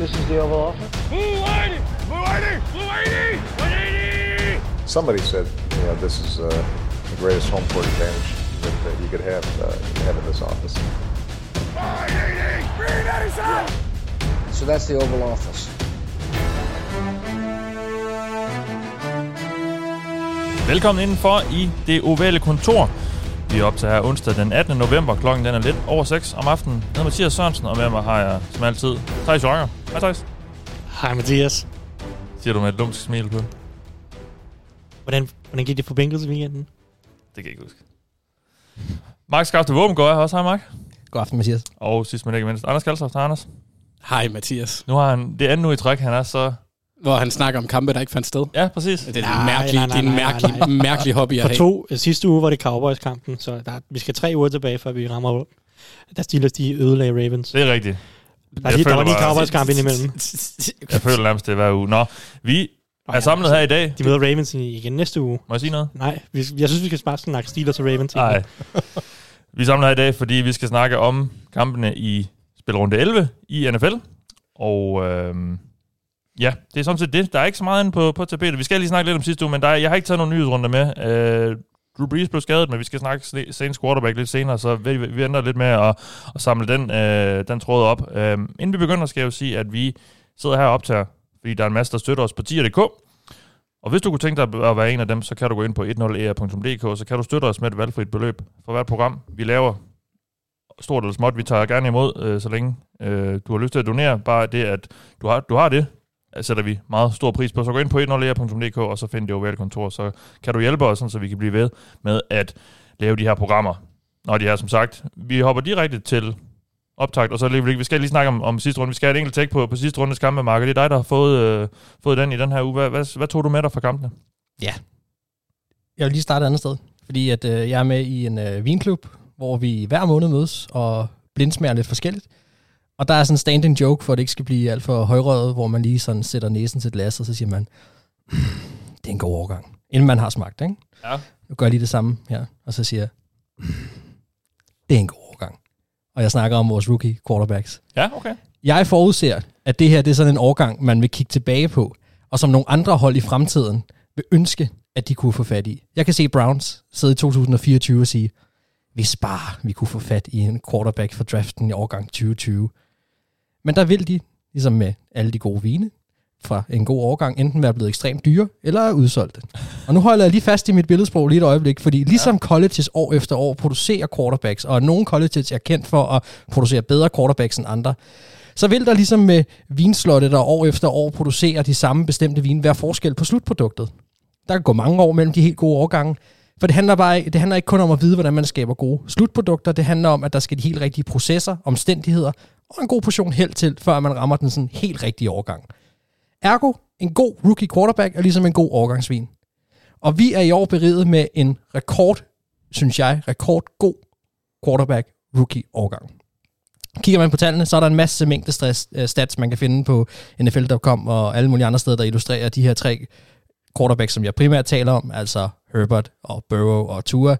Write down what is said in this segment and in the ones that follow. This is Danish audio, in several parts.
This is the Oval Office. Somebody said, you know, this is uh, the greatest home court advantage that, that you could have, uh, have in this office. So that's the Oval Office. Velkommen indenfor i det ovale kontor. Vi optager her onsdag den 18. november. Klokken den er lidt over 6 om aftenen. Jeg hedder Mathias Sørensen, og med mig har jeg som altid Thijs Jonger. Hej Thijs. Hej Mathias. Siger du med et dumt smil på. Hvordan, hvordan gik det for Bengals i weekenden? Det kan jeg ikke huske. Mark Skafte Våbengård er her også. Hej Mark. God aften, Mathias. Og sidst men ikke mindst, Anders Kalsoft. Hej Anders. Hej Mathias. Nu har han det andet nu i træk. Han er så... Hvor han snakker om kampe, der ikke fandt sted. Ja, præcis. Det er Nej, en mærkelig, nej, nej, en nej, mærkelig, nej. mærkelig hobby at For have. to, øh, sidste uge var det Cowboys-kampen, så der, vi skal tre uger tilbage, før vi rammer der Steelers, de ødelagde Ravens. Det er rigtigt. Der, er lige, der var lige Cowboys-kamp indimellem. Jeg føler nærmest, det er hver uge. Nå, vi er samlet her i dag. De møder Ravens igen næste uge. Må jeg sige noget? Nej, vi, jeg synes, vi skal bare snakke Steelers og Ravens. Nej. Vi er samlet her i dag, fordi vi skal snakke om kampene i spilrunde 11 i NFL. Og øhm, ja, det er sådan set det. Der er ikke så meget inde på, på tapetet. Vi skal lige snakke lidt om sidste uge, men der er, jeg har ikke taget nogen nyhedsrunder med. Øh, Drew Brees blev skadet, men vi skal snakke sne- Saints quarterback lidt senere, så vi, vi ender lidt med at, at samle den, øh, den tråd op. Øh, inden vi begynder, skal jeg jo sige, at vi sidder her og optager, fordi der er en masse, der støtter os på tier.dk. Og hvis du kunne tænke dig at være en af dem, så kan du gå ind på 10er.dk, e så kan du støtte os med et valgfrit beløb for hvert program, vi laver. Stort eller småt, vi tager gerne imod, øh, så længe øh, du har lyst til at donere. Bare det, at du har, du har det, Øh, sætter vi meget stor pris på. Så gå ind på 10er.dk, og så find det ovale kontor, så kan du hjælpe os, sådan, så vi kan blive ved med at lave de her programmer. Når de her, som sagt, vi hopper direkte til optakt, og så lige, vi skal lige snakke om, om sidste runde. Vi skal have et enkelt tæk på, på sidste rundes kampe, Mark, det er dig, der har fået, øh, fået den i den her uge. Hvad, hvad, hvad tog du med dig fra kampene? Ja, Jeg vil lige starte et andet sted, fordi at, øh, jeg er med i en øh, vinklub, hvor vi hver måned mødes og blindsmager lidt forskelligt. Og der er sådan en standing joke, for at det ikke skal blive alt for højrøget, hvor man lige sådan sætter næsen til et glas, og så siger man, "Hmm, det er en god overgang. Inden man har smagt, ikke? Ja. Nu gør jeg lige det samme her, og så siger jeg, "Hmm, det er en god overgang. Og jeg snakker om vores rookie quarterbacks. Ja, okay. Jeg forudser, at det her det er sådan en årgang, man vil kigge tilbage på, og som nogle andre hold i fremtiden vil ønske, at de kunne få fat i. Jeg kan se Browns sidde i 2024 og sige, hvis bare vi kunne få fat i en quarterback for draften i årgang 2020. Men der vil de, ligesom med alle de gode vine, fra en god årgang, enten være blevet ekstremt dyre, eller er udsolgte. Og nu holder jeg lige fast i mit billedsprog lige et øjeblik, fordi ligesom colleges år efter år producerer quarterbacks, og nogle colleges er kendt for at producere bedre quarterbacks end andre, så vil der ligesom med vinslottet, der år efter år producerer de samme bestemte vin, være forskel på slutproduktet. Der kan gå mange år mellem de helt gode årgange, for det handler, bare, det handler ikke kun om at vide, hvordan man skaber gode slutprodukter. Det handler om, at der skal de helt rigtige processer, omstændigheder og en god portion held til, før man rammer den sådan helt rigtige årgang. Ergo, en god rookie quarterback er ligesom en god årgangsvin. Og vi er i år beriget med en rekord, synes jeg, rekordgod quarterback rookie årgang. Kigger man på tallene, så er der en masse mængde stress, øh, stats, man kan finde på NFL.com og alle mulige andre steder, der illustrerer de her tre quarterbacks, som jeg primært taler om, altså Herbert og Burrow og Tua,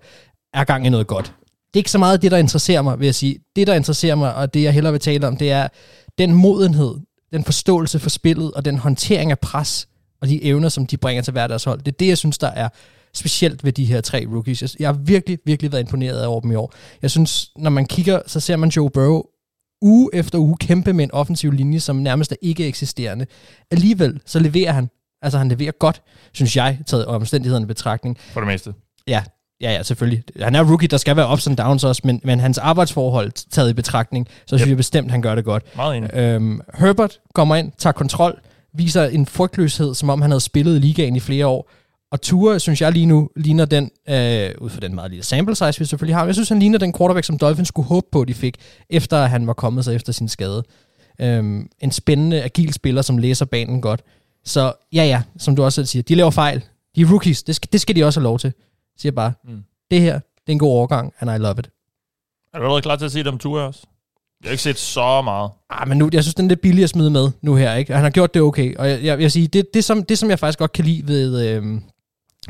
er gang i noget godt. Det er ikke så meget det, der interesserer mig, vil jeg sige. Det, der interesserer mig, og det, jeg hellere vil tale om, det er den modenhed, den forståelse for spillet og den håndtering af pres og de evner, som de bringer til hverdagshold. Det er det, jeg synes, der er specielt ved de her tre rookies. Jeg- Jeg har virkelig, virkelig været imponeret over dem i år. Jeg synes, når man kigger, så ser man Joe Burrow uge efter uge kæmpe med en offensiv linje, som nærmest er ikke eksisterende. Alligevel, så leverer han. Altså, han leverer godt, synes jeg, taget omstændighederne i betragtning. For det meste. Ja, ja, ja, selvfølgelig. Han er rookie, der skal være ups and downs også, men, men hans arbejdsforhold taget i betragtning, så synes Yep. jeg bestemt, han gør det godt. Meget enig. Øhm, Herbert kommer ind, tager kontrol, viser en frygtløshed, som om han havde spillet i ligaen i flere år. Og Tua, synes jeg lige nu, ligner den, øh, ud fra den meget lille sample size, vi selvfølgelig har, men jeg synes, han ligner den quarterback, som Dolphins skulle håbe på, de fik, efter at han var kommet sig efter sin skade. Øhm, en spændende, agil spiller, som læser banen godt. Så ja, ja, som du også selv siger, de laver fejl. De er rookies, det skal, det skal de også have lov til. Siger bare, Mm. mm. det her, det er en god overgang, and I love it. Er du allerede klar til at sige det om Tua også? Jeg har ikke set så meget. Ah, men nu, jeg synes, den er lidt billig at smide med nu her, ikke? Han har gjort det okay, og jeg, jeg, jeg sige, det, det, som, det, som jeg faktisk godt kan lide ved, øhm,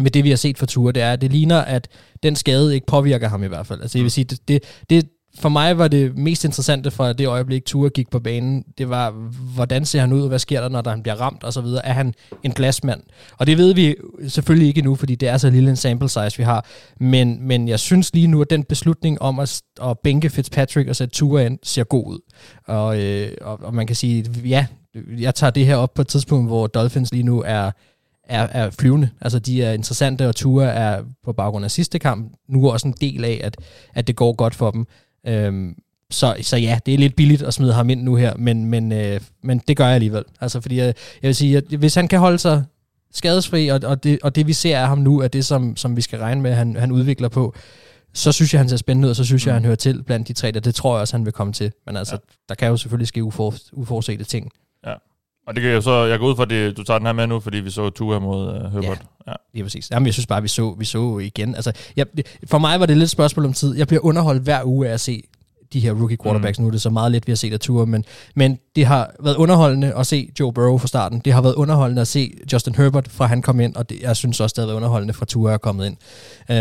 ved det, vi har set for Ture, det er, at det ligner, at den skade ikke påvirker ham i hvert fald. Altså, jeg vil sige, det, det, det for mig var det mest interessante fra det øjeblik, Ture gik på banen, det var, hvordan ser han ud, hvad sker der, når der han bliver ramt og så videre. Er han en glasmand? Og det ved vi selvfølgelig ikke nu, fordi det er så lille en sample size, vi har. Men, men jeg synes lige nu, at den beslutning om at, at bænke Fitzpatrick og sætte Ture ind, ser god ud. Og, øh, og, og man kan sige, ja, jeg tager det her op på et tidspunkt, hvor Dolphins lige nu er er, er flyvende. Altså, de er interessante, og Ture er på baggrund af sidste kamp nu også en del af, at, at det går godt for dem. Øhm, så, så ja, det er lidt billigt at smide ham ind nu her, men, men, øh, men det gør jeg alligevel. Altså, fordi jeg, jeg vil sige, at hvis han kan holde sig skadesfri, og, og, det, og det vi ser af ham nu, er det, som, som vi skal regne med, at han, han udvikler på, så synes jeg, han ser spændende ud, og så synes mm. jeg, han hører til blandt de tre, der det tror jeg også, han vil komme til. Men altså, ja. der kan jo selvfølgelig ske ufor, uforudsete ting. Ja. Og det kan jeg så, jeg går ud fra, at du tager den her med nu, fordi vi så Tua mod uh, Herbert. Ja, ja. lige præcis. Jamen, jeg synes bare, vi så, vi så igen. Altså, jeg, for mig var det lidt spørgsmål om tid. Jeg bliver underholdt hver uge af at se de her rookie quarterbacks. Mm. Nu er det så meget let, vi har set af Tua, men, men det har været underholdende at se Joe Burrow fra starten. Det har været underholdende at se Justin Herbert fra han kom ind, og det, jeg synes også, det har været underholdende fra Tua er kommet ind.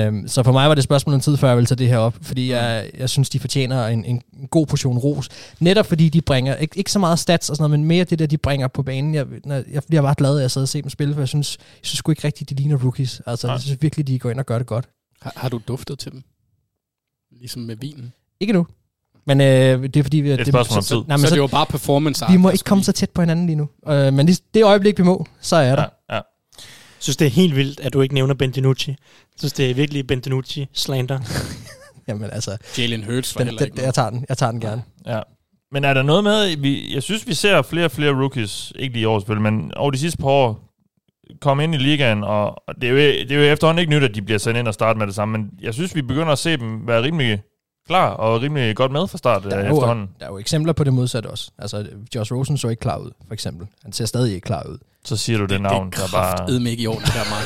Um, så for mig var det spørgsmål om tid, før jeg ville tage det her op, fordi jeg, jeg synes, de fortjener en, en god portion ros. Netop fordi de bringer, ikke, ikke så meget stats og sådan noget, men mere det der, de bringer på banen. Jeg, jeg, jeg bliver bare glad af at sidde og se dem spille, for jeg synes, jeg synes sgu ikke rigtigt, de ligner rookies. Altså, Nej. jeg synes virkelig, de går ind og gør det godt. Har, har du duftet til dem? Ligesom med vinen? Ikke nu. Men øh, det er fordi... Vi, det er et spørgsmål om tid. Nej, men så, så det var bare performance Vi må ikke komme så tæt på hinanden lige nu. Øh, men det, det øjeblik, vi må, så er der. Ja, ja. Jeg synes, det er helt vildt, at du ikke nævner Ben DiNucci. Jeg synes, det er virkelig Ben DiNucci slander. Jamen altså... Jalen Hurts var den, heller ikke den, Jeg tager den. Jeg tager den gerne. Ja. Men er der noget med... Vi, jeg synes, vi ser flere og flere rookies, ikke lige i år selvfølgelig, men over de sidste par år, komme ind i ligaen, og det er, jo, det er jo efterhånden ikke nyt, at de bliver sendt ind og starte med det samme, men jeg synes, vi begynder at se dem være rimelig klar og rimelig godt med fra start der er øh, efterhånden. Jo, der er jo eksempler på det modsatte også. Altså, Josh Rosen så ikke klar ud, for eksempel. Han ser stadig ikke klar ud. Så siger du det, det navn, det der bare... Det er ikke i orden, der, Mark.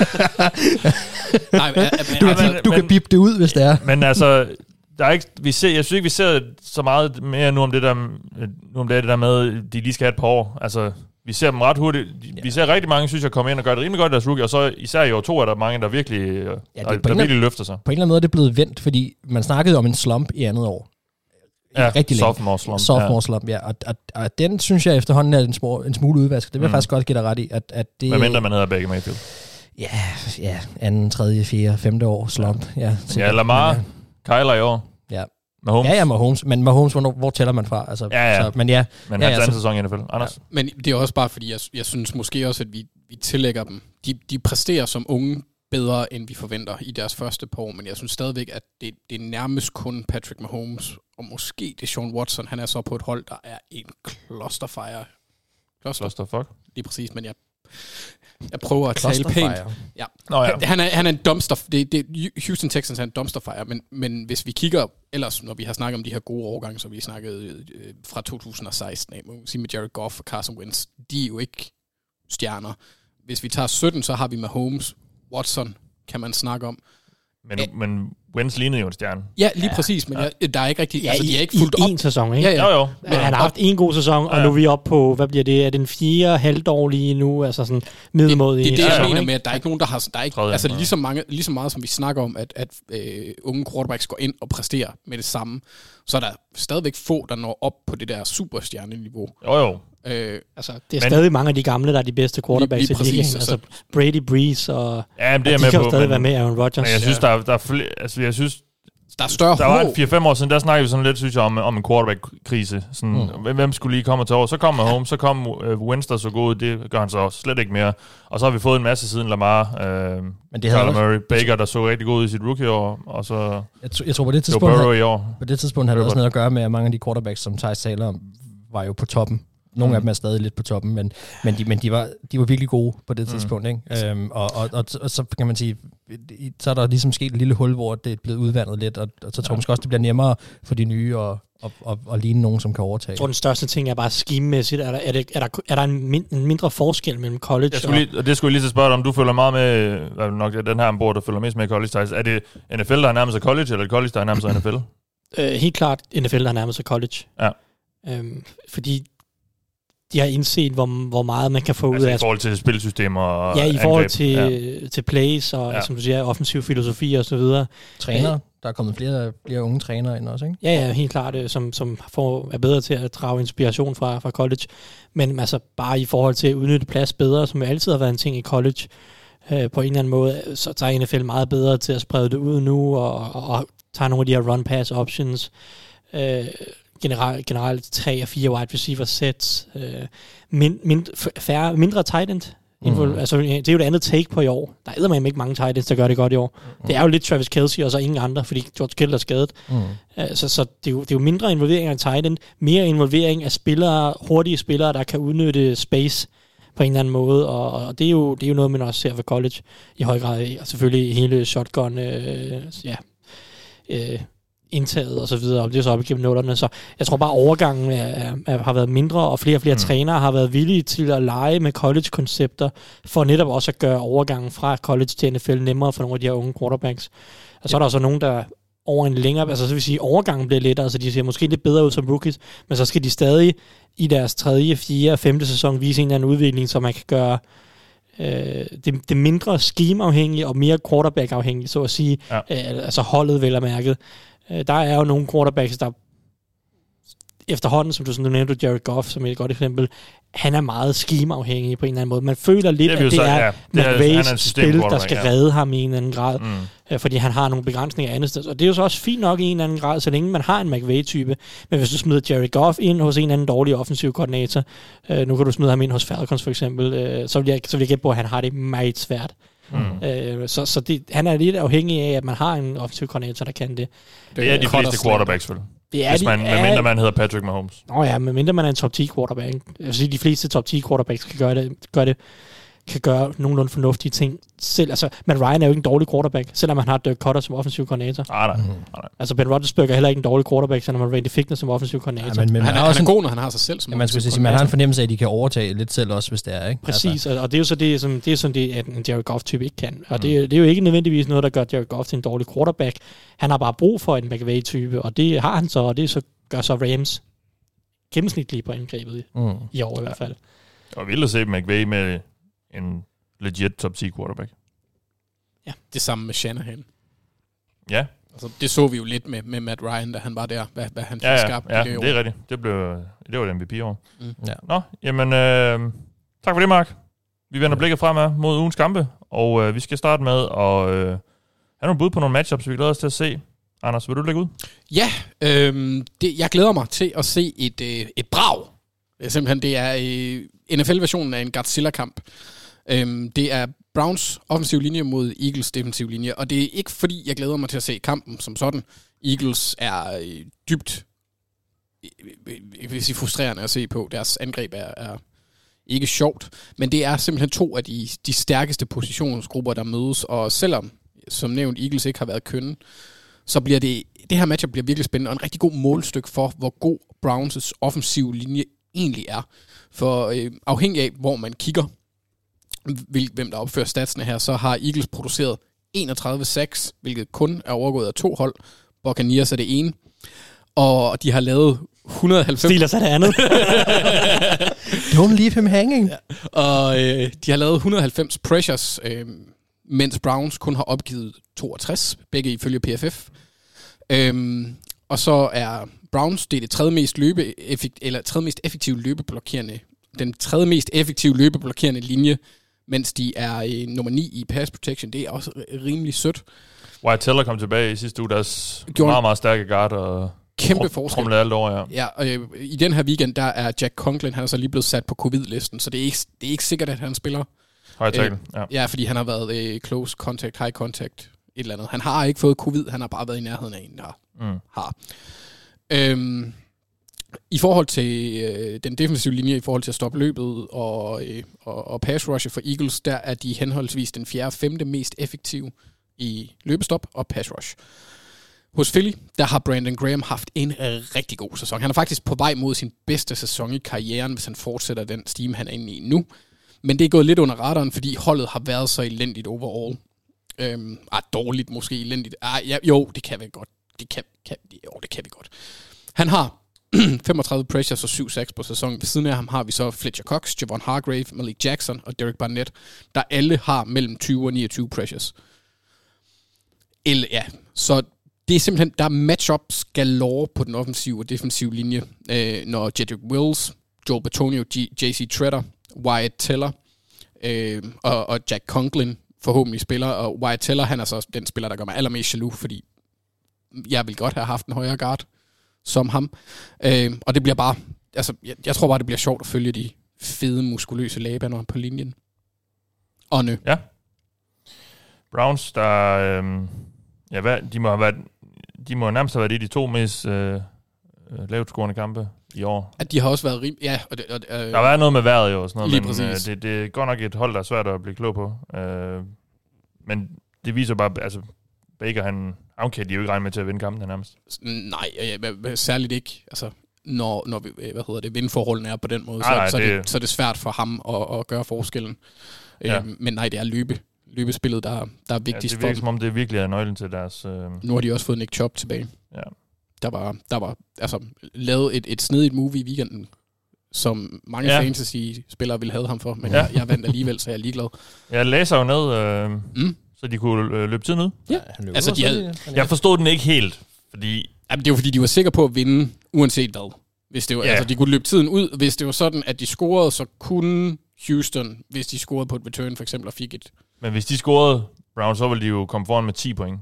Nej, men, men, du, altså, du men, kan bippe det ud, hvis det er. Men altså, der er ikke, vi ser, jeg synes ikke, vi ser så meget mere nu om det der, nu om det, det der med, de lige skal have et par år. Altså, vi ser dem ret hurtigt. Ja. Vi ser rigtig mange, synes jeg, komme ind og gøre det rimelig godt i deres rookie, og så især i år to er der mange, der virkelig, ja, det der, der virkelig løfter sig. På en eller anden måde er det blevet vendt, fordi man snakkede om en slump i andet år. Ja, rigtig sophomore slump. Sophomore ja. slump, ja. Og, og, og, den synes jeg efterhånden er en, små, en smule udvask. Det vil mm. jeg faktisk godt give dig ret i. At, at det, Hvad mindre man hedder Baker Mayfield? Ja, ja, anden, tredje, fjerde, femte år slump. Ja, ja, ja Lamar, Kyler i år. Ja, Mahomes. Ja, ja, Mahomes. Men Mahomes, hvor, hvor tæller man fra? Altså, ja, ja. Så, men ja. Men ja, hans ja, anden sæson i NFL. Anders? Ja. Men det er også bare, fordi jeg, jeg synes måske også, at vi, vi tillægger dem. De, de præsterer som unge bedre, end vi forventer i deres første par år, men jeg synes stadigvæk, at det, det er nærmest kun Patrick Mahomes, og måske det er Sean Watson. Han er så på et hold, der er en clusterfire. Cluster. Clusterfuck? Lige præcis, men jeg, jeg prøver at tale pænt. Ja. Nå, ja. Han, er, han er en dumpster... Det, det, Houston Texans er en dumpster fire, men, men hvis vi kigger ellers, når vi har snakket om de her gode årgange, som vi snakkede øh, fra 2016 af, sige med Jared Goff og Carson Wentz, de er jo ikke stjerner. Hvis vi tager 17, så har vi med Holmes, Watson, kan man snakke om. Men, Æ, men Wentz lignede jo en stjerne. Ja, lige ja. præcis, men ja. jeg, der er ikke rigtig... Ja, altså, de er ikke fuldt i op. en sæson, ikke? Ja, ja. Jo, jo. Men han har haft en god sæson, og ja, ja. nu er vi oppe på, hvad bliver det, er den fjerde halvdår lige nu, altså sådan middelmåde Det, det er det, jeg mener med, at der er ikke nogen, der har... Der er ikke, altså lige så, mange, lige så meget, som vi snakker om, at, at øh, unge quarterbacks går ind og præsterer med det samme, så er der stadigvæk få, der når op på det der superstjerne-niveau. Jo, jo. Øh, altså, det er men, stadig mange af de gamle, der er de bedste quarterbacks lige, lige i ligaen. Altså, Brady, Breeze og... Ja, det er de med kan på, stadig men, være med, Aaron Rodgers. Men jeg synes, ja. der, er, der er flere... Altså, jeg synes, der er større Der var 4-5 år siden, der snakkede vi sådan lidt, synes jeg, om, om en quarterback-krise. Sådan, mm. Hvem skulle lige komme til over? Så kom Mahomes, så kom uh, Winston så god, det gør han så slet ikke mere. Og så har vi fået en masse siden Lamar, uh, Men det Kyler Murray, Baker, der så rigtig god ud i sit rookie-år, og så jeg, t- jeg tror på det tidspunkt, havde, i år. På det tidspunkt havde det også noget at gøre med, at mange af de quarterbacks, som Thijs taler om, var jo på toppen nogle mm. af dem er stadig lidt på toppen, men, men, de, men de, var, de var virkelig gode på det mm. tidspunkt. Ikke? Øhm, og, og, og, og så kan man sige, så er der ligesom sket et lille hul, hvor det er blevet udvandet lidt, og, og så tror jeg måske også, det bliver nemmere for de nye at, at, at, at ligne nogen, som kan overtage. Jeg tror, den største ting er bare scheme-mæssigt. Er der, er, det, er der, er der en, min, en mindre forskel mellem college jeg skulle lige, og... Det skulle jeg lige så spørge dig om. Du følger meget med, hvad nok den her ombord, der følger mest med college. Er det NFL, der er nærmest college, eller er det college, der er nærmest NFL? Øh, helt klart NFL, der er nærmest college. Ja. Øhm, fordi de har indset, hvor, hvor meget man kan få altså ud af... i forhold til spilsystemer og Ja, i forhold til, ja. til plays og, ja. som du siger, offensiv filosofi og så videre. Træner. Der er kommet flere, flere unge trænere ind også, ikke? Ja, ja, helt klart, øh, som, som får, er bedre til at drage inspiration fra, fra college. Men altså bare i forhold til at udnytte plads bedre, som jo altid har været en ting i college, øh, på en eller anden måde, så tager NFL meget bedre til at sprede det ud nu, og, og, og tager nogle af de her run-pass options. Øh, generelt, generelt tre og fire wide receiver sets. Øh, min, mind, færre, mindre tight end Mm. Altså, det er jo det andet take på i år. Der er med ikke mange tight ends, der gør det godt i år. Mm. Det er jo lidt Travis Kelsey, og så ingen andre, fordi George Kittle er skadet. Mm. Uh, så så det, er jo, det er jo mindre involvering af tight end, mere involvering af spillere, hurtige spillere, der kan udnytte space på en eller anden måde, og, og det, er jo, det er jo noget, man også ser ved college i høj grad, og selvfølgelig hele shotgun, øh, ja, øh, indtaget og så videre, og det er så op igennem nullerne. Så jeg tror bare, at overgangen er, er, har været mindre, og flere og flere mm. trænere har været villige til at lege med college-koncepter, for netop også at gøre overgangen fra college til NFL nemmere for nogle af de her unge quarterbacks. Og så er der også nogen, der over en længere, altså så vil sige, overgangen bliver lettere, så de ser måske lidt bedre ud som rookies, men så skal de stadig i deres tredje, fjerde, femte sæson vise en eller anden udvikling, så man kan gøre øh, det, det mindre scheme-afhængige og mere quarterback-afhængige, så at sige, ja. øh, altså holdet vel er mærket. Øh, der er jo nogle quarterbacks, der efterhånden, som du, som du nævnte, Jared Goff som et godt eksempel, han er meget scheme-afhængig på en eller anden måde. Man føler lidt, det at det er, ja. McVay's spil, der skal ja. redde ham i en eller anden grad, mm. øh, fordi han har nogle begrænsninger andet sted. Og det er jo så også fint nok i en eller anden grad, så længe man har en McVay-type. Men hvis du smider Jared Goff ind hos en eller anden dårlig offensiv koordinator, øh, nu kan du smide ham ind hos Falcons for eksempel, øh, så vil jeg, så vil jeg gætte på, at han har det meget svært. Mm. Øh, så så det, han er lidt afhængig af, at man har en offensiv koordinator, der kan det. Det er de fleste quarterbacks, vel? Det er Hvis man, de, medmindre man hedder Patrick Mahomes. Nå ja, medmindre man er en top 10 quarterback. Jeg vil sige, de fleste top 10 quarterbacks kan gøre det, gør det kan gøre nogenlunde fornuftige ting selv. Altså, men Ryan er jo ikke en dårlig quarterback, selvom han har Dirk Cutter som offensiv koordinator. Ah, nej, nej. Altså, Ben Roethlisberger er heller ikke en dårlig quarterback, selvom han har Randy Fickner som offensiv koordinator. Ja, men, men han, er, han, er, han er god, når han har sig selv som ja, man, sige, man har en fornemmelse af, at de kan overtage lidt selv også, hvis det er. Ikke? Præcis, altså. og det er jo så det, som, det, er sådan det at en Jared Goff-type ikke kan. Og mm. det, det, er jo ikke nødvendigvis noget, der gør Jared Goff til en dårlig quarterback. Han har bare brug for en McVay-type, og det har han så, og det så gør så Rams gennemsnitlige på angrebet mm. i år i hvert fald. Og vildt at se McVay med en legit top 10 quarterback. Ja, det samme med Shanahan. Ja. Altså, det så vi jo lidt med, med Matt Ryan, da han var der, hvad, hvad han fik ja, ja, skabt ja, det, det er rigtigt. Det, blev, det var det MVP-år. Mm. Ja. Nå, jamen, øh, tak for det, Mark. Vi vender blikket fremad mod ugens kampe, og øh, vi skal starte med at øh, have nogle bud på nogle matchups, vi glæder os til at se. Anders, vil du lægge ud? Ja, øh, det, jeg glæder mig til at se et, øh, et brag. Simpelthen, det er øh, NFL-versionen af en Godzilla-kamp. Øhm, det er Browns offensiv linje mod Eagles defensiv linje, og det er ikke fordi, jeg glæder mig til at se kampen som sådan. Eagles er øh, dybt jeg vil sige, frustrerende at se på. Deres angreb er, er ikke sjovt, men det er simpelthen to af de, de stærkeste positionsgrupper, der mødes, og selvom, som nævnt, Eagles ikke har været kønne, så bliver det, det her matchup bliver virkelig spændende, og en rigtig god målstykke for, hvor god Browns' offensiv linje egentlig er. For øh, afhængig af, hvor man kigger, hvem der opfører statsene her, så har Eagles produceret 31-6, hvilket kun er overgået af to hold. Buccaneers er det ene. Og de har lavet 190... Steelers er det andet. Don't leave him hanging. Ja. Og øh, de har lavet 190 pressures, øh, mens Browns kun har opgivet 62, begge ifølge PFF. Øhm, og så er Browns det er det tredje mest, løbe, effekt, eller tredje mest effektive løbeblokerende den tredje mest effektive løbeblokerende linje mens de er i nummer 9 i pass protection. Det er også rimelig sødt. Wyatt Teller kom tilbage i sidste uge, deres Gjorde meget, meget stærke guard, og kæmpe forskel. alt over, ja. Ja, og øh, i den her weekend, der er Jack Conklin, han er så lige blevet sat på covid-listen, så det er ikke, det er ikke sikkert, at han spiller. Tackle, øh, ja. Ja, fordi han har været øh, close contact, high contact, et eller andet. Han har ikke fået covid, han har bare været i nærheden af en, der mm. har. Øhm, i forhold til øh, den defensive linje, i forhold til at stoppe løbet og, øh, og, og pass rusher for Eagles, der er de henholdsvis den fjerde og femte mest effektive i løbestop og pass rush. Hos Philly, der har Brandon Graham haft en rigtig god sæson. Han er faktisk på vej mod sin bedste sæson i karrieren, hvis han fortsætter den steam, han er inde i nu. Men det er gået lidt under radaren, fordi holdet har været så elendigt overall. Øhm, ah, dårligt måske elendigt. Ah, ja, jo, det kan vi godt. Det kan, kan, jo, det kan vi godt. Han har 35 pressures og 7 på sæsonen. Ved siden af ham har vi så Fletcher Cox, Javon Hargrave, Malik Jackson og Derek Barnett, der alle har mellem 20 og 29 pressures. Eller, ja, så det er simpelthen, der er matchups galore på den offensive og defensive linje, øh, når Jedrick Wills, Joel Batonio, J.C. Treader, Wyatt Teller øh, og, og Jack Conklin forhåbentlig spiller, og Wyatt Teller, han er så den spiller, der gør mig allermest jaloux, fordi jeg vil godt have haft en højere guard som ham. Øh, og det bliver bare, altså, jeg, jeg tror bare, det bliver sjovt at følge de fede, muskuløse labaner på linjen. Og nø. Ja. Browns, der, øh, ja, hvad, de må have været, de må nærmest have været i de to mest øh, øh lavt scorende kampe i år. At de har også været rim... Ja, og det, og, øh, der har været noget med vejret jo og sådan noget, lige men præcis. Øh, det, det er godt nok et hold, der er svært at blive klog på. Øh, men det viser bare, altså Baker, han afkæder de jo ikke regne med til at vinde kampen nærmest. Nej, ja, særligt ikke. Altså, når, når vi, hvad hedder det, vindforholdene er på den måde, nej, så, nej, så, det, det, så er det svært for ham at, at gøre forskellen. Ja. Øh, men nej, det er løbe, løbespillet, der, der er vigtigst ja, det virker, som om det virkelig er nøglen til deres... Øh... Nu har de også fået Nick Chop tilbage. Ja. Der var, der var altså, lavet et, et snedigt movie i weekenden, som mange ja. fantasy-spillere ville have ham for, men ja. jeg, jeg vandt alligevel, så jeg er ligeglad. Jeg læser jo ned, øh, mm. Så de kunne øh, løbe tiden ud. Ja, altså de havde, Jeg forstod den ikke helt, fordi... Jamen, det var fordi, de var sikre på at vinde, uanset hvad. Hvis det var, ja. altså, de kunne løbe tiden ud. Hvis det var sådan, at de scorede, så kunne Houston, hvis de scorede på et return for eksempel, og fik et... Men hvis de scorede Browns, så ville de jo komme foran med 10 point.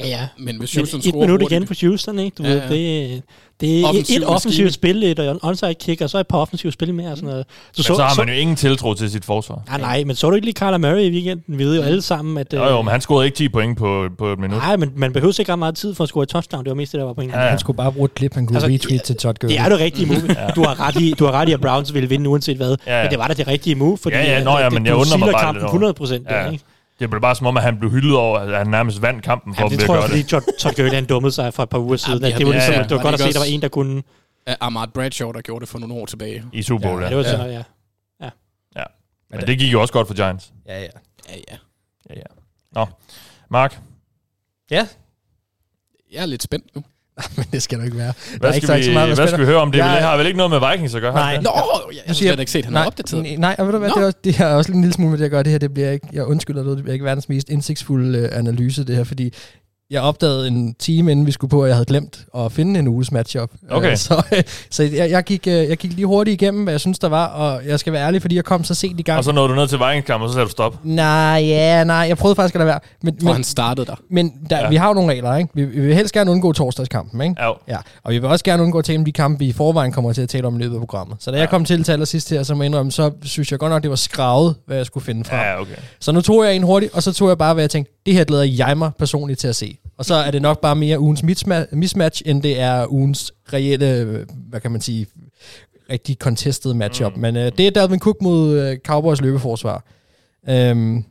Ja, ja. Men hvis Houston Men et minut igen på Houston, ikke? Du ja, ja. Ved, det, det er et, et offensivt spil, et onside kick, og så et par offensivt spil mere. Sådan noget. Så, men så, så har man jo ingen tiltro til sit forsvar. Nej, nej, men så du ikke lige Kyler Murray i weekenden? Vi ved jo alle sammen, at... Jo, jo, øh, men han scorede ikke 10 point på, på et minut. Nej, men man behøver ikke ret meget tid for at score et touchdown. Det var mest det, der var pointen. Ja, ja. Han skulle bare bruge et klip, han kunne altså, retweet ja, til Todd Gurley. Det er det rigtige move. ja. du, har ret i, du har ret i, at Browns ville vinde uanset hvad. Ja, ja. Men det var da det rigtige move, fordi ja, ja, nå, ja, men jeg undrer mig bare 100 procent. Ja. Det blev bare som om, at han blev hyldet over, at han nærmest vandt kampen for ja, det tror jeg, fordi Todd Gurley han dummede sig for et par uger siden. Ja, det, var ligesom, ja, ja. det var godt at se, at der var en, der kunne... Ahmad Bradshaw, der gjorde det for nogle år tilbage. I Super Bowl, ja. ja. Det var sådan, ja. ja. ja. Men det gik jo også godt for Giants. Ja, ja. Ja, ja. ja, ja. Nå, Mark? Ja? Jeg er lidt spændt nu. men det skal du ikke være. Hvad skal, vi, så meget, hvad skal vi høre om det? Jeg, har vel ikke noget med Vikings at gøre? Nej. Nå, jeg, jeg har ikke set, at han nej, har opdateret. Nej, og ved du hvad, det, er, det er også en lille smule med det, jeg gør det her. Det bliver ikke, jeg undskylder det, det bliver ikke verdens mest indsigtsfulde øh, analyse, det her, fordi jeg opdagede en time, inden vi skulle på, at jeg havde glemt at finde en uges matchup. Okay. så så jeg, jeg, gik, øh, jeg gik lige hurtigt igennem, hvad jeg synes, der var, og jeg skal være ærlig, fordi jeg kom så sent i gang. Og så nåede du ned til Vikings og så sagde du stop? Nej, ja, nej, jeg prøvede faktisk at lade være. Men, men, han startede der. Men der, ja. vi har jo nogle regler, ikke? Vi, vi vil helst gerne undgå torsdagskampen, ikke? Ja. ja. Og vi vil også gerne undgå at tale om de kampe, vi i forvejen kommer til at tale om i løbet af programmet. Så da ja. jeg kom til til allersidst her, så må indrømme, så synes jeg godt nok, det var skravet, hvad jeg skulle finde frem. Ja, okay. Så nu tog jeg en hurtigt, og så tog jeg bare, hvad jeg tænkte, det her glæder jeg mig personligt til at se. Og så er det nok bare mere ugens mismatch, end det er ugens reelle, hvad kan man sige, rigtig contested matchup. Mm. Men uh, det er Dalvin Cook mod uh, Cowboys løbeforsvar. Um,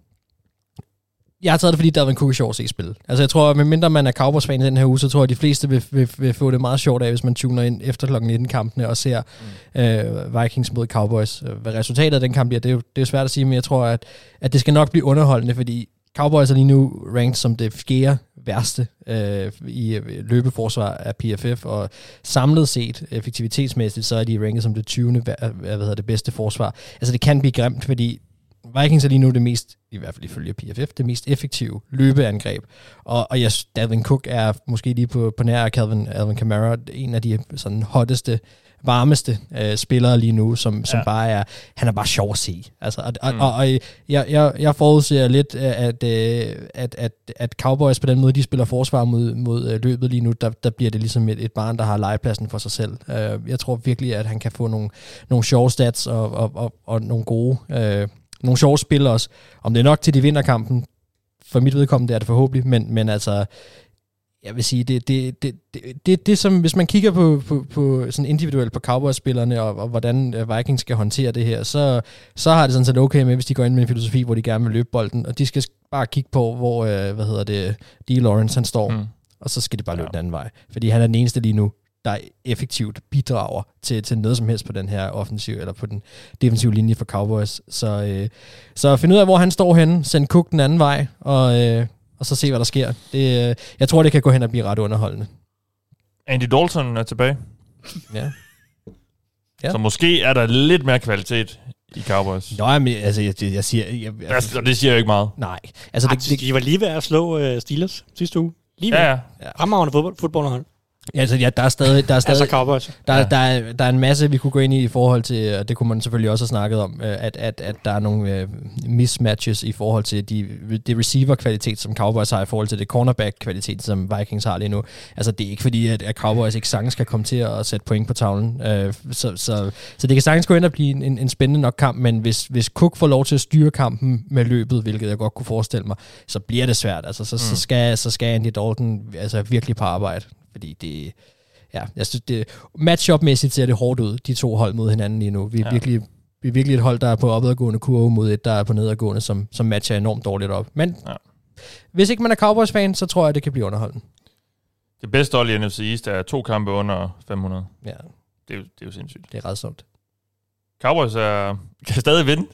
jeg har taget det, fordi Dalvin Cook er sjov at se spille. Altså jeg tror, medmindre man er Cowboys-fan i den her uge, så tror jeg, at de fleste vil, vil, vil få det meget sjovt af, hvis man tuner ind efter kl. 19-kampene og ser mm. uh, Vikings mod Cowboys. Hvad resultatet af den kamp bliver, det er jo, det er svært at sige, men jeg tror, at, at det skal nok blive underholdende, fordi Cowboys er lige nu ranked som det fjerde værste øh, i øh, løbeforsvar af PFF, og samlet set, effektivitetsmæssigt, så er de ranket som det 20. Hvad, øh, hvad hedder det bedste forsvar. Altså det kan blive grimt, fordi Vikings er lige nu det mest, i hvert fald ifølge PFF, det mest effektive løbeangreb. Og, og yes, Dalvin Cook er måske lige på, på nær Calvin, Alvin Kamara en af de sådan hotteste varmeste øh, spillere lige nu, som, som ja. bare er, han er bare sjov at se. Altså, og, mm. og, og jeg, jeg, jeg forudser lidt, at, øh, at, at, at Cowboys på den måde, de spiller forsvar mod, mod øh, løbet lige nu, der, der bliver det ligesom et, et barn, der har legepladsen for sig selv. Jeg tror virkelig, at han kan få nogle, nogle sjove stats og, og, og, og nogle gode, uh, nogle sjove spil også. Om det er nok til de vinder kampen, for mit vedkommende er det forhåbentlig, men, men altså, jeg vil sige, det, det, det, det, det, det som, hvis man kigger på, på, på sådan individuelt på Cowboys-spillerne, og, og hvordan øh, Vikings skal håndtere det her, så, så har det sådan set okay med, hvis de går ind med en filosofi, hvor de gerne vil løbe bolden, og de skal bare kigge på, hvor, øh, hvad hedder det, D. Lawrence han står, mm. og så skal det bare løbe ja. den anden vej. Fordi han er den eneste lige nu, der effektivt bidrager til, til noget som helst på den her offensiv eller på den defensive linje for Cowboys. Så, øh, så find ud af, hvor han står henne, send Cook den anden vej, og, øh, og så se, hvad der sker. Det, øh, jeg tror, det kan gå hen og blive ret underholdende. Andy Dalton er tilbage. ja. ja. Så måske er der lidt mere kvalitet i Cowboys. Nå, men altså, jeg, jeg, jeg siger... Jeg, altså, det siger jo ikke meget. Nej. Altså, det, det, de var lige ved at slå uh, Steelers sidste uge. Lige ja, ja. Fremragende fodbold, fodboldhold. Altså, ja, der er stadig... Der er stadig altså Cowboys. Der, ja. der, er, der er en masse, vi kunne gå ind i i forhold til, og det kunne man selvfølgelig også have snakket om, øh, at, at, at der er nogle uh, mismatches i forhold til de, receiver-kvalitet, som Cowboys har, i forhold til det cornerback-kvalitet, som Vikings har lige nu. Altså, det er ikke fordi, at, at Cowboys ikke sagtens skal komme til at sætte point på tavlen. Uh, så, så, så det kan sagtens gå ind og blive en, en, en spændende nok kamp, men hvis, hvis Cook får lov til at styre kampen med løbet, hvilket jeg godt kunne forestille mig, så bliver det svært. Altså, så, mm. så, skal, så skal Andy Dalton altså, virkelig på arbejde, fordi det ja, jeg synes, det, matchup-mæssigt ser det hårdt ud, de to hold mod hinanden lige nu. Vi er, ja. virkelig, vi er virkelig et hold, der er på opadgående kurve mod et, der er på nedadgående, som, som matcher enormt dårligt op. Men ja. hvis ikke man er Cowboys-fan, så tror jeg, det kan blive underholdende. Det bedste hold i NFC East er to kampe under 500. Ja. Det er, jo, det er jo sindssygt. Det er ret sundt. Cowboys er, kan stadig vinde.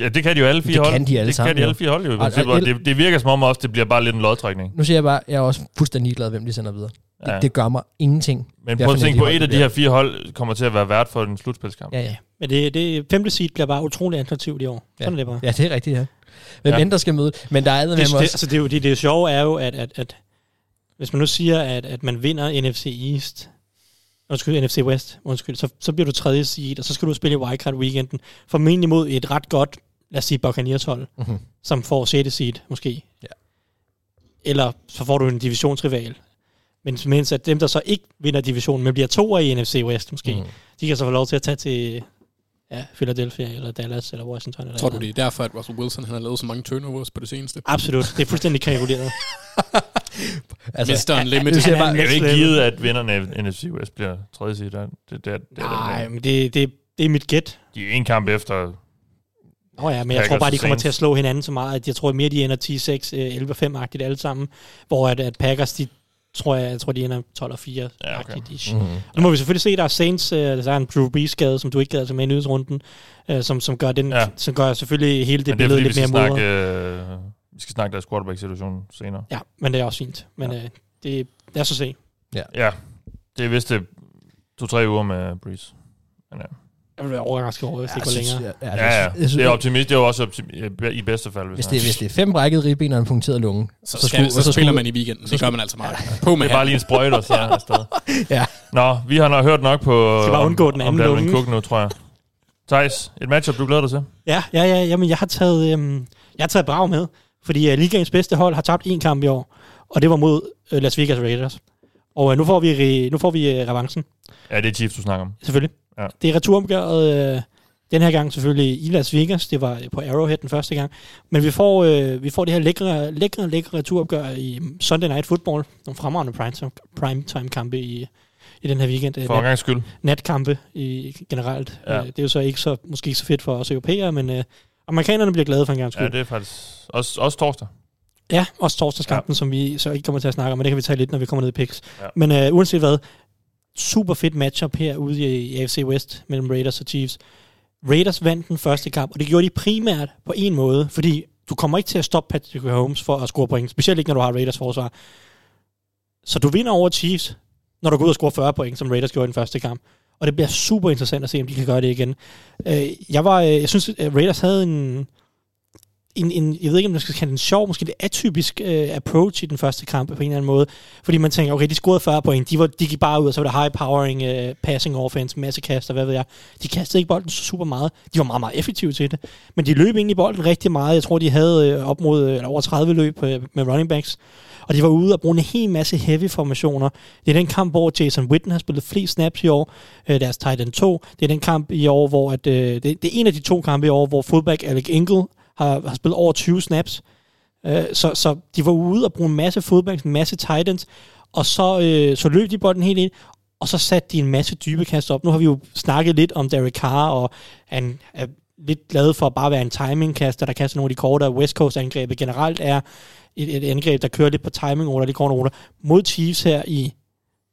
Ja, det kan de jo alle fire det hold. Kan de alle det sammen, kan de alle fire hold jo. Og, og, det, det virker som om også, det bliver bare lidt en lodtrækning. Nu siger jeg bare, jeg er også fuldstændig glad, hvem de sender videre. Det, ja. det gør mig ingenting. Men prøv at tænke på, et af de her fire hold kommer til at være vært for en slutspilskamp. Ja, ja. Men det, det femte seed bliver bare utrolig attraktivt i år. Sådan ja. er det bare. Ja, det er rigtigt, ja. Hvem ja. end der skal møde. Men der er det, med det, også. Altså, det, er jo, det, det sjove er jo, at, at, at hvis man nu siger, at, at man vinder NFC East, undskyld, NFC West, undskyld, så, så bliver du tredje seed, og så skal du spille i wildcard weekenden, formentlig mod et ret godt, lad os sige, Buccaneers hold, mm-hmm. som får 6. seed, måske. Ja. Eller så får du en divisionsrival, men mens at dem, der så ikke vinder divisionen, men bliver toer i NFC West måske, mm. de kan så få lov til at tage til ja, Philadelphia, eller Dallas, eller Washington. Eller Tror du, det er derfor, at Russell Wilson han har lavet så mange turnovers på det seneste? Absolut. Det er fuldstændig kalkuleret. altså, Mr. Unlimited. Det er, er ikke givet, at vinderne af NFC West bliver tredje side. Det, det, det, det, Nej, men det, det, det er mit gæt. De er en kamp efter oh ja, men jeg tror bare, de kommer til at slå hinanden så meget, at jeg tror mere, de ender 10-6, 11-5-agtigt alle sammen, hvor at, at Packers, de tror jeg, jeg tror, de ender 12 og 4 ja, okay. mm-hmm. Nu må vi selvfølgelig se, der er Saints, uh, der er en Drew Brees skade, som du ikke gad til med i nyhedsrunden, uh, som, som, gør den, ja. som gør selvfølgelig hele det, det billede lidt mere mod. Uh, vi skal snakke deres quarterback-situation senere. Ja, men det er også fint. Men ja. uh, det, det er så se. Ja. ja, det er vist det to-tre uger med Brees. Men, ja. Jeg vil være overrasket over, hvis det går længere. Ja, ja, ja. det er optimist. Det er jo også optimi- i bedste fald. Hvis, hvis, det, hvis det er fem brækkede ribben og en punkteret lunge, så, så, skal, så, så, spiller man i weekenden. Det gør man altså meget. Ja. På med det er bare lige en sprøjt, og så er afsted. ja. Nå, vi har nok hørt nok på... Skal bare undgå den anden om, om Cook nu, tror jeg. Thijs, et matchup, du glæder dig til? Ja, ja, ja. Jamen, jeg har taget, øhm, jeg har taget Brav med, fordi uh, ligaens bedste hold har tabt en kamp i år, og det var mod uh, Las Vegas Raiders. Og uh, nu får vi, nu får vi uh, revancen. Ja, det er Chiefs, du snakker om. Selvfølgelig. Ja. Det er returomgøret... Uh, den her gang selvfølgelig i Las Vegas. Det var på Arrowhead den første gang. Men vi får, øh, vi får det her lækre, lækre, lækre returopgør i Sunday Night Football. Nogle fremragende primetime, primetime kampe i, i den her weekend. For en gang skyld. Natkampe i, generelt. Ja. Øh, det er jo så ikke så, måske ikke så fedt for os europæere, men øh, amerikanerne bliver glade for en gang skyld. Ja, det er faktisk også, også torsdag. Ja, også torsdagskampen, ja. som vi så ikke kommer til at snakke om, men det kan vi tage lidt, når vi kommer ned i picks. Ja. Men øh, uanset hvad, super fedt matchup her ude i, AFC West mellem Raiders og Chiefs. Raiders vandt den første kamp, og det gjorde de primært på en måde, fordi du kommer ikke til at stoppe Patrick Holmes for at score point, specielt ikke når du har Raiders forsvar. Så du vinder over Chiefs, når du går ud og scorer 40 point, som Raiders gjorde i den første kamp. Og det bliver super interessant at se, om de kan gøre det igen. Øh, jeg, var, øh, jeg synes, at Raiders havde en, en, en, jeg ved ikke, om man skal kalde en sjov, måske lidt atypisk øh, approach i den første kamp på en eller anden måde. Fordi man tænker, okay, de scorede 40 point, de, var, de gik bare ud, og så var det high-powering øh, passing offense, masse kaster, hvad ved jeg. De kastede ikke bolden så super meget. De var meget, meget effektive til det. Men de løb ind i bolden rigtig meget. Jeg tror, de havde øh, op mod uh, over 30 løb øh, med running backs. Og de var ude og bruge en hel masse heavy formationer. Det er den kamp, hvor Jason Witten har spillet flest snaps i år, øh, deres tight end 2. Det er den kamp i år, hvor at, øh, det, det er en af de to kampe i år, hvor fullback Alec Engel har, har spillet over 20 snaps. Øh, så, så de var ude og bruge en masse fodbacks, en masse titans, og så, øh, så løb de bolden helt ind, og så satte de en masse dybe kast op. Nu har vi jo snakket lidt om Derek Carr, og han er lidt glad for at bare være en timingkaster, der kaster nogle af de kortere West Coast angrebet generelt er et, et angreb, der kører lidt på timing over de korte ruter. Mod Chiefs her i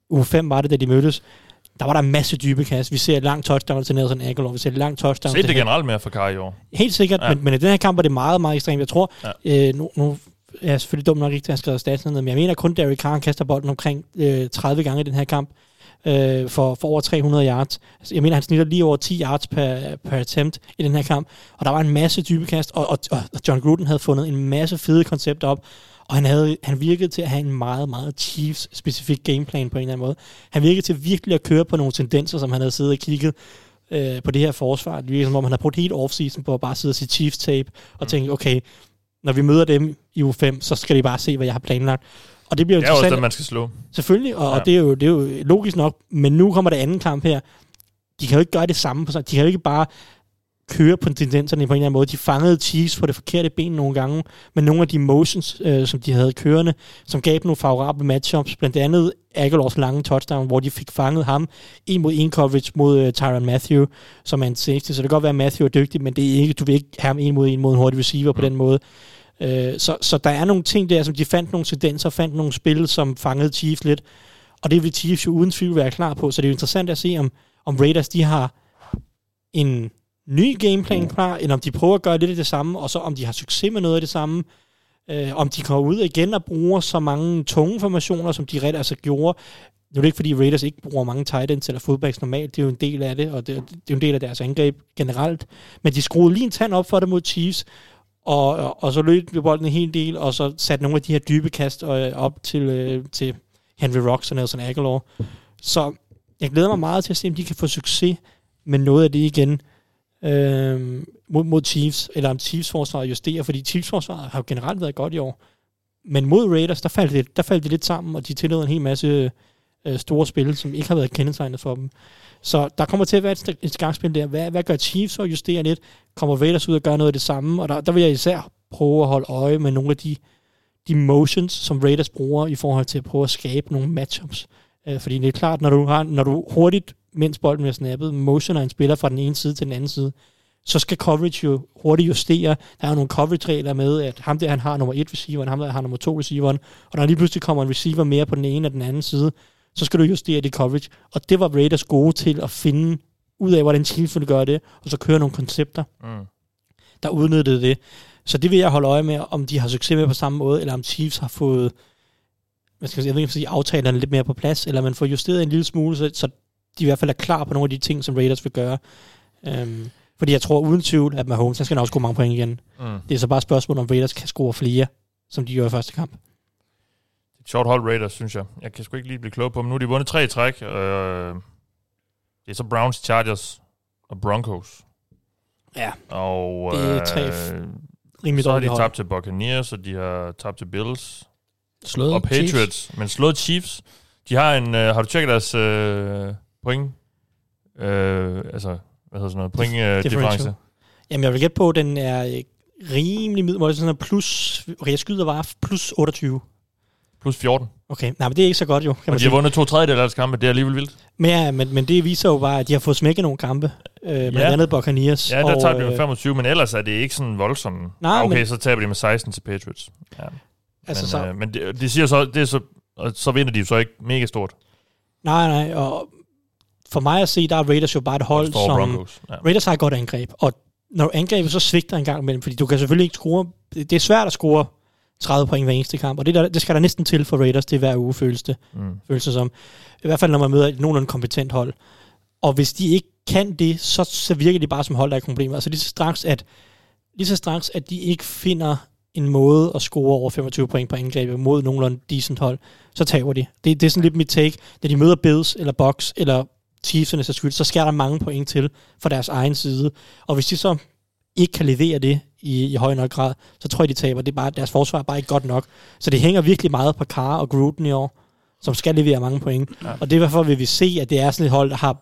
uge 5 var det, da de mødtes der var der en masse dybe kast. Vi ser et langt touchdown til Nelson Aguilar. Vi ser et langt touchdown Se det generelt mere for Kari i år. Helt sikkert, ja. men, men i den her kamp var det meget, meget ekstremt. Jeg tror, ja. øh, nu, nu er jeg selvfølgelig dum nok ikke til at have skrevet statsen ned, men jeg mener kun, Derek Carr kaster bolden omkring øh, 30 gange i den her kamp. øh, for, for over 300 yards. Altså, jeg mener, han snitter lige over 10 yards per, per attempt i den her kamp. Og der var en masse dybekast, og, og, og John Gruden havde fundet en masse fede koncepter op. Og han, havde, han virkede til at have en meget, meget Chiefs-specifik gameplan på en eller anden måde. Han virkede til virkelig at køre på nogle tendenser, som han havde siddet og kigget øh, på det her forsvar. Det virkede som om, han har brugt helt offseason på at bare sidde og se Chiefs-tape og mm. tænke, okay, når vi møder dem i U5, så skal de bare se, hvad jeg har planlagt. Og det bliver det er også det, man skal slå. Selvfølgelig, og, ja. og det, er jo, det er jo logisk nok, men nu kommer der anden kamp her. De kan jo ikke gøre det samme. De kan jo ikke bare køre på tendenserne på en eller anden måde. De fangede Chiefs på det forkerte ben nogle gange, men nogle af de motions, øh, som de havde kørende, som gav nogle favorable matchups, blandt andet Aguilars lange touchdown, hvor de fik fanget ham en mod en coverage mod uh, Tyron Matthew, som er en safety. Så det kan godt være, at Matthew er dygtig, men det er ikke, du vil ikke have ham en mod en mod en hurtig receiver på mm. den måde. Øh, så, så der er nogle ting der, som de fandt nogle tendenser, fandt nogle spil, som fangede Chiefs lidt, og det vil Chiefs jo uden tvivl være klar på. Så det er jo interessant at se, om, om Raiders de har en ny gameplan klar, eller om de prøver at gøre lidt af det samme, og så om de har succes med noget af det samme, øh, om de kommer ud igen og bruger så mange tunge formationer, som de ret altså gjorde. Nu er det ikke, fordi Raiders ikke bruger mange tight ends eller fullbacks normalt, det er jo en del af det, og det, det er jo en del af deres angreb generelt. Men de skruede lige en tand op for det mod Chiefs, og, og, og så løb vi bolden en hel del, og så satte nogle af de her dybe kast øh, op til, øh, til Henry Rocks og Nelson Aguilar. Så jeg glæder mig meget til at se, om de kan få succes med noget af det igen øh, mod, mod Chiefs, eller om Chiefs forsvaret justerer, fordi Chiefs forsvaret har jo generelt været godt i år. Men mod Raiders, der faldt det, der faldt det lidt sammen, og de tillod en hel masse øh, store spil, som ikke har været kendetegnet for dem. Så der kommer til at være et, et skakspil der. Hvad, hvad gør Chiefs og justerer lidt? Kommer Raiders ud og gør noget af det samme? Og der, der vil jeg især prøve at holde øje med nogle af de, de motions, som Raiders bruger i forhold til at prøve at skabe nogle matchups. Øh, fordi det er klart, når du, har, når du hurtigt, mens bolden bliver snappet, motioner en spiller fra den ene side til den anden side, så skal coverage jo hurtigt justere. Der er jo nogle coverage-regler med, at ham der han har nummer et receiver, ham der har nummer to receiveren, og når lige pludselig kommer en receiver mere på den ene og den anden side, så skal du justere dit coverage. Og det var Raiders gode til at finde ud af, hvordan Chiefs ville gøre det, og så køre nogle koncepter, mm. der udnyttede det. Så det vil jeg holde øje med, om de har succes med på samme måde, eller om Chiefs har fået hvad skal jeg, sige, jeg ved ikke, sige, aftalerne lidt mere på plads, eller man får justeret en lille smule, så, så de i hvert fald er klar på nogle af de ting, som Raiders vil gøre. Um, fordi jeg tror uden tvivl, at Mahomes han skal nok score mange point igen. Mm. Det er så bare et spørgsmål, om Raiders kan score flere, som de gjorde i første kamp. Et sjovt hold Raiders, synes jeg. Jeg kan sgu ikke lige blive klog på dem. Nu har de vundet tre i træk. Øh, det er så Browns, Chargers og Broncos. Ja, og, det er tre øh, rimelig Så har de hold. tabt til Buccaneers, og de har tabt til Bills. Slået og Patriots, Chiefs. men slået Chiefs. De har en, øh, har du tjekket deres øh, point? Øh, altså, hvad hedder sådan noget? Point øh, difference. Jamen, jeg vil gætte på, at den er øh, rimelig middel, sådan plus, okay, jeg skyder bare plus 28. Plus 14. Okay, nej, men det er ikke så godt jo. Kan og de har vundet to tredjedel af deres kampe, det er alligevel vildt. Men, ja, men, men det viser jo bare, at de har fået smækket nogle kampe. Øh, blandt ja. andet Buccaneers. Ja, der og, tager de med 25, men ellers er det ikke sådan voldsomt. Nej, okay, men, så taber de med 16 til Patriots. Ja. Altså, men så, øh, men de, de siger så, det er så, og så vinder de jo så ikke mega stort. Nej, nej, og for mig at se, der er Raiders jo bare et hold, som... Broncos, ja. Raiders har et godt angreb, og når angrebet så svigter en gang imellem, fordi du kan selvfølgelig ikke score... Det er svært at score 30 point hver eneste kamp, og det, der, det skal der næsten til for Raiders, det er hver uge, føles det, mm. føles det som. I hvert fald, når man møder et nogenlunde kompetent hold. Og hvis de ikke kan det, så, så virker de bare som hold, der er problemer. Altså lige så straks, at, lige så straks, at de ikke finder en måde at score over 25 point på angrebet mod nogenlunde decent hold, så taber de. Det, det er sådan lidt mit take. Når de møder Bills eller Bucks eller Chiefs, så, skyld, så skal der mange point til for deres egen side. Og hvis de så ikke kan levere det i, i høj nok grad, så tror jeg, de taber. Det er bare, deres forsvar er bare ikke godt nok. Så det hænger virkelig meget på Carr og Gruden i år, som skal levere mange point. Ja. Og det er derfor, vil vi se, at det er sådan et hold, der har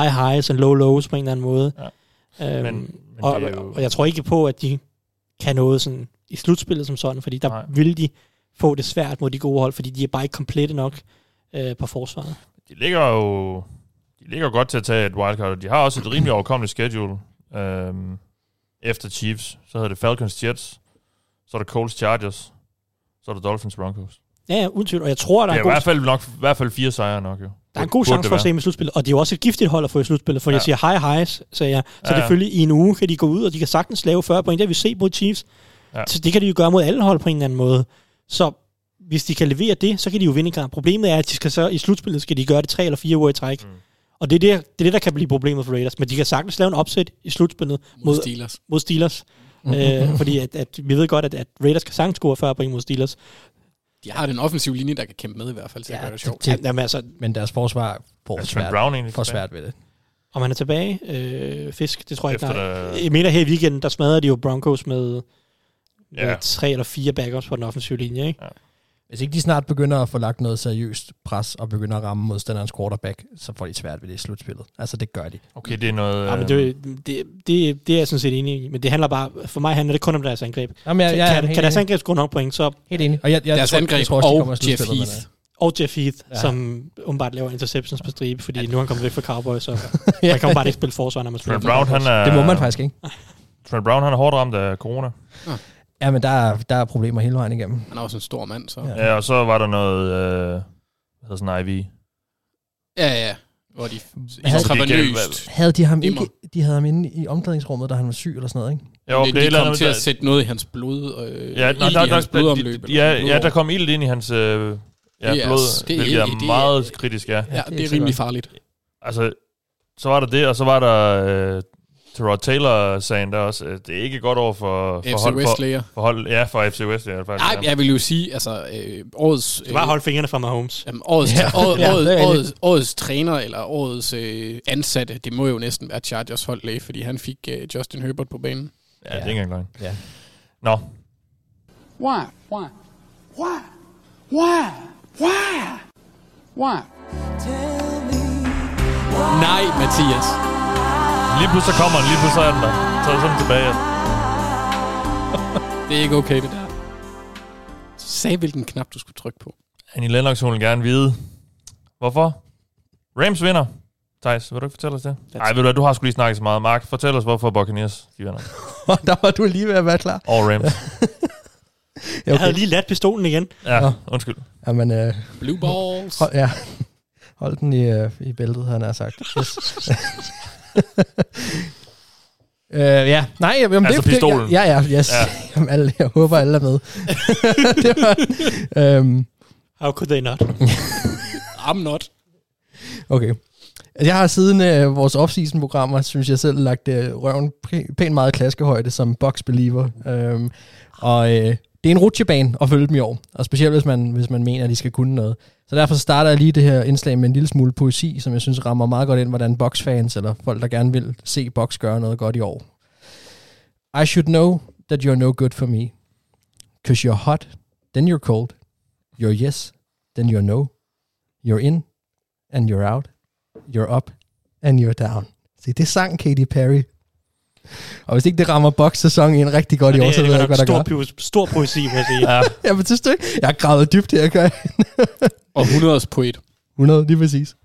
high highs og low lows på en eller anden måde. Ja. Øhm, men, men og, jo... og jeg tror ikke på, at de kan noget sådan i slutspillet som sådan, fordi der Nej. vil de få det svært mod de gode hold, fordi de er bare ikke komplette nok øh, på forsvaret. De ligger jo de ligger godt til at tage et wildcard, de har også et rimelig overkommeligt schedule. Øhm, efter Chiefs, så hedder det Falcons Jets, så er det Colts Chargers, så er det Dolphins Broncos. Ja, ja, uden tvivl. Og jeg tror, der er, er i hvert fald nok, i hvert fald fire sejre nok jo. Der er en god chance for at se med slutspillet, og det er jo også et giftigt hold at få i slutspillet, for ja. jeg siger high highs, så jeg. Så ja, ja. selvfølgelig i en uge kan de gå ud, og de kan sagtens lave 40 point. Det vi set mod Chiefs. Ja. Så det kan de jo gøre mod alle hold på en eller anden måde. Så hvis de kan levere det, så kan de jo vinde kamp. Problemet er, at de skal så, i slutspillet skal de gøre det tre eller fire uger i træk. Mm. Og det er det, det er det, der kan blive problemet for Raiders. Men de kan sagtens lave en opsæt i slutspillet mod, mod Steelers. Mod Steelers. Mm-hmm. øh, fordi at, at, vi ved godt, at, at Raiders kan sagtens score 40 point mod Steelers. De har den offensive linje, der kan kæmpe med i hvert fald, til ja, at gøre det sjovt. Det, jamen, altså, men deres forsvar får svært, Brown for svært ved det. Og man er tilbage. Øh, fisk, det tror jeg ikke, der Jeg mener her i weekenden, der smadrede de jo Broncos med, ja. med tre eller fire backups på den offensive linje. Ikke? Ja. Hvis ikke de snart begynder at få lagt noget seriøst pres og begynder at ramme modstanderens quarterback, så får de svært ved det i slutspillet. Altså, det gør de. Okay, det er noget... Ja, men det, det, det, det er jeg sådan set enig i, men det handler bare... For mig handler det kun om deres angreb. Jamen, jeg, jeg, kan, kan deres angreb score nok point, så... Helt enig. Og jeg, jeg, deres tror, angreb jeg tror, og de Jeff Heath. Og Jeff Heath, ja. som umiddelbart laver interceptions på stribe, fordi ja. nu er han kommet væk fra Cowboys, så ja. man kan bare ikke spille forsvar, når man spiller Brown, han er, Det må man faktisk ikke. Trent Brown, han er hårdt ramt af corona. Ja. Ja, men der er, der er problemer hele vejen igennem. Han er også en stor mand, så... Ja, ja og så var der noget... Øh, hvad hedder sådan IV? Ja, ja. Hvor de havde, havde de ham ikke, de havde ham inde i omklædningsrummet, da han var syg eller sådan noget, ikke? Jo, det, de, de kom til at sætte noget i hans blod, øh, ja, der, der, hans blodomløb. De, ja, ja, der kom ild ind i hans øh, ja, yes, blod, det, hvilket er det, meget det, kritisk, ja. Ja, det er rimelig farligt. Altså, så var der det, og så var der øh, Terod Taylor-sagen der også, det er ikke godt over for, for, hold, for, for hold, ja, for FC West. Ja, faktisk, Nej, jeg vil jo sige, altså, øh, årets... Øh, bare hold fingrene fra Mahomes. Jamen, årets, ja. årets, ja, årets, årets, årets, træner, eller årets øh, ansatte, det må jo næsten være Chargers holdlæge, fordi han fik øh, Justin Herbert på banen. Ja, ja. det er ikke engang Ja. Nå. Why? Why? Why? Why? Why? Why? Tell me why. Nej, Mathias. Lige pludselig kommer den, lige pludselig er den der. Så er sådan tilbage. det er ikke okay, det der. Sag, hvilken knap du skulle trykke på. Annie Lennox, hun vil gerne vide, hvorfor Rams vinder. Thijs, vil du ikke fortælle os det? Nej, ved du du har sgu lige snakket så meget. Mark, fortæl os, hvorfor Buccaneers de vinder. der var du lige ved at være klar. Og Rams. okay. Jeg havde lige ladt pistolen igen. Ja, undskyld. Jamen, øh, Blue balls. Hold, ja, hold den i, øh, i bæltet, han har sagt. Yes. Uh, ja, nej, jamen, altså det, pistolen. Ja, ja, yes. Ja. Jamen, alle, jeg håber, alle er med. det var, um, How could they not? I'm not. Okay. Jeg har siden uh, vores off-season-programmer, synes jeg selv, lagt uh, røven pænt meget klaskehøjde som box-believer. Um, og uh, det er en rutsjebane at følge dem i år, og specielt hvis man, hvis man mener, at de skal kunne noget. Så derfor starter jeg lige det her indslag med en lille smule poesi, som jeg synes rammer meget godt ind, hvordan boxfans eller folk, der gerne vil se box gøre noget godt i år. I should know that you're no good for me. Cause you're hot, then you're cold. You're yes, then you're no. You're in, and you're out. You're up, and you're down. Se, det sang Katy Perry. Og hvis ikke det rammer box-sæson ind rigtig godt ja, i år, så ved jeg ikke, hvad der stor, gør. Stor poesi, vil jeg sige. ja. ja, men synes du ikke? Jeg har gravet dybt her, gør Og 100 poet. 100, lige præcis.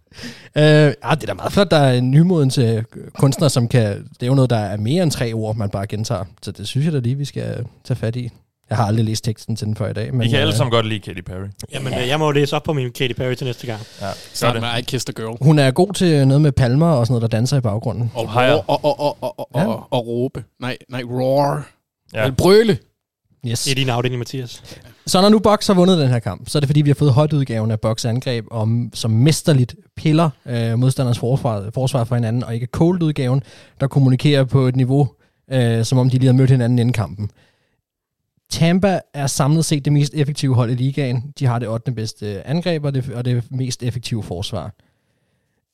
Uh, ja, det er da meget flot, der er en nymodens uh, kunstner, som kan... Det er jo noget, der er mere end tre ord, man bare gentager. Så det synes jeg da lige, vi skal tage fat i. Jeg har aldrig læst teksten til den før i dag. Men, I kan alle sammen godt lide Katy Perry. Jamen, ja. jeg må læse op på min Katy Perry til næste gang. Ja, så med I Kissed a Girl. Hun er god til noget med palmer og sådan noget, der danser i baggrunden. Og, og, og, og, og, og, og, ja. og, og råbe. Nej, nej, roar. Ja. Eller brøle. Yes. Det er din afdeling, Mathias. Så når nu Box har vundet den her kamp, så er det fordi, vi har fået hot-udgaven af Box angreb, om, som mesterligt piller øh, modstanders forsvar, forsvar for hinanden, og ikke cold-udgaven, der kommunikerer på et niveau, øh, som om de lige har mødt hinanden inden kampen. Tampa er samlet set det mest effektive hold i ligaen. De har det 8. bedste angreb og det, og det mest effektive forsvar.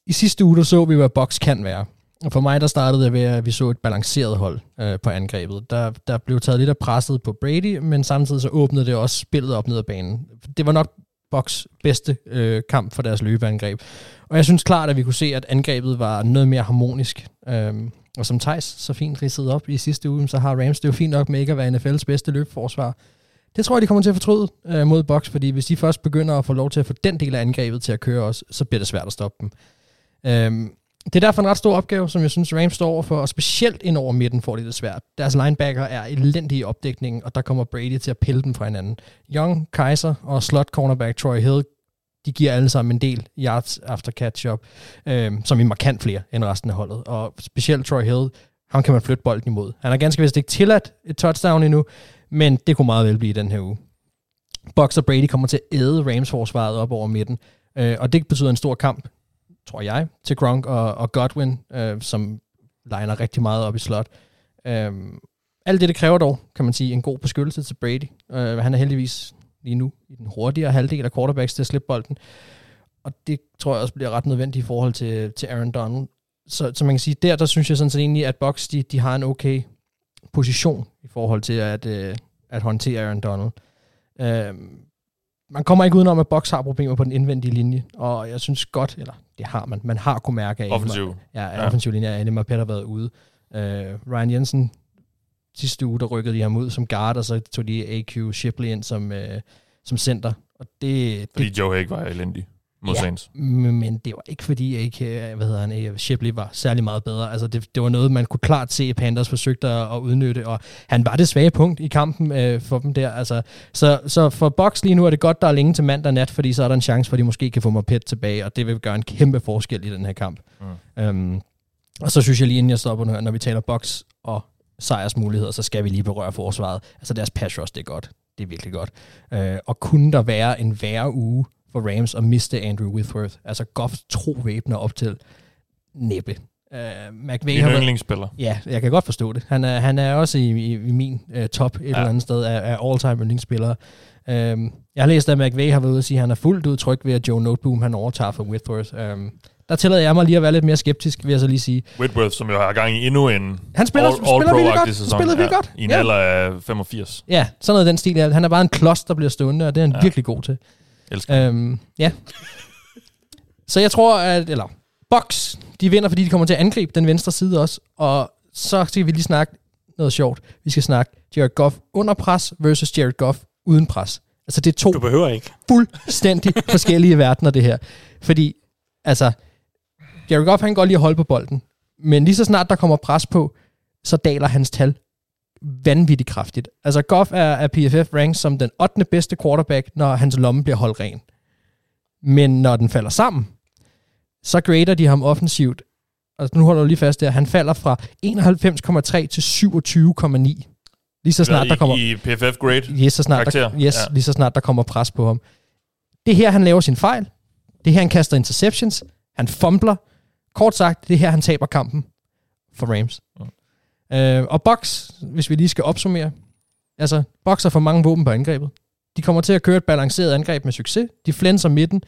I sidste uge der så vi, hvad Box kan være. Og for mig, der startede det ved, at vi så et balanceret hold øh, på angrebet. Der, der blev taget lidt af presset på Brady, men samtidig så åbnede det også spillet op ned ad banen. Det var nok Box bedste øh, kamp for deres løbeangreb. Og jeg synes klart, at vi kunne se, at angrebet var noget mere harmonisk. Øhm, og som Thijs så fint ridsede op i sidste uge, så har Rams det jo fint nok med ikke at være NFL's bedste løbforsvar. Det tror jeg, de kommer til at fortryde øh, mod Box, fordi hvis de først begynder at få lov til at få den del af angrebet til at køre også, så bliver det svært at stoppe dem. Øhm, det er derfor en ret stor opgave, som jeg synes, Rams står over for, og specielt ind over midten får de det svært. Deres linebacker er elendige i opdækningen, og der kommer Brady til at pille dem fra hinanden. Young, Kaiser og slot cornerback Troy Hill de giver alle sammen en del yards after catch-up, øh, som er markant flere end resten af holdet. Og specielt Troy Hill, ham kan man flytte bolden imod. Han har ganske vist ikke tilladt et touchdown endnu, men det kunne meget vel blive den her uge. Bucks og Brady kommer til at æde Rams-forsvaret op over midten. Øh, og det betyder en stor kamp, tror jeg, til Gronk og, og Godwin, øh, som legner rigtig meget op i slot. Øh, alt det, det kræver dog, kan man sige, en god beskyttelse til Brady. Øh, han er heldigvis lige nu i den hurtigere halvdel af quarterbacks til at slippe bolden. Og det tror jeg også bliver ret nødvendigt i forhold til, til Aaron Donald. Så, så man kan sige, der, der synes jeg sådan set egentlig, at Bucks, de, de har en okay position i forhold til at, øh, at håndtere Aaron Donald. Øh, man kommer ikke udenom, at Bucks har problemer på den indvendige linje, og jeg synes godt, eller det har man, man har kunne mærke, at offensiv. Ja, ja. offensiv linje, at Anima Petter har været ude. Øh, Ryan Jensen, sidste uge, der rykkede de ham ud som guard, og så tog de AQ Shipley ind som, øh, som center. Og det, Fordi det, Joe Hague var elendig mod ja, Saints. men det var ikke fordi, ikke, hvad hedder han, Shipley var særlig meget bedre. Altså det, det var noget, man kunne klart se, at Panthers forsøgte at, at udnytte, og han var det svage punkt i kampen øh, for dem der. Altså, så, så for Box lige nu er det godt, der er længe til mandag nat, fordi så er der en chance for, at de måske kan få Moped tilbage, og det vil gøre en kæmpe forskel i den her kamp. Mm. Øhm, og så synes jeg lige, inden jeg stopper nu, når vi taler Box og sejrsmuligheder, så skal vi lige berøre forsvaret. Altså deres pass rush, det er godt. Det er virkelig godt. Øh, og kunne der være en værre uge for Rams at miste Andrew Whitworth. Altså Goffs tro væbner op til næppe. Uh, McVay Min yndlingsspiller. Ja, jeg kan godt forstå det. Han er, han er også i, i, i min uh, top et ja. eller andet sted af, af all-time yndlingsspillere. Uh, jeg har læst, at McVay har været ude at sige, at han er fuldt ud tryg ved, at Joe Noteboom han overtager for Whitworth. Uh, der tillader jeg mig lige at være lidt mere skeptisk, vil jeg så lige sige. Whitworth, som jo har gang i endnu en han spiller, all, spiller virkelig godt. Sæson. Han spiller virkelig ja, godt. I en ja. alder af 85. Ja, sådan noget den stil. Han er bare en klods, der bliver stående, og det er han ja. virkelig god til. Elsker. Øhm, ja. Så jeg tror, at... Eller, Box, de vinder, fordi de kommer til at angribe den venstre side også. Og så skal vi lige snakke noget sjovt. Vi skal snakke Jared Goff under pres versus Jared Goff uden pres. Altså det er to du behøver ikke. fuldstændig forskellige verdener, det her. Fordi, altså, Jared Goff, han kan godt lide at holde på bolden. Men lige så snart der kommer pres på, så daler hans tal vanvittigt kraftigt. Altså Goff er, er PFF ranked som den 8. bedste quarterback, når hans lomme bliver holdt ren. Men når den falder sammen, så grader de ham offensivt. Altså nu holder du lige fast der. Han falder fra 91,3 til 27,9. Lige så snart der kommer... I PFF grade? Yes, så snart der, yes, ja. lige så snart der kommer pres på ham. Det her, han laver sin fejl. Det her, han kaster interceptions. Han fumbler. Kort sagt, det er her, han taber kampen for Rams. Ja. Øh, og Box, hvis vi lige skal opsummere, altså Box har for mange våben på angrebet. De kommer til at køre et balanceret angreb med succes. De flænser midten.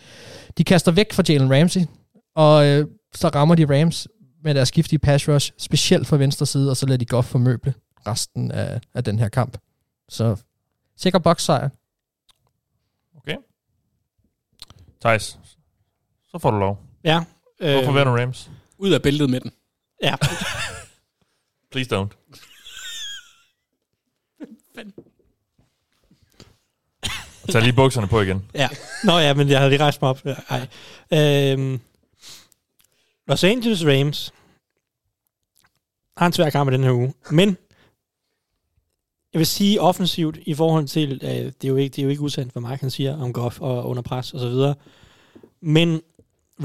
De kaster væk fra Jalen Ramsey. Og øh, så rammer de Rams med deres skiftige pass rush, specielt fra venstre side, og så lader de godt formøble resten af, af den her kamp. Så sikker box sejr. Okay. Thijs, så får du lov. Ja. Hvorfor øh, vinder Rams? Ud af bæltet med den. Ja. Please don't. Tag lige bukserne på igen. Ja. Nå ja, men jeg havde lige rejst mig op. Ej. Øhm, Los Angeles Rams har en svær kamp i den her uge. Men jeg vil sige offensivt i forhold til, øh, det, er jo ikke, det er jo ikke usandt, hvad Mark han siger om Goff og under pres og så videre. Men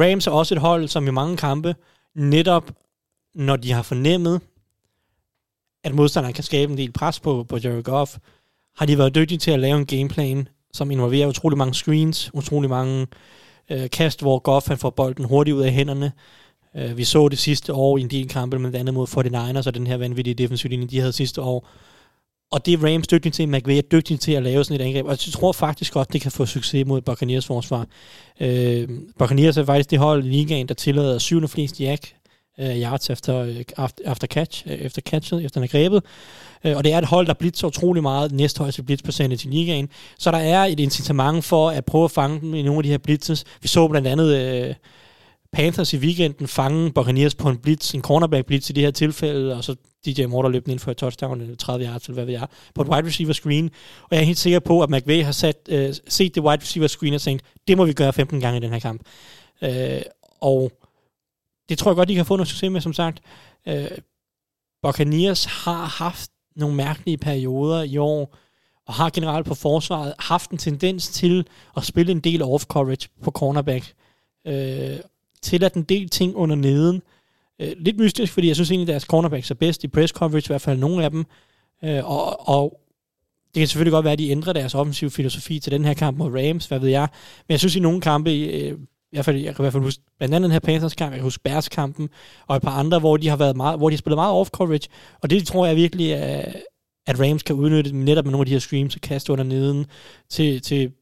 Rams er også et hold, som i mange kampe, netop når de har fornemmet, at modstanderen kan skabe en del pres på, på Jerry Goff, har de været dygtige til at lave en gameplan, som involverer utrolig mange screens, utrolig mange øh, kast, hvor Goff han får bolden hurtigt ud af hænderne. Øh, vi så det sidste år i en del kampe, med andet mod 49ers og den her vanvittige defensive linje, de havde sidste år. Og det er Rams dygtig til, McVay er dygtig til at lave sådan et angreb, og jeg tror faktisk godt, det kan få succes mod Buccaneers forsvar. Øh, Buccaneers er faktisk det hold i ligaen, der tillader syvende flest jack øh, yards efter, øh, efter catch, øh, efter catchet, efter den er grebet. Øh, og det er et hold, der blitzer utrolig meget, næsthøjeste højeste blitzprocent i ligaen. Så der er et incitament for at prøve at fange dem i nogle af de her blitzes. Vi så blandt andet øh, Panthers i weekenden fange Buccaneers på en blitz, en cornerback blitz i det her tilfælde, og så DJ Moore, der løb ind for et touchdown, eller 30 yards, eller hvad ved jeg, på et wide receiver screen. Og jeg er helt sikker på, at McVay har sat, øh, set det wide receiver screen og tænkt, det må vi gøre 15 gange i den her kamp. Øh, og det tror jeg godt, de kan få noget succes med, som sagt. Øh, Buccaneers har haft nogle mærkelige perioder i år, og har generelt på forsvaret haft en tendens til at spille en del off-coverage på cornerback. Øh, tilladt en del ting under neden. Øh, lidt mystisk, fordi jeg synes egentlig, at deres cornerbacks er bedst i press coverage, i hvert fald nogle af dem. Øh, og, og Det kan selvfølgelig godt være, at de ændrer deres offensiv filosofi til den her kamp mod Rams, hvad ved jeg. Men jeg synes, i nogle kampe, øh, i hvert fald, jeg kan i hvert fald huske, blandt andet den her Panthers kamp, jeg kan huske Bears kampen, og et par andre, hvor de har været meget, hvor de har spillet meget off coverage, og det tror jeg virkelig, at, at Rams kan udnytte netop med nogle af de her streams og kaste under neden til, til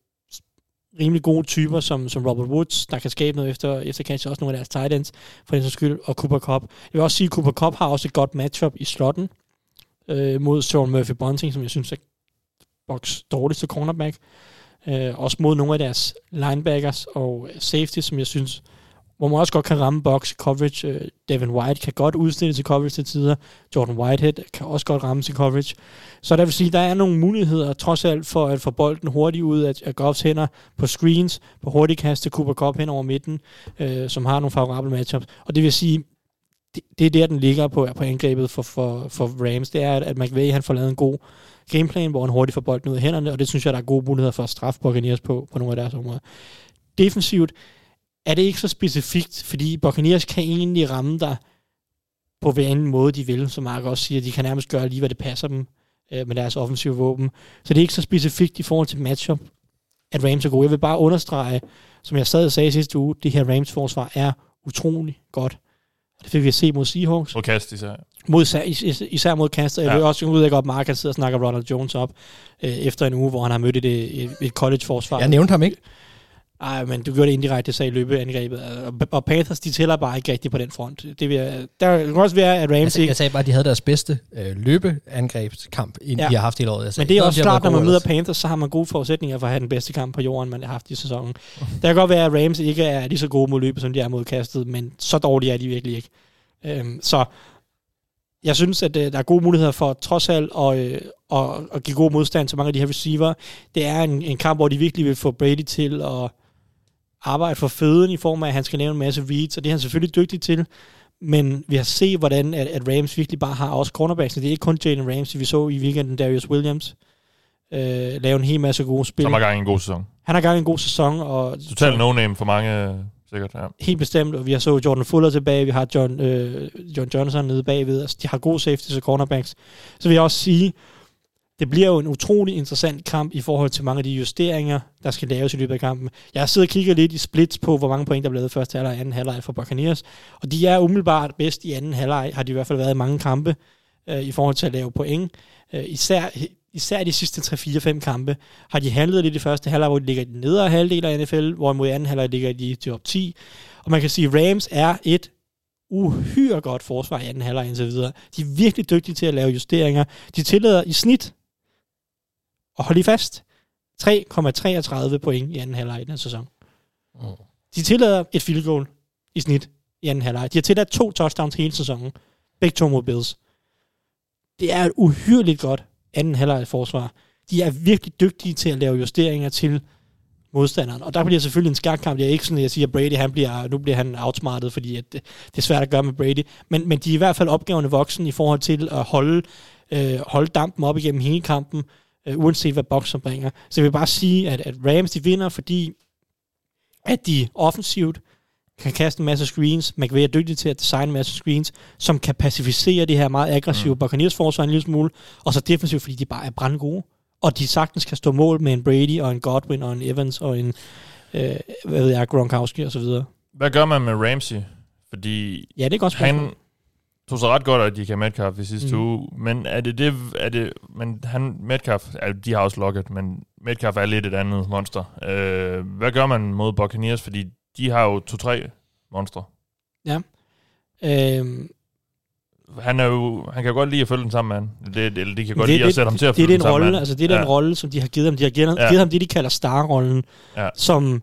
rimelig gode typer, som, som Robert Woods, der kan skabe noget efter, efter kanskje også nogle af deres tight ends, for den skyld, og Cooper Cup. Jeg vil også sige, at Cooper Cup har også et godt matchup i slotten øh, mod Sean Murphy Bunting, som jeg synes er box dårligste cornerback. Øh, også mod nogle af deres linebackers og safety, som jeg synes hvor man også godt kan ramme box coverage. Uh, Devin White kan godt udstille til coverage til tider. Jordan Whitehead kan også godt ramme til coverage. Så der vil sige, der er nogle muligheder trods alt for at få bolden hurtigt ud af, af Goffs hænder på screens, på hurtigt kast til Cooper Cup hen over midten, uh, som har nogle favorable matchups. Og det vil sige, det, det er der, den ligger på, på angrebet for, for, for Rams. Det er, at, at McVay han får lavet en god gameplan, hvor han hurtigt får bolden ud af hænderne, og det synes jeg, der er gode muligheder for at straffe Buccaneers på, på nogle af deres områder. Defensivt, er det ikke så specifikt, fordi Buccaneers kan egentlig ramme dig på hver anden måde, de vil, som Mark også siger. De kan nærmest gøre lige, hvad det passer dem øh, med deres offensive våben. Så det er ikke så specifikt i forhold til matchup, at Rams er gode. Jeg vil bare understrege, som jeg sad og sagde sidste uge, det her Rams-forsvar er utrolig godt. Det fik vi at se mod Seahawks. Mod kast især. Mod, især, især mod kast. Jeg ja. vil også ud af godt, Mark sidder og snakker Ronald Jones op øh, efter en uge, hvor han har mødt et, et, et college-forsvar. Jeg nævnte ham ikke. Ej, men du gjorde det indirekte, sagde løbeangrebet. Og Panthers, de tæller bare ikke rigtigt på den front. Det vil, der kan også være, at Rams altså, ikke... Jeg sagde bare, at de havde deres bedste øh, løbeangrebskamp, ja. de har haft i året. Jeg sagde, men det er også klart, når man møder Panthers, så har man gode forudsætninger for at have den bedste kamp på jorden, man har haft i sæsonen. der kan godt være, at Rams ikke er lige så gode mod løbet, som de er mod kastet, men så dårlige er de virkelig ikke. Øhm, så jeg synes, at øh, der er gode muligheder for trods alt at, øh, at, at give god modstand til mange af de her receiver. Det er en, en kamp, hvor de virkelig vil få Brady til at arbejde for føden i form af, at han skal lave en masse reads, og det er han selvfølgelig dygtig til. Men vi har set, hvordan at, at Rams virkelig bare har også cornerbacks. Det er ikke kun Jalen Ramsey. Vi så i weekenden Darius Williams øh, lave en hel masse gode spil. Han har gang i en god sæson. Han har gang i en god sæson. Og Total no-name for mange, sikkert. Ja. Helt bestemt. Og vi har så Jordan Fuller tilbage. Vi har John, øh, John Johnson nede bagved. Altså, de har gode safety og cornerbacks. Så vil jeg også sige, det bliver jo en utrolig interessant kamp i forhold til mange af de justeringer, der skal laves i løbet af kampen. Jeg sidder og kigger lidt i splits på, hvor mange point, der er lavet første halvleg og anden halvleg for Buccaneers, og de er umiddelbart bedst i anden halvleg, har de i hvert fald været i mange kampe øh, i forhold til at lave point. Øh, især, især de sidste 3-4-5 kampe har de handlet lidt i første halvleg, hvor de ligger i den nedre halvdel af NFL, hvorimod i anden halvleg ligger de til top 10. Og man kan sige, at Rams er et uhyre godt forsvar i anden halvleg indtil videre. De er virkelig dygtige til at lave justeringer. De tillader i snit og hold lige fast, 3,33 point i anden halvleg i den sæson. Mm. De tillader et field goal i snit i anden halvleg. De har tilladt to touchdowns hele sæsonen. Begge to mod Bills. Det er et uhyrligt godt anden halvleg forsvar. De er virkelig dygtige til at lave justeringer til modstanderen. Og der bliver selvfølgelig en skærkamp. Det er ikke sådan, at jeg siger, at Brady, han bliver, nu bliver han outsmartet, fordi at det, det er svært at gøre med Brady. Men, men de er i hvert fald opgaverne voksen i forhold til at holde, øh, holde dampen op igennem hele kampen, øh, uanset hvad bokser bringer. Så jeg vil bare sige, at, at Rams de vinder, fordi at de offensivt kan kaste en masse screens. Kan være dygtig til at designe en masse screens, som kan pacificere de her meget aggressive mm. Buccaneers forsvar en lille smule, og så defensivt, fordi de bare er brandgode. Og de sagtens kan stå mål med en Brady og en Godwin og en Evans og en, øh, hvad ved jeg, Gronkowski og så videre. Hvad gør man med Ramsey? Fordi ja, det er godt han, tog sig ret godt af DK Metcalf i sidste mm. uge, men er det det, er det, men han, Metcalf, altså, de har også lukket, men Metcalf er lidt et andet monster. Øh, hvad gør man mod Buccaneers, fordi de har jo to-tre monstre. Ja. Øh, han, er jo, han kan godt lide at følge den samme mand. Det, eller de kan godt det, lide at sætte ham til at følge det er den, den rolle. Altså, det er den ja. rolle, som de har givet ham. De har givet, ja. givet ham det, de kalder star-rollen, ja. som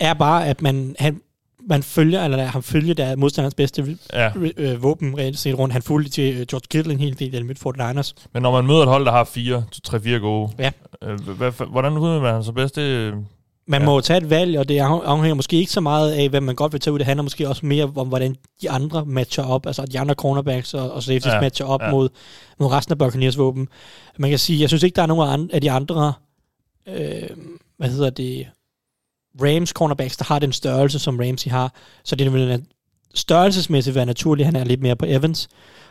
er bare, at man, han, man følger, eller han følger der modstanderens bedste ja. øh, våben reelt set rundt. Han fulgte til uh, George Kittle en hel del af Midford Liners. Men når man møder et hold, der har fire, tre-fire gode, ja. øh, hvordan udmærker man så bedst? Det, man ja. må tage et valg, og det afhænger måske ikke så meget af, hvad man godt vil tage ud. Det handler måske også mere om, hvordan de andre matcher op, altså de andre cornerbacks og, og safeties ja. matcher op ja. mod, mod resten af Buccaneers våben. Man kan sige, jeg synes ikke, der er nogen af de andre, øh, hvad hedder det, Rams cornerbacks, der har den størrelse, som Ramsey har, så det vil størrelsesmæssigt være naturligt, at han er lidt mere på Evans.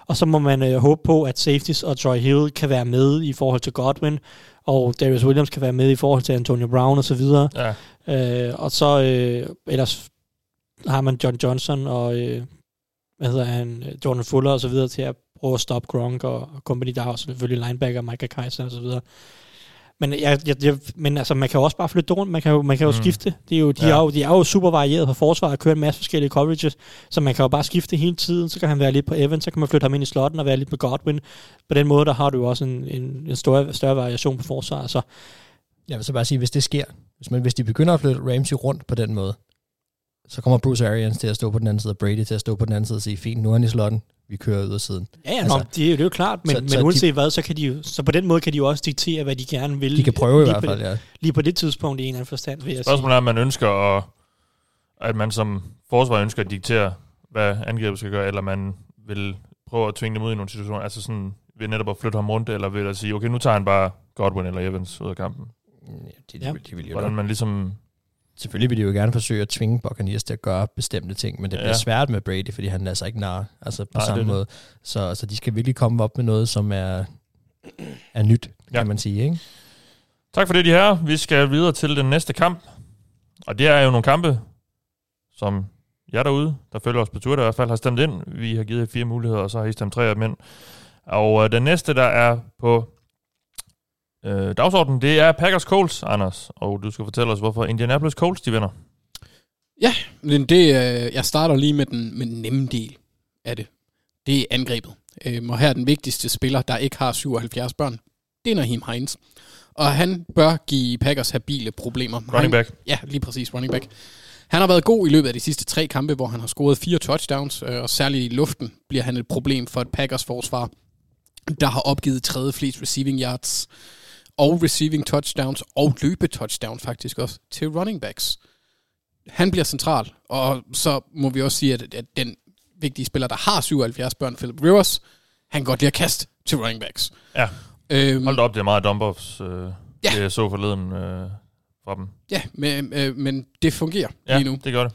Og så må man øh, håbe på, at safeties og Troy Hill kan være med i forhold til Godwin, og Darius Williams kan være med i forhold til Antonio Brown og så videre. Ja. Øh, og så øh, ellers har man John Johnson og øh, hvad hedder han, Jordan Fuller og så videre til at prøve at stoppe Gronk og, og company. Der er også selvfølgelig linebacker, Michael Kaiser og så videre. Men, jeg, jeg, jeg, men altså, man kan jo også bare flytte rundt, man kan jo, man kan jo mm. skifte. Det er jo, de, ja. er jo, de er jo super varieret på forsvaret kører en masse forskellige coverages, så man kan jo bare skifte hele tiden. Så kan han være lidt på Evans, så kan man flytte ham ind i slotten og være lidt på Godwin. På den måde, der har du jo også en, en, en større, større variation på forsvaret. Så. Jeg vil så bare sige, hvis det sker, hvis, man, hvis de begynder at flytte Ramsey rundt på den måde, så kommer Bruce Arians til at stå på den anden side, og Brady til at stå på den anden side og sige, fint, nu er han i slotten, vi kører ud af siden. Ja, ja altså, nå, det, det er jo klart, men, så, men så uanset de, hvad, så, kan de jo, så på den måde kan de jo også diktere, hvad de gerne vil. De kan prøve i hvert fald, ja. Lige på det tidspunkt i en eller anden forstand, vil jeg Spørgsmålet er, at man ønsker at, at man som forsvar ønsker at diktere, hvad angrebet skal gøre, eller man vil prøve at tvinge dem ud i nogle situationer, altså sådan ved netop at flytte ham rundt, eller ved at sige, okay, nu tager han bare Godwin eller Evans ud af kampen. Ja, det, de, de vil jo Hvordan man ligesom Selvfølgelig vil de jo gerne forsøge at tvinge Buccaneers til at gøre bestemte ting, men det bliver ja. svært med Brady, fordi han er altså ikke nar, altså på Nej, samme måde. Så, så de skal virkelig komme op med noget, som er, er nyt, ja. kan man sige. Ikke? Tak for det, de her. Vi skal videre til den næste kamp. Og det er jo nogle kampe, som jeg derude, der følger os på Twitter, i hvert fald har stemt ind. Vi har givet fire muligheder, og så har I stemt tre af dem ind. Og øh, den næste, der er på øh, dagsordenen, det er Packers Colts, Anders. Og du skal fortælle os, hvorfor Indianapolis Colts de vinder. Ja, men det, øh, jeg starter lige med den, med den nemme del af det. Det er angrebet. Øh, og her er den vigtigste spiller, der ikke har 77 børn. Det er Naheem Hines. Og han bør give Packers habile problemer. Running back. ja, lige præcis, running back. Han har været god i løbet af de sidste tre kampe, hvor han har scoret fire touchdowns, øh, og særligt i luften bliver han et problem for et Packers forsvar, der har opgivet tredje flest receiving yards og receiving touchdowns og løbe touchdowns faktisk også til running backs. Han bliver central, og så må vi også sige, at, at den vigtige spiller, der har 77 børn, Philip Rivers, han går lige at kaste til running backs. Ja. Øhm, Hold op, det er meget dump-offs, øh, ja. det jeg så forleden. Øh, fra dem. Ja, men, øh, men det fungerer ja, lige nu. det gør det.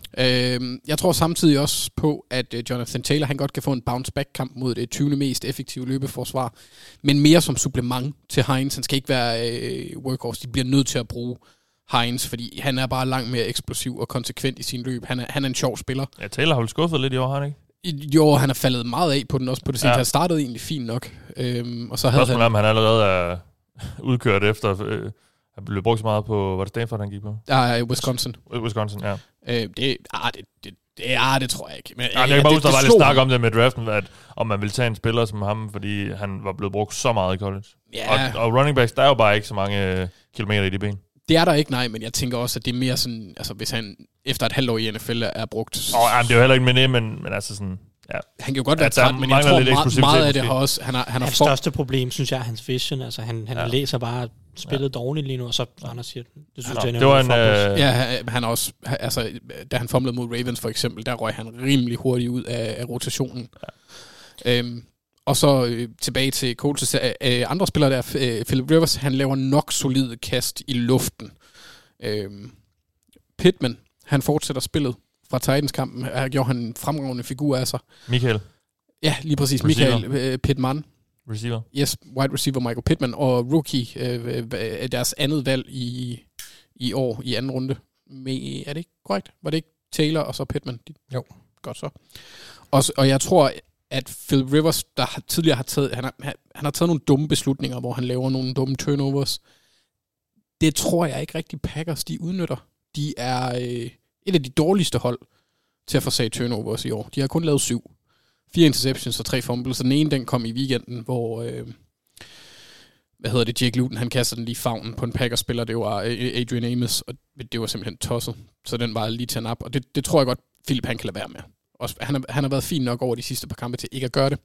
Øh, jeg tror samtidig også på, at øh, Jonathan Taylor han godt kan få en bounce-back-kamp mod det 20. mest effektive løbeforsvar, men mere som supplement til Heinz. Han skal ikke være øh, workhorse. De bliver nødt til at bruge Heinz, fordi han er bare langt mere eksplosiv og konsekvent i sin løb. Han er, han er en sjov spiller. Ja, Taylor har vel skuffet lidt i år, har han ikke? Jo, han har faldet meget af på den også på det seneste. Ja. Han startede egentlig fint nok. Øhm, og så havde Spørgsmålet han... om han allerede er udkørt efter... Øh han blev brugt så meget på, var det Stanford, han gik på? Ja, Wisconsin. Wisconsin, ja. Øh, det, ah, det, det, det, ah, det tror jeg ikke. Men, ja, jeg kan bare huske, der var lidt snak om det med draften, at om man ville tage en spiller som ham, fordi han var blevet brugt så meget i college. Ja. Og, og running backs, der er jo bare ikke så mange øh, kilometer i de ben. Det er der ikke, nej, men jeg tænker også, at det er mere sådan, altså hvis han efter et halvt år i NFL er brugt... Åh, oh, det er jo heller ikke med det, men, men altså sådan... Ja. Han kan jo godt være træt, men jeg tror meget, meget af det har også... Han har, han har hans for... største problem, synes jeg, er hans vision. Altså, han, han ja. læser bare spillet ja. dårligt lige nu, og så Anders siger, det synes ja, jeg, det var en, øh... Ja, han også, altså, da han fumlede mod Ravens for eksempel, der røg han rimelig hurtigt ud af, af rotationen. Ja. Øhm, og så øh, tilbage til Colts øh, andre spillere der, øh, Philip Rivers, han laver nok solide kast i luften. Øhm, Pittman, han fortsætter spillet fra Titans-kampen. Her gjorde han en fremragende figur af sig. Michael. Ja, lige præcis. Receiver. Michael øh, Pittman. Receiver. Yes, wide receiver Michael Pittman. Og rookie, øh, øh, deres andet valg i, i år, i anden runde. Med, er det ikke korrekt? Var det ikke Taylor og så Pittman? Jo. Godt så. Og, og jeg tror, at Phil Rivers, der tidligere har taget, han har, han har taget nogle dumme beslutninger, hvor han laver nogle dumme turnovers. Det tror jeg ikke rigtig Packers, de udnytter. De er øh, et af de dårligste hold til at få sat turnovers i år. De har kun lavet syv. Fire interceptions og tre fumbles. Den ene, den kom i weekenden, hvor... Øh, hvad hedder det, Jake Luton, han kaster den lige favnen på en Packers-spiller, det var øh, øh, Adrian Amos, og det var simpelthen tosset. Så den var lige til en op, og det, det tror jeg godt, Philip han kan lade være med. Også, han, har, han har været fin nok over de sidste par kampe til ikke at gøre det.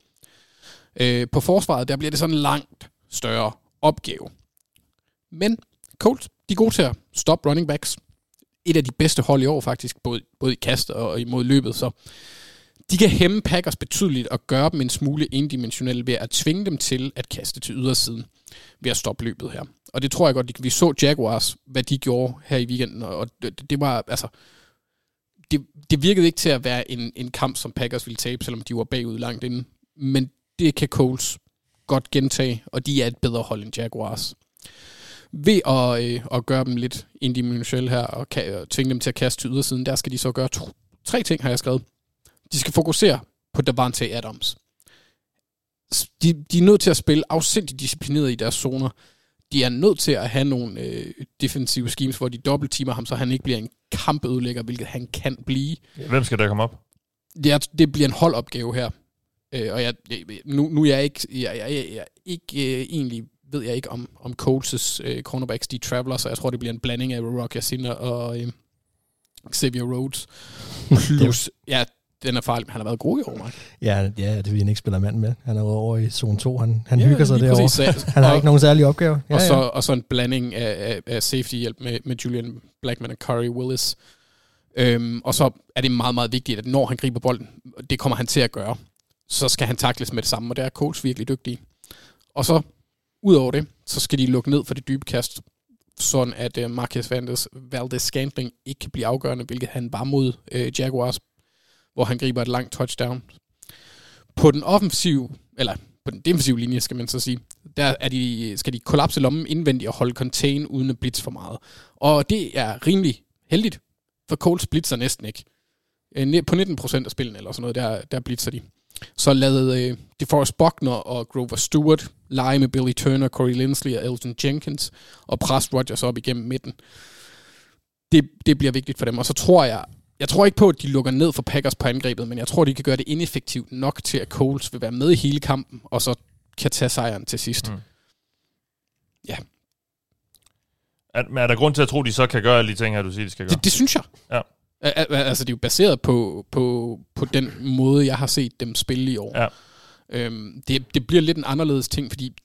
Øh, på forsvaret, der bliver det sådan en langt større opgave. Men Colts, de er gode til at stoppe running backs. Et af de bedste hold i år faktisk, både, både i kast og imod løbet, så de kan hæmme Packers betydeligt og gøre dem en smule indimensionelle ved at tvinge dem til at kaste til ydersiden ved at stoppe løbet her. Og det tror jeg godt, vi så Jaguars, hvad de gjorde her i weekenden, og det, det var, altså, det, det virkede ikke til at være en, en kamp, som Packers ville tabe, selvom de var bagud langt inden. Men det kan Coles godt gentage, og de er et bedre hold end Jaguars. Ved at, øh, at gøre dem lidt indimensionelle her, og, kan, og tvinge dem til at kaste til ydersiden, der skal de så gøre to, tre ting, har jeg skrevet. De skal fokusere på Davante Adams. De, de er nødt til at spille afsindigt disciplineret i deres zoner. De er nødt til at have nogle øh, defensive schemes, hvor de dobbeltteamer ham, så han ikke bliver en kampødelægger, hvilket han kan blive. Hvem skal der komme op? Det, er, det bliver en holdopgave her. Øh, og jeg, nu, nu er jeg ikke, jeg, jeg, jeg, jeg ikke øh, egentlig ved jeg ikke om, om Coles' øh, cornerbacks, de traveler, så jeg tror, det bliver en blanding af Rock Yassin og øh, Xavier Rhodes. Plus, ja, den er farlig, men han har været god i år, Mark. Ja, ja, det vil han ikke spille mand med. Han er over i zone 2, han, han ja, hygger sig derovre. han har og, ikke nogen særlige opgaver. Ja, og, så, ja. og så en blanding af, af, af safety-hjælp med, med Julian Blackman og Curry Willis. Øhm, og så er det meget, meget vigtigt, at når han griber bolden, det kommer han til at gøre, så skal han takles med det samme, og der er coach virkelig dygtig. Og så, ud over det, så skal de lukke ned for det dybe kast, sådan at uh, Marcus Valdez, Valdez Scantling ikke kan blive afgørende, hvilket han var mod uh, Jaguars, hvor han griber et langt touchdown. På den offensive, eller på den defensive linje, skal man så sige, der er de, skal de kollapse lommen indvendigt og holde contain uden at blitz for meget. Og det er rimelig heldigt, for Colts blitzer næsten ikke. Øh, på 19% af spillene eller sådan noget, der, der blitzer de. Så lavede øh, DeForest Buckner og Grover Stewart lege med Billy Turner, Corey Lindsley og Elton Jenkins, og presse Rodgers op igennem midten. Det, det bliver vigtigt for dem. Og så tror jeg, jeg tror ikke på, at de lukker ned for Packers på angrebet, men jeg tror, de kan gøre det ineffektivt nok til, at Coles vil være med i hele kampen, og så kan tage sejren til sidst. Mm. Ja. Er, er der grund til at tro, at de så kan gøre alle de ting her, du siger, de skal gøre? Det, det synes jeg. Ja. Altså, det er jo baseret på, på, på den måde, jeg har set dem spille i år. Ja. Øhm, det, det bliver lidt en anderledes ting, fordi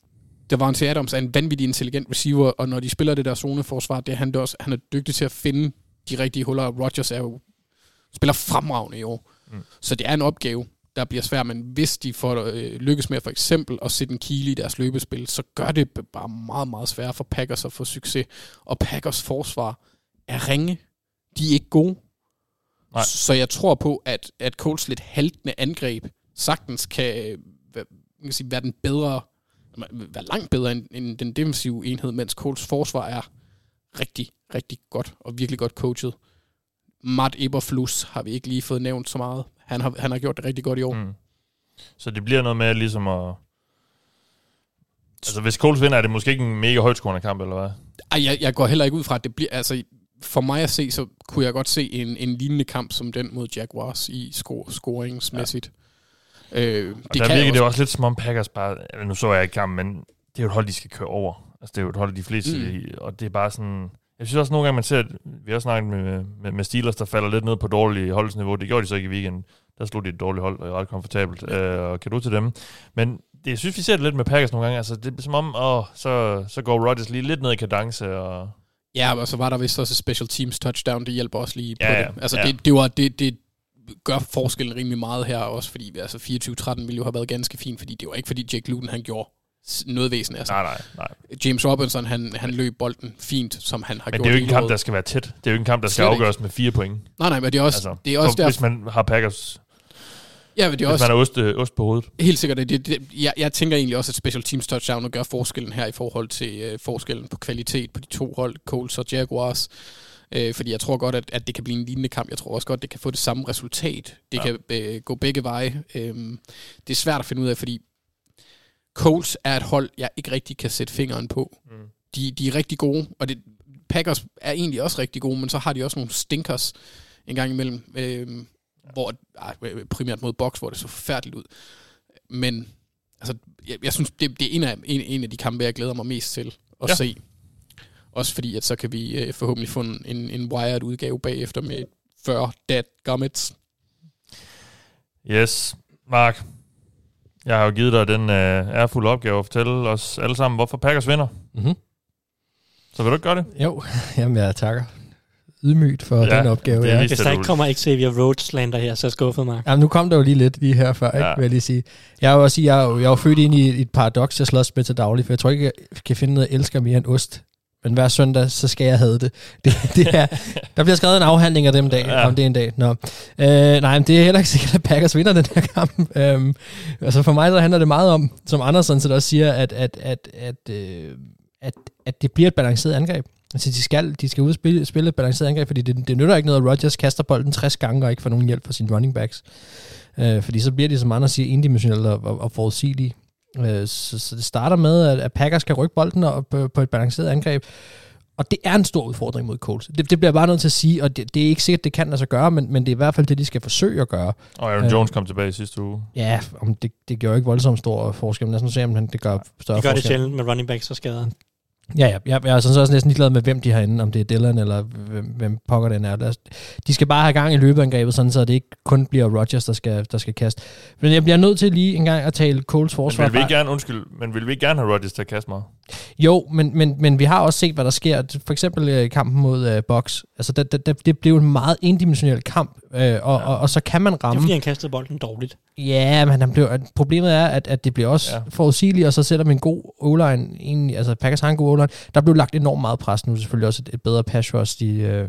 Davante Adams er en vanvittig intelligent receiver, og når de spiller det der zoneforsvar, det er han, det også, han er dygtig til at finde de rigtige huller, og Rodgers er jo, spiller fremragende i år. Mm. Så det er en opgave, der bliver svær, men hvis de får øh, lykkes med for eksempel at sætte en kile i deres løbespil, så gør det bare meget, meget svært for Packers at få succes. Og Packers forsvar er ringe. De er ikke gode. Nej. Så jeg tror på, at, at Colts lidt haltende angreb sagtens kan, man kan sige, være den bedre, være langt bedre end, end den defensive enhed, mens Colts forsvar er rigtig, rigtig godt og virkelig godt coachet. Matt Eberflus har vi ikke lige fået nævnt så meget. Han har, han har gjort det rigtig godt i år. Mm. Så det bliver noget med ligesom at... Altså hvis Colts vinder, er det måske ikke en mega højtskårende kamp, eller hvad? Ej, jeg, jeg går heller ikke ud fra, at det bliver... Altså, for mig at se, så kunne jeg godt se en, en lignende kamp som den mod Jaguars i score, scoringsmæssigt. Ja. Øh, det der kan virker det også lidt som om Packers bare... Nu så jeg ikke kampen, men det er jo et hold, de skal køre over. Altså det er jo et hold, de fleste... Mm. Og det er bare sådan... Jeg synes også nogle gange, man ser, at vi har snakket med, med, med Steelers, der falder lidt ned på dårlige holdsniveau. Det gjorde de så ikke i weekenden. Der slog de et dårligt hold, og ret komfortabelt, øh, og kan du til dem. Men det, jeg synes, vi ser det lidt med Packers nogle gange. Altså, det er som om, åh, så, så går Rodgers lige lidt ned i kadence, og Ja, og så var der vist også et special teams touchdown, det hjælper også lige ja, på det. Altså ja. det, det, var, det, det gør forskellen rimelig meget her også, fordi altså 24-13 ville jo have været ganske fint, fordi det var ikke fordi Jake Luton han gjorde noget væsen. Altså. Nej, nej, nej. James Robinson, han, han løb bolden fint, som han har men gjort. Men det er jo ikke en kamp, der skal være tæt. Det er jo ikke en kamp, der skal afgøres med fire point. Nej, nej, men det er også, altså, det er også der... Hvis man har Packers Ja, men det er Hvis også, man er ost, øh, ost på hovedet. Helt sikkert. Det, det, jeg, jeg tænker egentlig også, at special teams touchdown gør forskellen her i forhold til uh, forskellen på kvalitet på de to hold, Colts og Jaguars. Uh, fordi jeg tror godt, at, at det kan blive en lignende kamp. Jeg tror også godt, at det kan få det samme resultat. Det ja. kan uh, gå begge veje. Uh, det er svært at finde ud af, fordi Colts er et hold, jeg ikke rigtig kan sætte fingeren på. Mm. De, de er rigtig gode, og det, Packers er egentlig også rigtig gode, men så har de også nogle stinkers en gang imellem. Uh, hvor, ej, primært mod boks, hvor det så forfærdeligt ud. Men altså, jeg, jeg synes, det, det er en af, en, en af de kampe, jeg glæder mig mest til at ja. se. Også fordi, at så kan vi øh, forhåbentlig få en, en wired udgave bagefter med 40 dead gummits. Yes, Mark. Jeg har jo givet dig den øh, ærfulde opgave at fortælle os alle sammen, hvorfor Packers vinder. Mm-hmm. Så vil du ikke gøre det? Jo, jamen jeg takker ydmygt for ja, den opgave. Ja. Hvis der ikke kommer Xavier Rhodes slander her, så er skuffet mig. Jamen, nu kom der jo lige lidt lige her før, ja. ikke, vil jeg lige sige. Jeg er jo også, jeg er jo, jeg er jo født ind i et paradoks, jeg slås med til daglig, for jeg tror ikke, jeg kan finde noget, jeg elsker mere end ost. Men hver søndag, så skal jeg have det. det, det er, der bliver skrevet en afhandling af dem dag, ja. om det en dag. Nå. Øh, nej, men det er heller ikke sikkert, at Packers vinder den her kamp. Øhm, altså for mig, så handler det meget om, som Andersen så også siger, at, at, at, at, øh, at, at det bliver et balanceret angreb. Altså, de skal, de skal ud og spille, spille et balanceret angreb, fordi det, det nytter ikke noget, at Rodgers kaster bolden 60 gange og ikke får nogen hjælp fra sine running backs. Øh, fordi så bliver de, som andre siger, indimensionelle og, og, og forudsigelige. Øh, så, så det starter med, at, Packers kan rykke bolden op på, et balanceret angreb. Og det er en stor udfordring mod Colts. Det, det bliver jeg bare nødt til at sige, og det, det er ikke sikkert, det kan lade sig gøre, men, men det er i hvert fald det, de skal forsøge at gøre. Og Aaron øh, Jones kom tilbage i sidste uge. Ja, om det, det gør ikke voldsomt stor forskel, men lad os nu se, om det gør større forskel. Det gør forskel. det sjældent med running backs og skader. Ja, ja. Jeg, jeg er sådan så også næsten ligeglad med, hvem de har inde, om det er Dylan eller hvem, hvem pokker den er. De skal bare have gang i løbeangrebet, sådan så det ikke kun bliver Rodgers, der skal, der skal kaste. Men jeg bliver nødt til lige en gang at tale Coles forsvar. Men vil vi ikke gerne, undskyld, men vil vi ikke gerne have Rodgers til at kaste meget? Jo, men, men, men vi har også set, hvad der sker. For eksempel i kampen mod uh, Box. Altså, det, det, det blev en meget indimensionel kamp, uh, og, ja. og, og, og så kan man ramme... Det er fordi, han kastede bolden dårligt. Ja, men han blev, problemet er, at, at det bliver også ja. forudsigeligt, og så sætter man en god o-line, egentlig, altså Packers har en god o-line. Der blev lagt enormt meget pres, nu er selvfølgelig også et, et bedre pass rush, de, øh,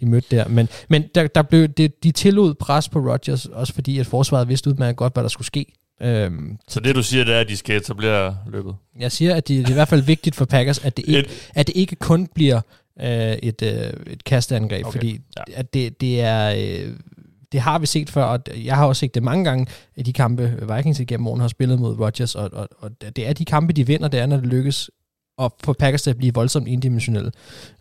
de mødte der. Men, men der, der blev, det, de tillod pres på Rodgers, også fordi at forsvaret vidste udmærket godt, hvad der skulle ske. Øhm, så det du siger, det er, at de skal etablere løbet? Jeg siger, at det, det er i hvert fald vigtigt for Packers, at det ikke, at det ikke kun bliver øh, et, øh, et kasteangreb, okay. fordi ja. at det, det er... Øh, det har vi set før, og jeg har også set det mange gange i de kampe, Vikings igennem morgen har spillet mod Rodgers, og, og, og det er de kampe, de vinder, det er, når det lykkes at få Packers til at blive voldsomt indimensionelle.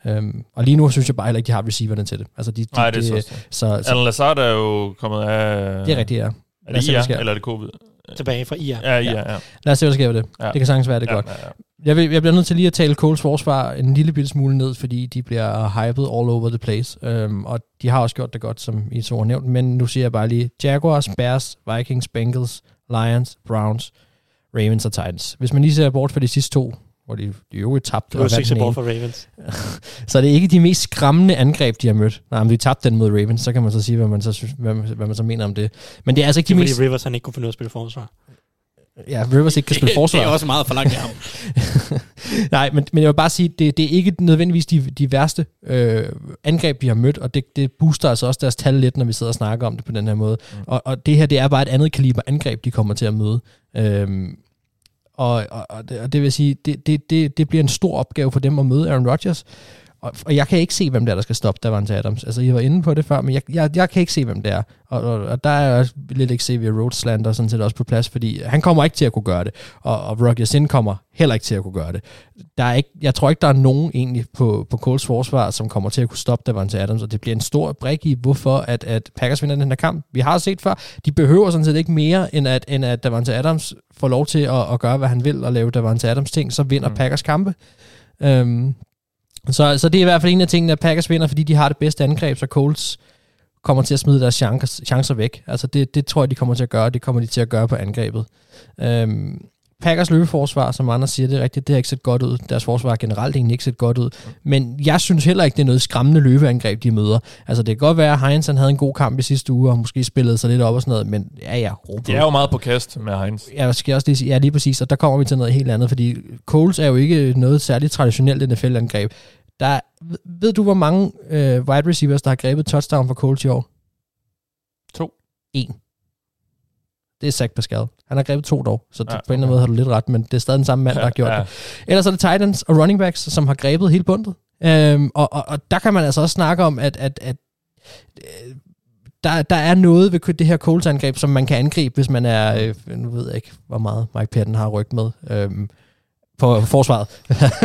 Um, og lige nu synes jeg bare heller ikke, de har receiverne til det. Altså, de, de, Nej, det er så, så, så Alan Lazard er jo kommet af... Det er rigtigt, ja. Er det IA, eller er det covid? Tilbage fra IA. Ja, IA, ja. ja. Lad os se, hvad der sker ved det. Ja. Det kan sagtens være, det er ja, godt. Ja, ja. Jeg, vil, jeg bliver nødt til lige at tale Coles forsvar en lille bitte smule ned, fordi de bliver hyped all over the place. Um, og de har også gjort det godt, som I så har nævnt. Men nu siger jeg bare lige Jaguars, Bears, Vikings, Bengals, Lions, Browns, Ravens og Titans. Hvis man lige ser bort fra de sidste to, hvor de, de jo tabte. Det var 6 bort for Ravens. så det er ikke de mest skræmmende angreb, de har mødt. Nej, men de tabte den mod Ravens, så kan man så sige, hvad man så, synes, hvad, hvad man så mener om det. Men det er altså ikke det de mest... Rivers han ikke kunne finde ud af at spille forsvar. Ja, Rivers ikke kan spille forsvar. det er også meget for langt af ham. Nej, men, men jeg vil bare sige, det, det er ikke nødvendigvis de, de værste øh, angreb, vi har mødt, og det, det booster altså også deres tal lidt, når vi sidder og snakker om det på den her måde. Mm. Og, og det her, det er bare et andet kaliber angreb, de kommer til at møde. Øhm, og, og, og, det, og det vil sige, det, det, det, det bliver en stor opgave for dem at møde Aaron Rodgers. Og, og jeg kan ikke se, hvem der, der skal stoppe Davante Adams. Altså, I var inde på det før, men jeg, jeg, jeg kan ikke se, hvem det er. Og, og, og der er også lidt Xavier Rhodes slander sådan set også på plads, fordi han kommer ikke til at kunne gøre det. Og, og Roger Sin kommer heller ikke til at kunne gøre det. Der er ikke, jeg tror ikke, der er nogen egentlig på, på Coles forsvar, som kommer til at kunne stoppe Davante Adams, og det bliver en stor brik i, hvorfor at, at Packers vinder den her kamp. Vi har set før, de behøver sådan set ikke mere, end at, end at Davante Adams får lov til at, at gøre, hvad han vil, og lave Davante Adams ting, så vinder mm. Packers kampe. Um, så, så det er i hvert fald en af tingene, at Packers vinder, fordi de har det bedste angreb, så Colts kommer til at smide deres chancer, chancer væk. Altså det, det tror jeg, de kommer til at gøre. Det kommer de til at gøre på angrebet. Øhm, Packers løbeforsvar, som andre siger, det er rigtigt, det har ikke set godt ud. Deres forsvar har generelt egentlig ikke set godt ud. Men jeg synes heller ikke, det er noget skræmmende løbeangreb, de møder. Altså det kan godt være, at Heinz han havde en god kamp i sidste uge, og måske spillede sig lidt op og sådan noget, men ja, ja. Robert. Det er jo meget på kast med Heinz. Ja, skal jeg også lige sige, ja, lige præcis, og der kommer vi til noget helt andet, fordi Coles er jo ikke noget særligt traditionelt NFL-angreb. Der, ved du, hvor mange øh, wide receivers, der har grebet touchdown for Colts i år? To. En. Det er Zach Pascal. Han har grebet to dog, så ja, på en eller anden måde har du lidt ret, men det er stadig den samme mand, der har gjort ja. det. Ellers er det Titans og running backs, som har grebet hele bundet. Øhm, og, og, og der kan man altså også snakke om, at, at, at øh, der, der er noget ved det her Colts angreb, som man kan angribe, hvis man er, øh, nu ved jeg ikke, hvor meget Mike Patton har rygt med øhm, på forsvaret.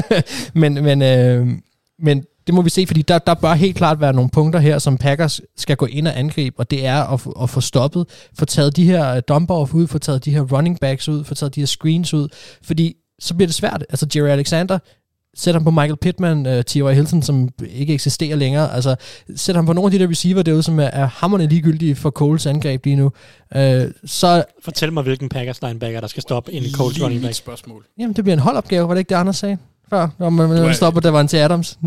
men, men, øh, men det må vi se, fordi der, der bør helt klart være nogle punkter her, som Packers skal gå ind og angribe, og det er at, at få stoppet, få taget de her øh, dump ud, få taget de her running backs ud, få taget de her screens ud, fordi så bliver det svært. Altså Jerry Alexander, sæt ham på Michael Pittman, uh, T.Y. Hilton, som ikke eksisterer længere. Altså, sæt ham på nogle af de der receiver derude, som er, er hammerne ligegyldige for Coles angreb lige nu. Uh, så... Fortæl mig, hvilken Packers linebacker, der skal stoppe en Coles running back. spørgsmål. Jamen, det bliver en holdopgave, var det ikke det, Anders sagde før? Når man, man stopper, der var en til Adams.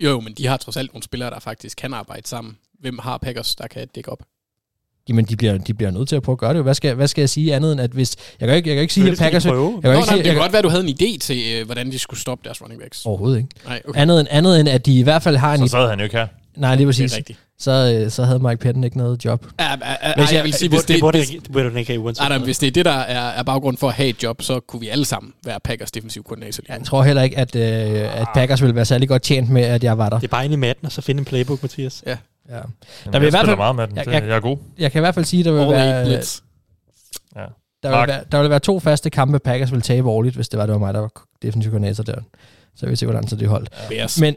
Jo, jo, men de har trods alt nogle spillere, der faktisk kan arbejde sammen. Hvem har Packers, der kan dække op? jamen de bliver, de bliver nødt til at prøve at gøre det. Hvad skal, hvad skal jeg sige andet end, at hvis... Jeg kan ikke, jeg kan ikke sige, at Packers... Jeg kan Nå, ikke nej, sige, det kan godt være, at du havde en idé til, øh, hvordan de skulle stoppe deres running backs. Overhovedet ikke. Nej, okay. andet, end, andet end, at de i hvert fald har en... Så sad han jo ikke her. Nej, lige præcis. Det er rigtigt. Så, øh, så havde Mike Patton ikke noget job. Ja, ja, ja, hvis jeg, vil sige, hvis det, det, det, det, det ikke have uanset. Nej, hvis det er det, der er, er baggrund for at have et job, så kunne vi alle sammen være Packers defensiv koordinator. Jeg tror heller ikke, at, øh, at Packers ville være særlig godt tjent med, at jeg var der. Det er bare ind i matten, og så finde en playbook, Mathias. Ja. Ja. Jamen, der vil jeg i hvert fald, meget med den. Jeg, jeg, jeg er god. Jeg kan i hvert fald sige, der vil være... Ja. Der vil, være, der vil være to faste kampe, Packers vil tabe årligt, hvis det var, det var mig, der var defensiv koordinator der. Så vil se, hvordan så det holdt. Ja. Men,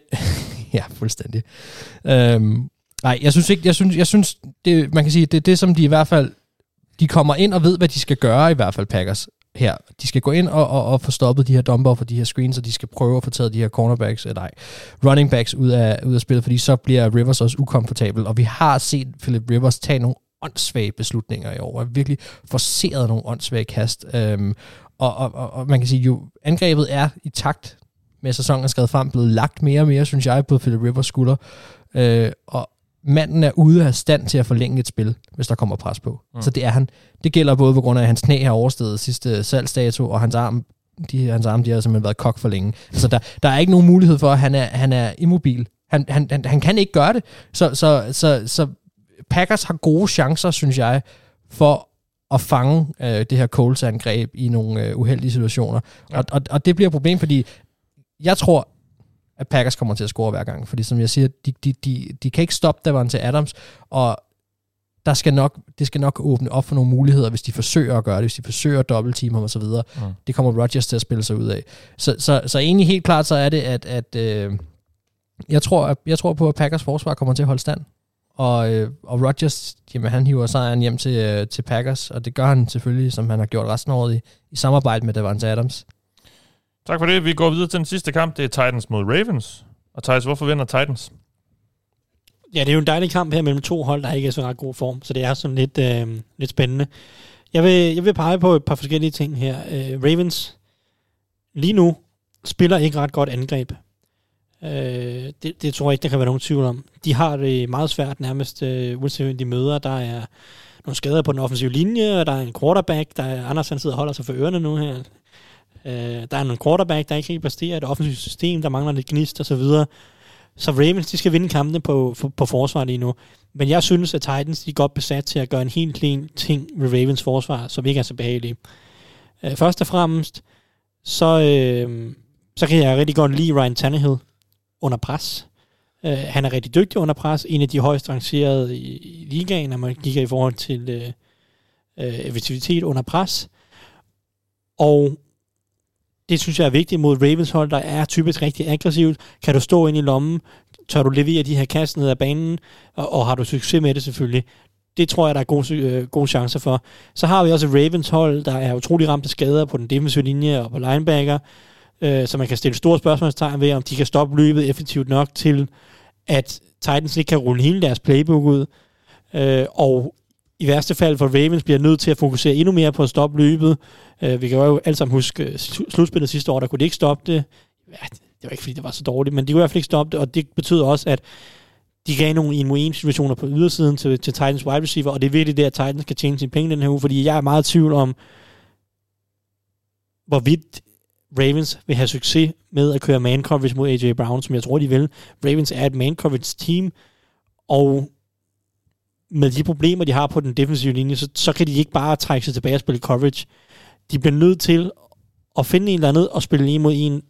ja, fuldstændig. Øhm, nej, jeg synes ikke, jeg synes, jeg synes det, man kan sige, det er det, som de i hvert fald, de kommer ind og ved, hvad de skal gøre i hvert fald, Packers her. De skal gå ind og, og, og få stoppet de her dumper for de her screens, og de skal prøve at få taget de her cornerbacks, eller nej, running backs ud af, ud af spillet, fordi så bliver Rivers også ukomfortabel. Og vi har set Philip Rivers tage nogle åndssvage beslutninger i år, og virkelig forceret nogle åndssvage kast. Øhm, og, og, og, og man kan sige, jo angrebet er i takt med sæsonen skrevet frem, blevet lagt mere og mere, synes jeg, på Philip Rivers skulder. Øh, og, manden er ude af stand til at forlænge et spil, hvis der kommer pres på. Mm. Så det er han. Det gælder både på grund af, at hans knæ har oversteget sidste salgsdato, og hans arm, de, hans arm, de har simpelthen været kok for længe. Så der, der er ikke nogen mulighed for, at han er, han er immobil. Han, han, han, han kan ikke gøre det. Så, så, så, så Packers har gode chancer, synes jeg, for at fange øh, det her Coles-angreb i nogle øh, uheldige situationer. Ja. Og, og, og det bliver et problem, fordi jeg tror, at Packers kommer til at score hver gang. Fordi som jeg siger, de, de, de, de kan ikke stoppe Davante Adams, og der skal nok, det skal nok åbne op for nogle muligheder, hvis de forsøger at gøre det, hvis de forsøger at dobbeltteam ham osv. Mm. Det kommer Rodgers til at spille sig ud af. Så, så, så egentlig helt klart, så er det, at, at øh, jeg, tror, at, jeg tror på, at Packers forsvar kommer til at holde stand. Og, øh, og Rodgers, jamen han hiver sejren hjem til, øh, til Packers, og det gør han selvfølgelig, som han har gjort resten af året i, i samarbejde med Davante Adams. Tak for det. Vi går videre til den sidste kamp. Det er Titans mod Ravens. Og Thijs, hvorfor vinder Titans? Ja, det er jo en dejlig kamp her mellem to hold, der ikke er så ret god form, så det er sådan lidt, øh, lidt spændende. Jeg vil, jeg vil pege på et par forskellige ting her. Øh, Ravens lige nu spiller ikke ret godt angreb. Øh, det, det tror jeg ikke, der kan være nogen tvivl om. De har det meget svært nærmest, øh, uanset de møder. Der er nogle skader på den offensive linje, og der er en quarterback, der er, Anders han sidder og holder sig for ørerne nu her. Øh, der er en quarterback, der ikke kan præstere, et offensivt system, der mangler lidt gnist og så videre. Så Ravens, de skal vinde kampene på, på, på forsvar lige nu. Men jeg synes, at Titans, de er godt besat til at gøre en helt clean ting ved Ravens forsvar, som ikke er så behagelige. Øh, først og fremmest, så, øh, så kan jeg rigtig godt lide Ryan Tannehill under pres. Øh, han er rigtig dygtig under pres, en af de højst rangerede i, i ligaen, når man kigger i forhold til øh, øh, effektivitet under pres. Og det synes jeg er vigtigt mod Ravens hold, der er typisk rigtig aggressivt. Kan du stå ind i lommen? Tør du levere de her kast ned ad banen? Og, og har du succes med det selvfølgelig? Det tror jeg, der er gode, øh, gode chancer for. Så har vi også Ravens hold, der er utrolig ramt af skader på den defensive linje og på linebacker. Øh, så man kan stille store spørgsmålstegn ved, om de kan stoppe løbet effektivt nok til, at Titans ikke kan rulle hele deres playbook ud. Øh, og i værste fald for Ravens bliver nødt til at fokusere endnu mere på at stoppe løbet. Øh, vi kan jo alle sammen huske øh, slutspillet sidste år, der kunne de ikke stoppe det. Ja, det var ikke fordi, det var så dårligt, men de kunne i hvert fald ikke stoppe det, og det betyder også, at de gav nogle 1 1 situationer på ydersiden til, til Titans wide receiver, og det er virkelig det, at Titans kan tjene sine penge den her uge, fordi jeg er meget i tvivl om, hvorvidt Ravens vil have succes med at køre man coverage mod AJ Brown, som jeg tror, de vil. Ravens er et man coverage team, og med de problemer, de har på den defensive linje, så, så kan de ikke bare trække sig tilbage og spille coverage. De bliver nødt til at finde en eller anden og spille en mod en,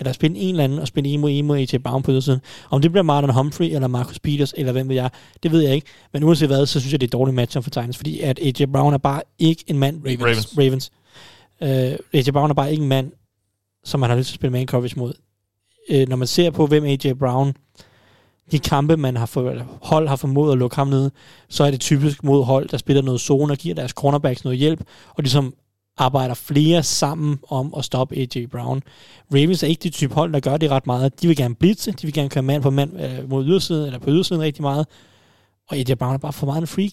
eller spille en eller anden og spille en mod en mod AJ Brown på ydersiden. Om det bliver Marlon Humphrey eller Marcus Peters, eller hvem ved jeg, det ved jeg ikke. Men uanset hvad, så synes jeg, det er et dårligt match for Titans, fordi at AJ Brown er bare ikke en mand. Ravens. Ravens. Uh, øh, AJ Brown er bare ikke en mand, som man har lyst til at spille man coverage mod. Uh, når man ser på, hvem AJ Brown de kampe, man har for, hold har formået at lukke ham ned, så er det typisk mod hold, der spiller noget zone og giver deres cornerbacks noget hjælp, og ligesom arbejder flere sammen om at stoppe AJ Brown. Ravens er ikke det type hold, der gør det ret meget. De vil gerne blitse, de vil gerne køre mand på mand øh, mod ydersiden, eller på ydersiden rigtig meget, og AJ Brown er bare for meget en freak.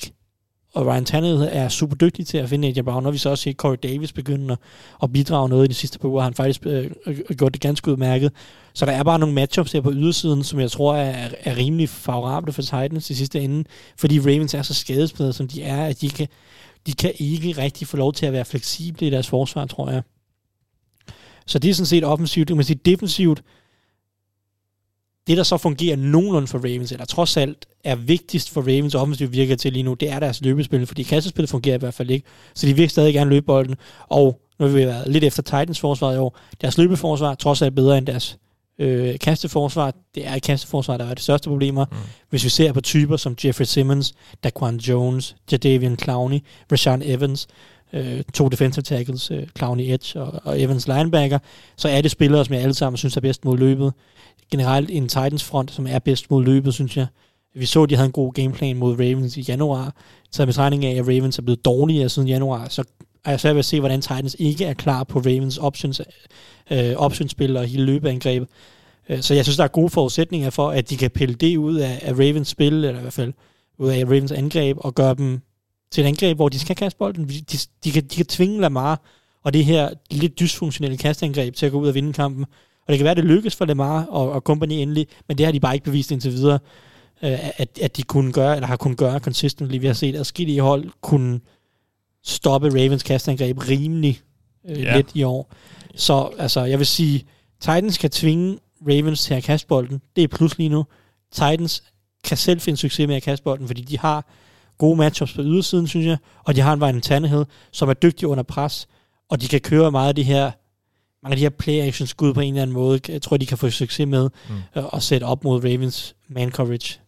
og Ryan Tannehill er super dygtig til at finde AJ Brown, og vi så også set Corey Davis begynde at, at bidrage noget i de sidste par uger, han faktisk øh, øh gjort det ganske udmærket. Så der er bare nogle matchups her på ydersiden, som jeg tror er, er rimelig favorable for Titans i sidste ende, fordi Ravens er så skadesplade, som de er, at de kan, de kan ikke rigtig få lov til at være fleksible i deres forsvar, tror jeg. Så det er sådan set offensivt. Du kan sige defensivt, det, der så fungerer nogenlunde for Ravens, eller trods alt er vigtigst for Ravens offensivt virker til lige nu, det er deres løbespil, fordi kastespillet fungerer i hvert fald ikke. Så de vil stadig gerne løbe bolden, og nu har vi været lidt efter Titans forsvar i år. Deres løbeforsvar trods alt bedre end deres øh, kasteforsvar. Det er et kasteforsvar, der er det største problemer. Mm. Hvis vi ser på typer som Jeffrey Simmons, Daquan Jones, Jadavian Clowney, Rashawn Evans, øh, to defensive tackles, øh, Clowney Edge og, og Evans linebacker, så er det spillere, som jeg alle sammen synes er bedst mod løbet generelt en Titans front, som er bedst mod løbet, synes jeg. Vi så, at de havde en god gameplan mod Ravens i januar. Så med træning af, at Ravens er blevet dårligere siden januar, så er jeg svært ved at se, hvordan Titans ikke er klar på Ravens options, øh, optionsspil og hele løbeangrebet. Øh, så jeg synes, der er gode forudsætninger for, at de kan pille det ud af, af Ravens spil, eller i hvert fald ud af Ravens angreb, og gøre dem til et angreb, hvor de skal kaste bolden. De, de, de, kan, de kan tvinge Lamar og det her lidt dysfunktionelle kastangreb til at gå ud og vinde kampen. Og det kan være, at det lykkes for Lamar og, og company endelig, men det har de bare ikke bevist indtil videre, øh, at, at de kunne gøre, eller har kunnet gøre consistently. Vi har set, at i hold kunne stoppe Ravens kastangreb rimelig øh, ja. let i år. Så altså, jeg vil sige, Titans kan tvinge Ravens til at kaste bolden. Det er plus lige nu. Titans kan selv finde succes med at kaste bolden, fordi de har gode matchups på ydersiden, synes jeg, og de har en Ryan Tannehill, som er dygtig under pres, og de kan køre meget af de her mange af de her play-action skud på en eller anden måde, jeg tror, de kan få succes med mm. øh, at sætte op mod Ravens man coverage.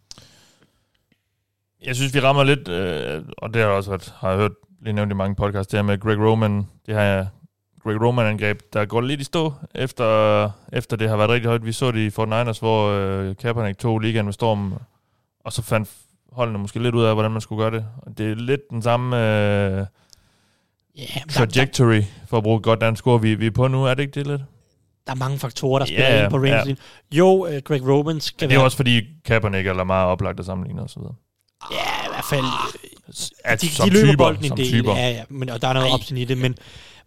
Jeg synes, vi rammer lidt, øh, og det har jeg også været, har jeg hørt lige nævnt i mange podcasts, det her med Greg Roman, det her Greg Roman-angreb, der går lidt i stå, efter, efter det har været rigtig højt. Vi så det i Fort Niners, hvor øh, Kaepernick tog ligaen med storm, og så fandt holdene måske lidt ud af, hvordan man skulle gøre det. Og det er lidt den samme... Øh, yeah, trajectory, for at bruge godt dansk ord, vi, vi er på nu. Er det ikke det lidt? Der er mange faktorer, der spiller yeah, ind på Ravens. Yeah. Jo, uh, Greg Roman skal Det er være... også fordi Kaepernick er meget oplagt at sammenligne videre. Ja, i hvert fald. At, de, de løber typer, bolden en del, typer. ja, ja, men, og der er noget opsyn i det, men,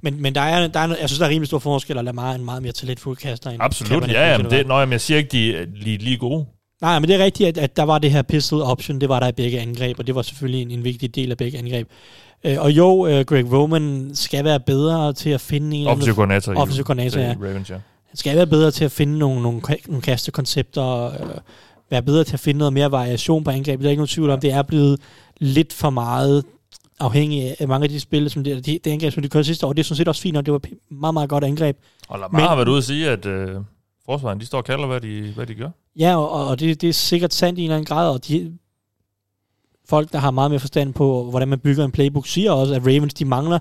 men, men der er, der er, jeg synes, der er rimelig stor forskel, at Lamar er en meget mere talentfuld kaster. End Absolut, ja, ja, men det, når jeg siger ikke, de er lige, lige gode. Nej, men det er rigtigt, at, at der var det her pistol option, det var der i begge angreb, og det var selvfølgelig en, en vigtig del af begge angreb. Øh, og jo, øh, Greg Roman skal være bedre til at finde en... Offensiv koordinator. Offensiv koordinator, ja. Ravens, ja. Han skal være bedre til at finde nogle, nogle, nogle kastekoncepter, øh, være bedre til at finde noget mere variation på angrebet. Der er ikke nogen tvivl om, det er blevet lidt for meget afhængig af mange af de spil, som det, det, det angreb, som de kørte sidste år. Det er sådan set også fint, og det var meget, meget godt angreb. Og Lamar Men, har været ude at sige, at øh, forsvaren, de står og kalder, hvad de, hvad de gør. Ja, og, og det, det er sikkert sandt i en eller anden grad, og de, folk, der har meget mere forstand på, hvordan man bygger en playbook, siger også, at Ravens, de mangler,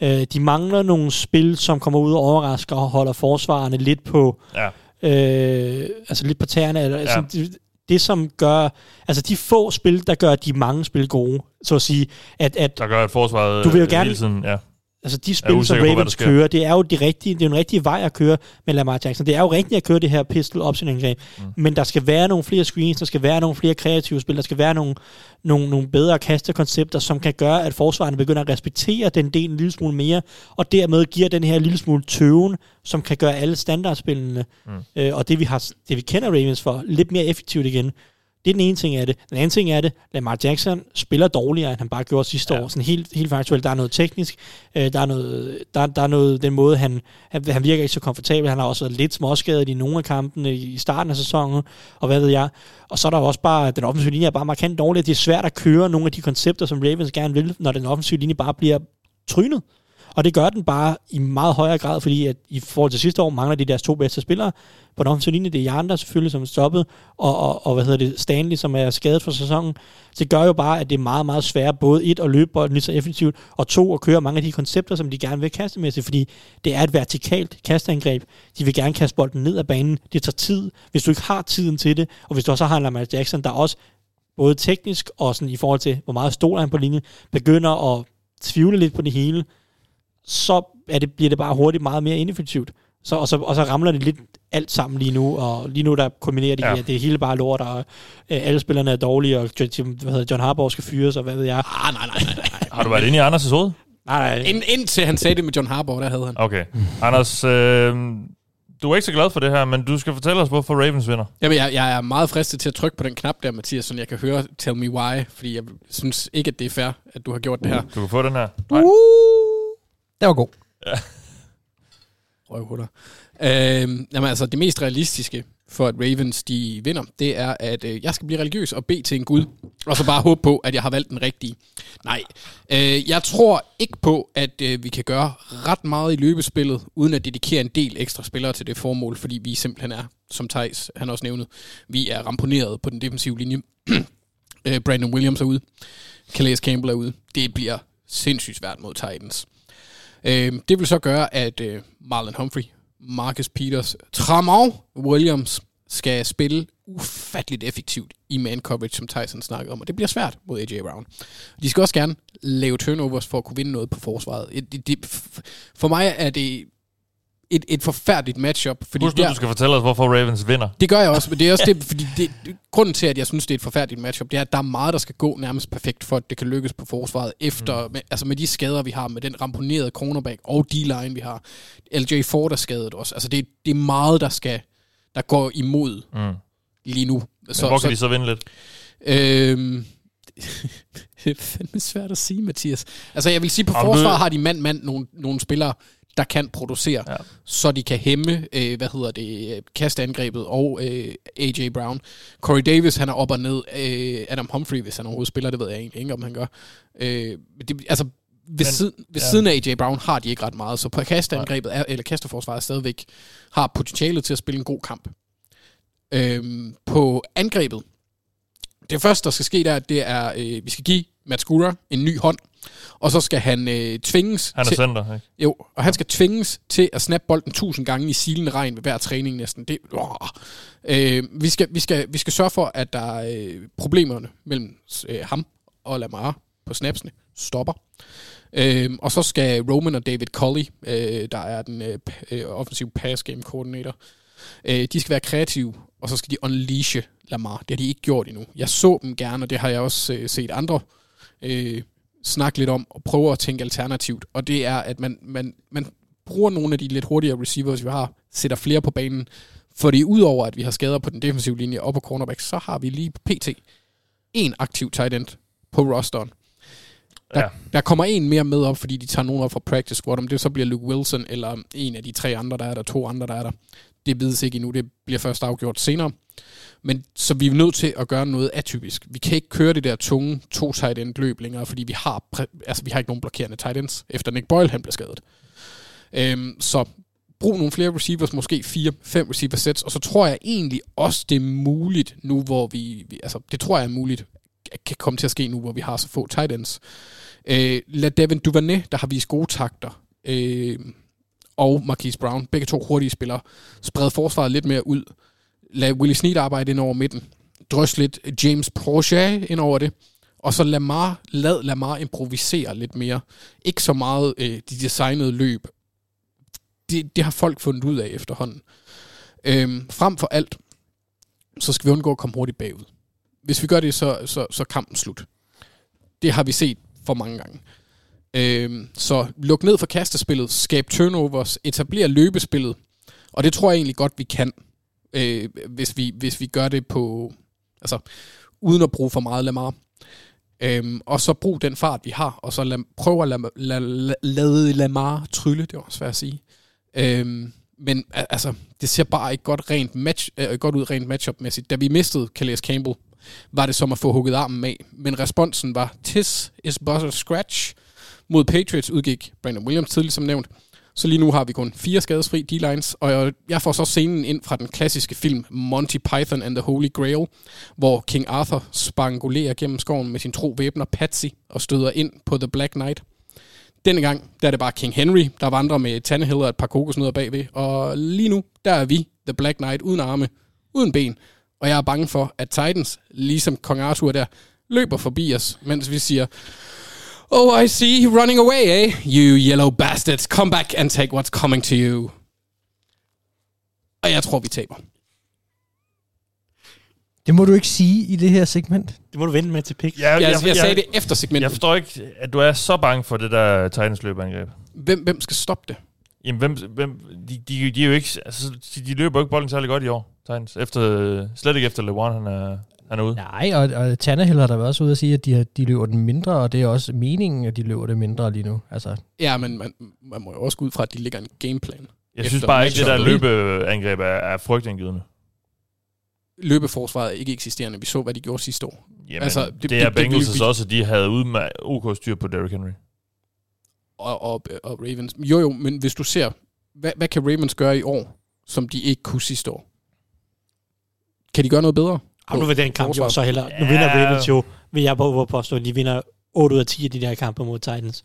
øh, de mangler nogle spil, som kommer ud og overrasker og holder forsvarerne lidt på, ja. øh, altså lidt på tæerne. Eller, ja. altså, det, som gør, altså de få spil, der gør de mange spil gode, så at sige, at, at der gør at forsvaret du vil jo gerne, hele tiden, ja Altså de spil, som Ravens på, kører, det er jo de rigtige, det er jo en rigtig vej at køre med Lamar Jackson. Det er jo rigtigt at køre det her pistol option angreb, mm. men der skal være nogle flere screens, der skal være nogle flere kreative spil, der skal være nogle, nogle, nogle bedre kastekoncepter, som kan gøre, at forsvarerne begynder at respektere den del en lille smule mere, og dermed giver den her lille smule tøven, som kan gøre alle standardspillene, mm. øh, og det vi, har, det vi kender Ravens for, lidt mere effektivt igen. Det er den ene ting af det. Den anden ting er det, Lamar Jackson spiller dårligere, end han bare gjorde sidste ja. år. Sådan helt, helt faktuelt. Der er noget teknisk. Øh, der, er noget, der, der er noget, den måde, han, han, han virker ikke så komfortabel. Han har også været lidt småskadet i nogle af kampene i starten af sæsonen, og hvad ved jeg. Og så er der også bare, den offensive linje er bare markant dårlig. Det er svært at køre nogle af de koncepter, som Ravens gerne vil, når den offensive linje bare bliver trynet. Og det gør den bare i meget højere grad, fordi at i forhold til sidste år mangler de deres to bedste spillere. På den offensive linje, det er Jarn, der selvfølgelig som er stoppet, og, og, og, hvad hedder det, Stanley, som er skadet for sæsonen. Så det gør jo bare, at det er meget, meget svært både et at løbe bolden lige så effektivt, og to at køre mange af de koncepter, som de gerne vil kaste med sig, fordi det er et vertikalt kastangreb. De vil gerne kaste bolden ned ad banen. Det tager tid. Hvis du ikke har tiden til det, og hvis du også har en Lamar Jackson, der også både teknisk og sådan i forhold til, hvor meget stoler han på linjen, begynder at tvivle lidt på det hele, så er det, bliver det bare hurtigt meget mere ineffektivt. Så, og, så, og så ramler det lidt alt sammen lige nu, og lige nu der kombinerer de, ja. at det er hele bare lort, og øh, alle spillerne er dårlige, og hvad hedder, John Harbaugh skal fyres, og hvad ved jeg. Ah, nej, nej, nej, nej. Har du været inde i Anders' hoved? Nej, nej. Ind, indtil han sagde det med John Harbaugh, der havde han. Okay. Anders, øh, du er ikke så glad for det her, men du skal fortælle os, hvorfor Ravens vinder. Jamen, jeg, jeg er meget fristet til at trykke på den knap der, Mathias, så jeg kan høre Tell Me Why, fordi jeg synes ikke, at det er fair, at du har gjort det her. Du kan få den her. Nej. Uh, det var god. Ja. Røvhutter. Øh, jamen altså, det mest realistiske for, at Ravens de vinder, det er, at øh, jeg skal blive religiøs og bede til en Gud, og så bare håbe på, at jeg har valgt den rigtige. Nej, øh, jeg tror ikke på, at øh, vi kan gøre ret meget i løbespillet, uden at dedikere en del ekstra spillere til det formål, fordi vi simpelthen er, som Thijs han også nævnte, vi er ramponeret på den defensive linje. øh, Brandon Williams er ude, Calais Campbell er ude. Det bliver sindssygt svært mod Titans. Øh, det vil så gøre, at øh, Marlon Humphrey Marcus Peters, Tramon Williams skal spille ufatteligt effektivt i man coverage, som Tyson snakkede om, og det bliver svært mod AJ Brown. De skal også gerne lave turnovers for at kunne vinde noget på forsvaret. Det, det, for mig er det et, et forfærdeligt matchup. Fordi Husk der, du skal fortælle os, hvorfor Ravens vinder. Det gør jeg også, men det er også det, fordi det, grunden til, at jeg synes, det er et forfærdeligt matchup, det er, at der er meget, der skal gå nærmest perfekt, for at det kan lykkes på forsvaret, efter, mm. med, altså med de skader, vi har, med den ramponerede cornerback og D-line, vi har. LJ Ford er skadet også. Altså det, det er meget, der skal der går imod mm. lige nu. Så, men hvor kan så, de så vinde lidt? Øhm, det er fandme svært at sige, Mathias. Altså, jeg vil sige, på forsvaret har de mand-mand nogle, nogle spillere, der kan producere, ja. så de kan hæmme, øh, hvad hedder det, kastangrebet og øh, AJ Brown. Corey Davis, han er op og ned. Øh, Adam Humphrey, hvis han overhovedet spiller, det ved jeg egentlig ikke, om han gør. Øh, det, altså, ved, Men, siden, ved ja. siden af AJ Brown har de ikke ret meget, så på kastangrebet, er, eller kasterforsvaret stadigvæk har potentialet til at spille en god kamp. Øh, på angrebet, det første, der skal ske der, det er, øh, vi skal give Matt Skura en ny hånd og så skal han øh, tvinges... Han er til, center, ikke? Jo, og han skal tvinges til at snappe bolden tusind gange i silende regn ved hver træning næsten. Det. Øh, vi, skal, vi, skal, vi skal sørge for, at der er øh, problemerne mellem øh, ham og Lamar på snapsene stopper. Øh, og så skal Roman og David Colley, øh, der er den øh, øh, offensive pass game koordinator, øh, de skal være kreative, og så skal de unleashe Lamar. Det har de ikke gjort endnu. Jeg så dem gerne, og det har jeg også øh, set andre øh, snakke lidt om og prøve at tænke alternativt. Og det er, at man, man, man bruger nogle af de lidt hurtigere receivers, vi har, sætter flere på banen. Fordi udover at vi har skader på den defensive linje og på cornerback, så har vi lige pt. en aktiv tight end på rosteren. Der, ja. der kommer en mere med op, fordi de tager nogen op fra practice squad. Om det så bliver Luke Wilson, eller en af de tre andre, der er der, to andre, der er der. Det vides ikke endnu. Det bliver først afgjort senere. Men så vi er nødt til at gøre noget atypisk. Vi kan ikke køre det der tunge to tight end løb længere, fordi vi har, altså, vi har ikke nogen blokerende tight ends, efter Nick Boyle han blev skadet. Øhm, så brug nogle flere receivers, måske fire, fem receiver sets, og så tror jeg egentlig også, det er muligt nu, hvor vi, vi altså det tror jeg er muligt, kan komme til at ske nu, hvor vi har så få tight ends. Øh, lad Devin Duvernay, der har vist gode takter, øh, og Marquise Brown, begge to hurtige spillere, sprede forsvaret lidt mere ud lad Willie Snead arbejde ind over midten. Drøs lidt James Prochet ind over det. Og så Lamar, lad Lamar improvisere lidt mere. Ikke så meget øh, de designede løb. Det, det har folk fundet ud af efterhånden. Øhm, frem for alt, så skal vi undgå at komme hurtigt bagud. Hvis vi gør det, så, så, så kampen slut. Det har vi set for mange gange. Øh, så luk ned for kastespillet, skab turnovers, etablere løbespillet. Og det tror jeg egentlig godt, vi kan øh, hvis, vi, hvis vi gør det på, altså uden at bruge for meget Lamar. Øhm, og så brug den fart, vi har, og så lad, prøve at lade la, la, la, Lamar trylle, det var svært at sige. Øhm, men altså, det ser bare ikke godt, rent match, øh, godt ud rent matchup-mæssigt. Da vi mistede Calais Campbell, var det som at få hugget armen af. Men responsen var, tis is buzzer scratch. Mod Patriots udgik Brandon Williams tidligt som nævnt. Så lige nu har vi kun fire skadesfri D-lines, og jeg får så scenen ind fra den klassiske film Monty Python and the Holy Grail, hvor King Arthur spangulerer gennem skoven med sin tro væbner Patsy og støder ind på The Black Knight. Denne gang, der er det bare King Henry, der vandrer med Tannehill og et par kokosnødder bagved, og lige nu, der er vi, The Black Knight, uden arme, uden ben, og jeg er bange for, at Titans, ligesom Kong Arthur der, løber forbi os, mens vi siger, Oh, I see. Running away, eh? You yellow bastards. Come back and take what's coming to you. Og jeg, tror, vi taber. Det må du ikke sige i det her segment. Det må du vente med til pick. Ja, jeg, jeg, jeg, jeg sagde det efter segmentet. Jeg forstår ikke, at du er så bange for det der Titans løbeangreb. Hvem, hvem skal stoppe det? Jamen, hvem, hvem, de, de, de, er jo ikke, altså, de løber jo ikke bolden særlig godt i år, Titans. Efter, slet ikke efter LeBron, han er, han er ude. Nej, og, og Tannehill har der været også ude at sige, at de, de løber den mindre, og det er også meningen, at de løber det mindre lige nu. Altså. Ja, men man, man må jo også gå ud fra, at de ligger en gameplan. Jeg synes bare ikke, det der løbeangreb er, er frygtindgivende. Løbeforsvaret er ikke eksisterende. Vi så, hvad de gjorde sidste år. Jamen, altså, det, det er Bengals det, også, at de havde ud med OK styr på Derrick Henry. Og, og, og Ravens. Jo, jo, men hvis du ser, hvad, hvad kan Ravens gøre i år, som de ikke kunne sidste år? Kan de gøre noget bedre? Og nu vil den kamp jo så heller... Nu vinder Ravens jo, vil jeg på påstå, at de vinder 8 ud af 10 af de der kampe mod Titans.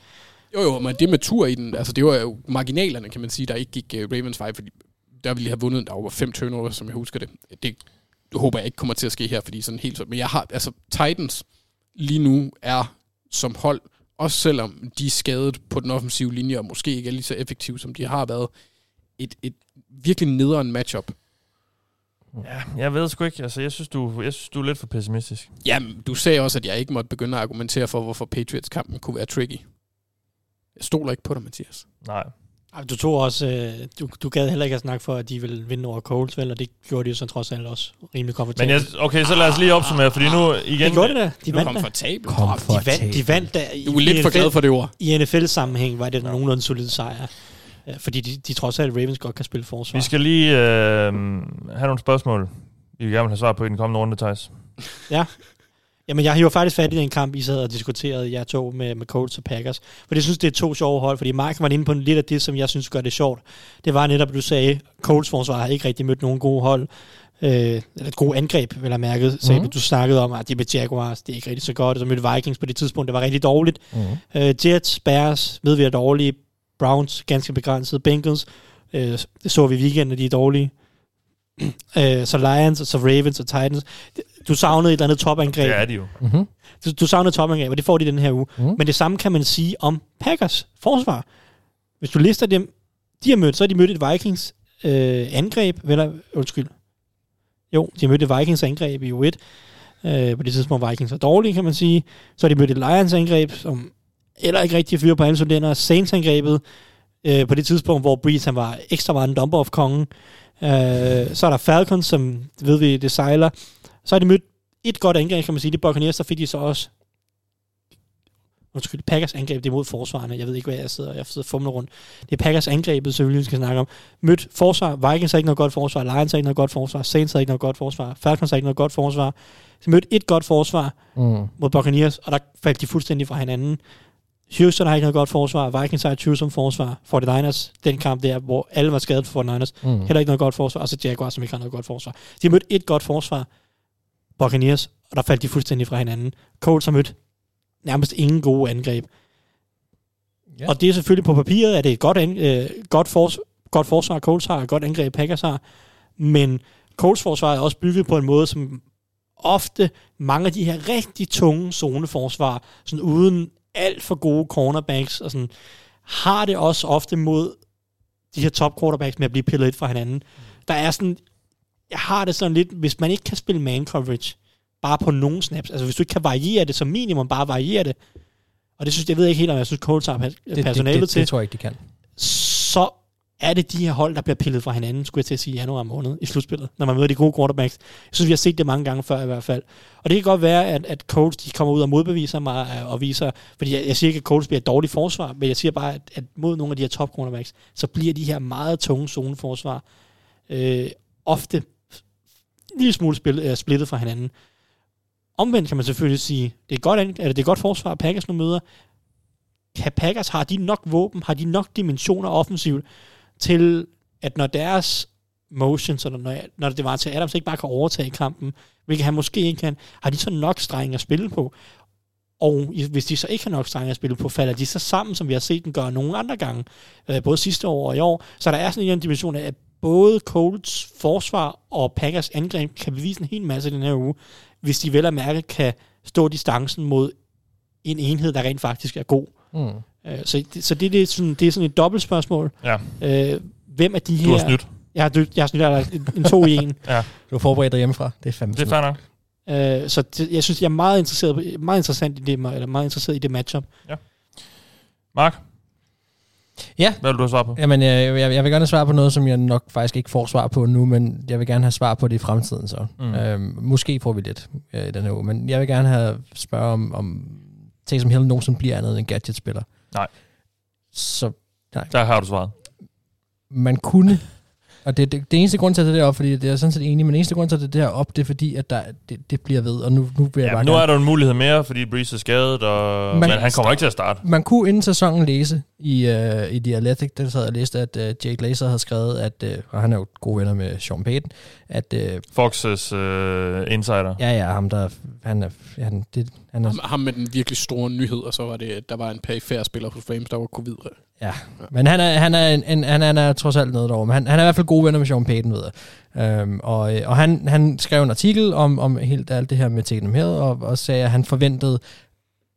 Jo, jo, men det med tur i den, altså det var jo marginalerne, kan man sige, der ikke gik uh, Ravens vej, fordi der ville de have vundet, der var fem turnovers, som jeg husker det. Det håber jeg ikke kommer til at ske her, fordi sådan helt men jeg har, altså Titans lige nu er som hold, også selvom de er skadet på den offensive linje, og måske ikke er lige så effektive, som de har været, et, et virkelig nederen matchup. Ja, jeg ved sgu ikke. Altså, jeg synes, du, jeg synes, du er lidt for pessimistisk. Jamen, du sagde også, at jeg ikke måtte begynde at argumentere for, hvorfor Patriots-kampen kunne være tricky. Jeg stoler ikke på dig, Mathias. Nej. Du tog også, øh, du, du gad heller ikke at snakke for, at de ville vinde over Coles, vel? Og det gjorde de jo så trods alt også rimelig komfortabelt. Men jeg, okay, så lad os lige opsummere, fordi nu igen... Det gjorde det da. De vandt komfortabelt. komfortabelt. De vandt, de vandt da. Du er lidt for glad for det ord. I NFL-sammenhæng var det en nogenlunde solid sejr. Fordi de, de trods alt, Ravens godt kan spille forsvar. Vi skal lige øh, have nogle spørgsmål, vi vil gerne have svar på i den kommende runde, Thijs. Ja. Jamen, jeg har jo faktisk fat i den kamp, I sad og diskuterede, jeg tog med, med Colts og Packers. For jeg synes, det er to sjove hold, fordi Mark var inde på lidt af det, som jeg synes gør det sjovt. Det var netop, at du sagde, Colts forsvar har ikke rigtig mødt nogen gode hold. Øh, eller et gode angreb, vil jeg mærke. Så mm. du snakkede om, at de med Jaguars, det er ikke rigtig så godt. Så mødte Vikings på det tidspunkt, det var rigtig dårligt. Mm. Øh, Jets, Bears, ved vi er dårlige. Browns, ganske begrænset. Bengals, øh, det så vi i weekenden, de er dårlige. øh, så Lions, og så Ravens og Titans. Du savnede et eller andet topangreb. Det er de jo. Mm-hmm. Du, du savnede topangreb, og det får de den her uge. Mm-hmm. Men det samme kan man sige om Packers forsvar. Hvis du lister dem, de har mødt, så har de mødt et Vikings øh, angreb, eller undskyld. Jo, de har mødt et Vikings angreb i U1. Øh, på det tidspunkt Vikings var dårlige, kan man sige. Så har de mødt et Lions angreb, som eller ikke rigtig fyre på alle cylindre. Saints angrebet, øh, på det tidspunkt, hvor Breeze han var ekstra meget en dumper of kongen. Øh, så er der Falcons, som ved vi, det sejler. Så har de mødt et godt angreb, kan man sige. Det Buccaneers, så fik de så også undskyld, Packers angreb, det er mod forsvarerne. Jeg ved ikke, hvad jeg sidder, jeg sidder fumler rundt. Det er Packers angrebet, selvfølgelig, vi skal snakke om. Mødt forsvar, Vikings har ikke noget godt forsvar, Lions har ikke noget godt forsvar, Saints har ikke noget godt forsvar, Falcons har ikke noget godt forsvar. Så mødt et godt forsvar mm. mod Buccaneers, og der faldt de fuldstændig fra hinanden. Houston har ikke noget godt forsvar. Vikings har et som forsvar. 49ers, den kamp der, hvor alle var skadet for 49ers. Mm. Heller ikke noget godt forsvar. Og så Jaguars, som ikke har noget godt forsvar. De har mødt et godt forsvar. Buccaneers, og der faldt de fuldstændig fra hinanden. Colts har mødt nærmest ingen gode angreb. Yeah. Og det er selvfølgelig på papiret, at det er et godt, an, øh, godt, fors, godt forsvar, Colts har, et godt angreb, Packers har. Men Colts forsvar er også bygget på en måde, som ofte mange af de her rigtig tunge zoneforsvar, sådan uden alt for gode cornerbacks, og sådan, har det også ofte mod de her top quarterbacks med at blive pillet lidt fra hinanden. Der er sådan, jeg har det sådan lidt, hvis man ikke kan spille man coverage, bare på nogle snaps, altså hvis du ikke kan variere det, som minimum bare variere det, og det synes jeg ved ikke helt, om jeg synes, Colts har personalet det, det, til. Det tror jeg ikke, de kan. Så er det de her hold, der bliver pillet fra hinanden, skulle jeg til at sige, i januar måned i slutspillet, når man møder de gode quarterbacks. Jeg synes, vi har set det mange gange før i hvert fald. Og det kan godt være, at, at Colts de kommer ud og modbeviser mig øh, og viser, fordi jeg, jeg siger ikke, at Colts bliver et dårligt forsvar, men jeg siger bare, at, at mod nogle af de her top quarterbacks, så bliver de her meget tunge zoneforsvar øh, ofte en lille smule spil, øh, splittet fra hinanden. Omvendt kan man selvfølgelig sige, det er godt, eller det er godt forsvar, Packers nu møder. Kan Packers, har de nok våben, har de nok dimensioner offensivt, til, at når deres motions, eller når, når det var til Adams ikke bare kan overtage kampen, hvilket han måske ikke kan, har de så nok strenge at spille på. Og hvis de så ikke har nok strenge at spille på, falder de så sammen, som vi har set den gøre nogle andre gange, øh, både sidste år og i år. Så der er sådan en dimension af, at både Colts forsvar og Packers angreb kan bevise en hel masse den her uge, hvis de vel at mærke kan stå distancen mod en enhed, der rent faktisk er god. Mm. Øh, så, så det, det, er sådan, det er sådan et dobbelt spørgsmål. Ja. Øh, hvem af de her... Du har snydt. Jeg har, jeg har snydt en, en to i en. ja. Du har forberedt dig hjemmefra. Det er fandme Det er fair nok. Uh, så det, jeg synes, jeg er meget interesseret, meget interessant i det, eller meget interesseret i det matchup. Ja. Mark? Ja. Hvad vil du svare på? Jamen, jeg, jeg, jeg vil gerne svare på noget, som jeg nok faktisk ikke får svar på nu, men jeg vil gerne have svar på det i fremtiden så. Mm. Øhm, måske får vi lidt øh, i den her uge, men jeg vil gerne have spørge om, om Taysom Hill nogensinde bliver andet end gadget-spiller. Nej. Så, nej. Der har du svaret. Man kunne og det, det, det eneste grund til, at det er op, fordi det er sådan set enig, men eneste grund til, at det er op, det er fordi, at der, det, det bliver ved, og nu, nu bliver ja, jeg bare nu gerne. er der en mulighed mere, fordi Breeze er skadet, og, man, men han kommer ikke til at starte. Man kunne inden sæsonen læse i, uh, i The Athletic, der sad og læste, at uh, Jake Glazer havde skrevet, at, uh, og han er jo gode venner med Sean Payton, at... Uh, Fox's uh, insider. Ja, ja, ham der, han er... Han, det, han er ham, ham med den virkelig store nyhed, og så var det, at der var en perifær spiller på Frames, der var covid Ja, men han er, han er, en, en, han, er, han er trods alt noget derovre. Men han, han er i hvert fald gode venner med Sean Payton, ved jeg. Øhm, og og han, han skrev en artikel om, om helt alt det her med Tatum Hill, og, og sagde, at han forventede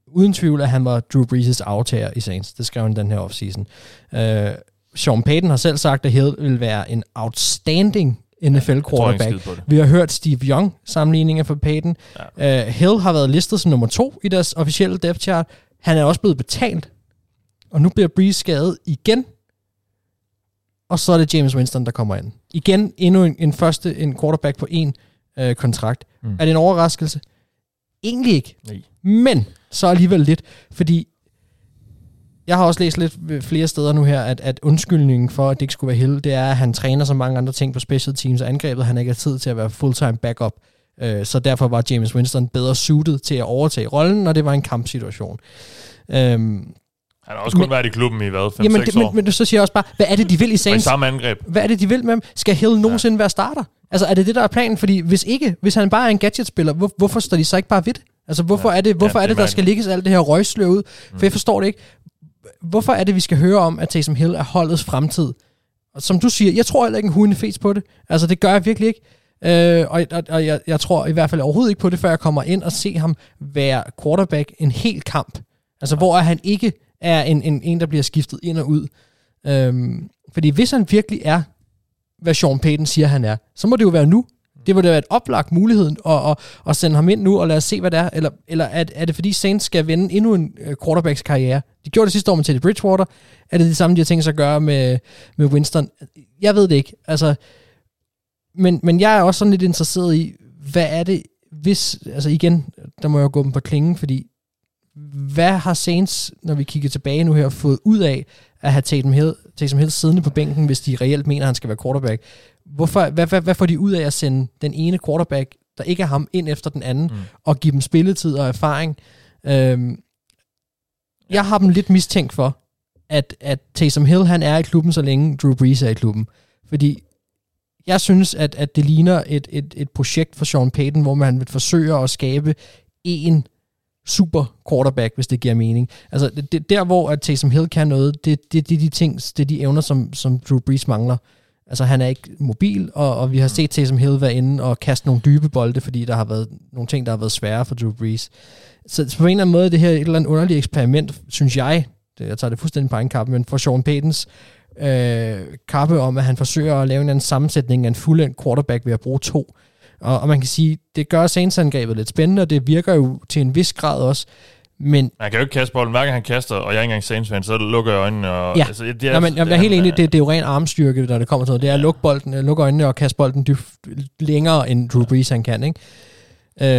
uden tvivl, at han var Drew Brees' aftager i Saints. Det skrev han den her offseason. Øh, Sean Payton har selv sagt, at Hill vil være en outstanding NFL quarterback. Vi har hørt Steve Young sammenligninger for Payton. Ja. Uh, Hill har været listet som nummer to i deres officielle depth chart. Han er også blevet betalt og nu bliver Breeze skadet igen. Og så er det James Winston, der kommer ind. Igen endnu en, en første en quarterback på en øh, kontrakt. Mm. Er det en overraskelse? Egentlig ikke. Nej. Men så alligevel lidt, fordi jeg har også læst lidt flere steder nu her, at, at undskyldningen for, at det ikke skulle være Hill, det er, at han træner så mange andre ting på special teams og angrebet, han ikke har tid til at være fulltime backup. Øh, så derfor var James Winston bedre suited til at overtage rollen, når det var en kampsituation. Øhm, han har også kun men, været i klubben i hvad, 5-6 jamen, det, år. Men, men så siger jeg også bare, hvad er det, de vil i Saints? Og i samme angreb. Hvad er det, de vil med ham? Skal Hill nogensinde ja. være starter? Altså, er det det, der er planen? Fordi hvis ikke, hvis han bare er en gadgetspiller, hvor, hvorfor står de så ikke bare ved det? Altså, hvorfor ja. er det, hvorfor ja, det er det, der skal ligge alt det her røgslø ud? For mm. jeg forstår det ikke. Hvorfor er det, vi skal høre om, at Taysom Hill er holdets fremtid? Og som du siger, jeg tror heller ikke en hunde fes på det. Altså, det gør jeg virkelig ikke. Øh, og og, og jeg, jeg tror i hvert fald overhovedet ikke på det, før jeg kommer ind og se ham være quarterback en hel kamp. Altså, hvor er han ikke er en, en, en der bliver skiftet ind og ud. Øhm, fordi hvis han virkelig er, hvad Sean Payton siger, han er, så må det jo være nu. Det må da være et oplagt mulighed at, at, at sende ham ind nu og lade os se, hvad det er. Eller, eller er, er det fordi Saints skal vende endnu en øh, quarterbacks karriere? De gjorde det sidste år med Teddy Bridgewater. Er det det samme, de har tænkt sig at gøre med, med Winston? Jeg ved det ikke. Altså, men, men jeg er også sådan lidt interesseret i, hvad er det, hvis, altså igen, der må jeg gå dem på klingen, fordi hvad har Saints, når vi kigger tilbage nu her, fået ud af at have Tatum Hill, Tatum Hill siddende på bænken, hvis de reelt mener, at han skal være quarterback? Hvorfor, hvad, hvad, hvad får de ud af at sende den ene quarterback, der ikke er ham, ind efter den anden, mm. og give dem spilletid og erfaring? Øhm, jeg har dem lidt mistænkt for, at, at Taysom Hill han er i klubben, så længe Drew Brees er i klubben. Fordi jeg synes, at, at det ligner et, et, et projekt for Sean Payton, hvor man vil forsøge at skabe en super quarterback, hvis det giver mening. Altså, det, der hvor at Taysom Hill kan noget, det, det, det er de ting, det er de evner, som, som Drew Brees mangler. Altså, han er ikke mobil, og, og vi har set Taysom Hill være inde og kaste nogle dybe bolde, fordi der har været nogle ting, der har været svære for Drew Brees. Så, så på en eller anden måde, det her et eller andet underligt eksperiment, synes jeg, det, jeg tager det fuldstændig på en kappe, men for Sean Paytons øh, kappe om, at han forsøger at lave en anden sammensætning af en fuldendt quarterback ved at bruge to. Og, og man kan sige, det gør Saints-angrebet lidt spændende, og det virker jo til en vis grad også. Men, han kan jo ikke kaste bolden, hverken han kaster, og jeg er ikke engang saints fan, så lukker jeg øjnene. Og, ja, altså, det er, Nå, men, jeg er helt enig, det, det er jo ren armstyrke, når det kommer til noget. Det er at lukke, bolden, lukke øjnene og kaste bolden dybt længere, end Drew Brees han kan. Ikke?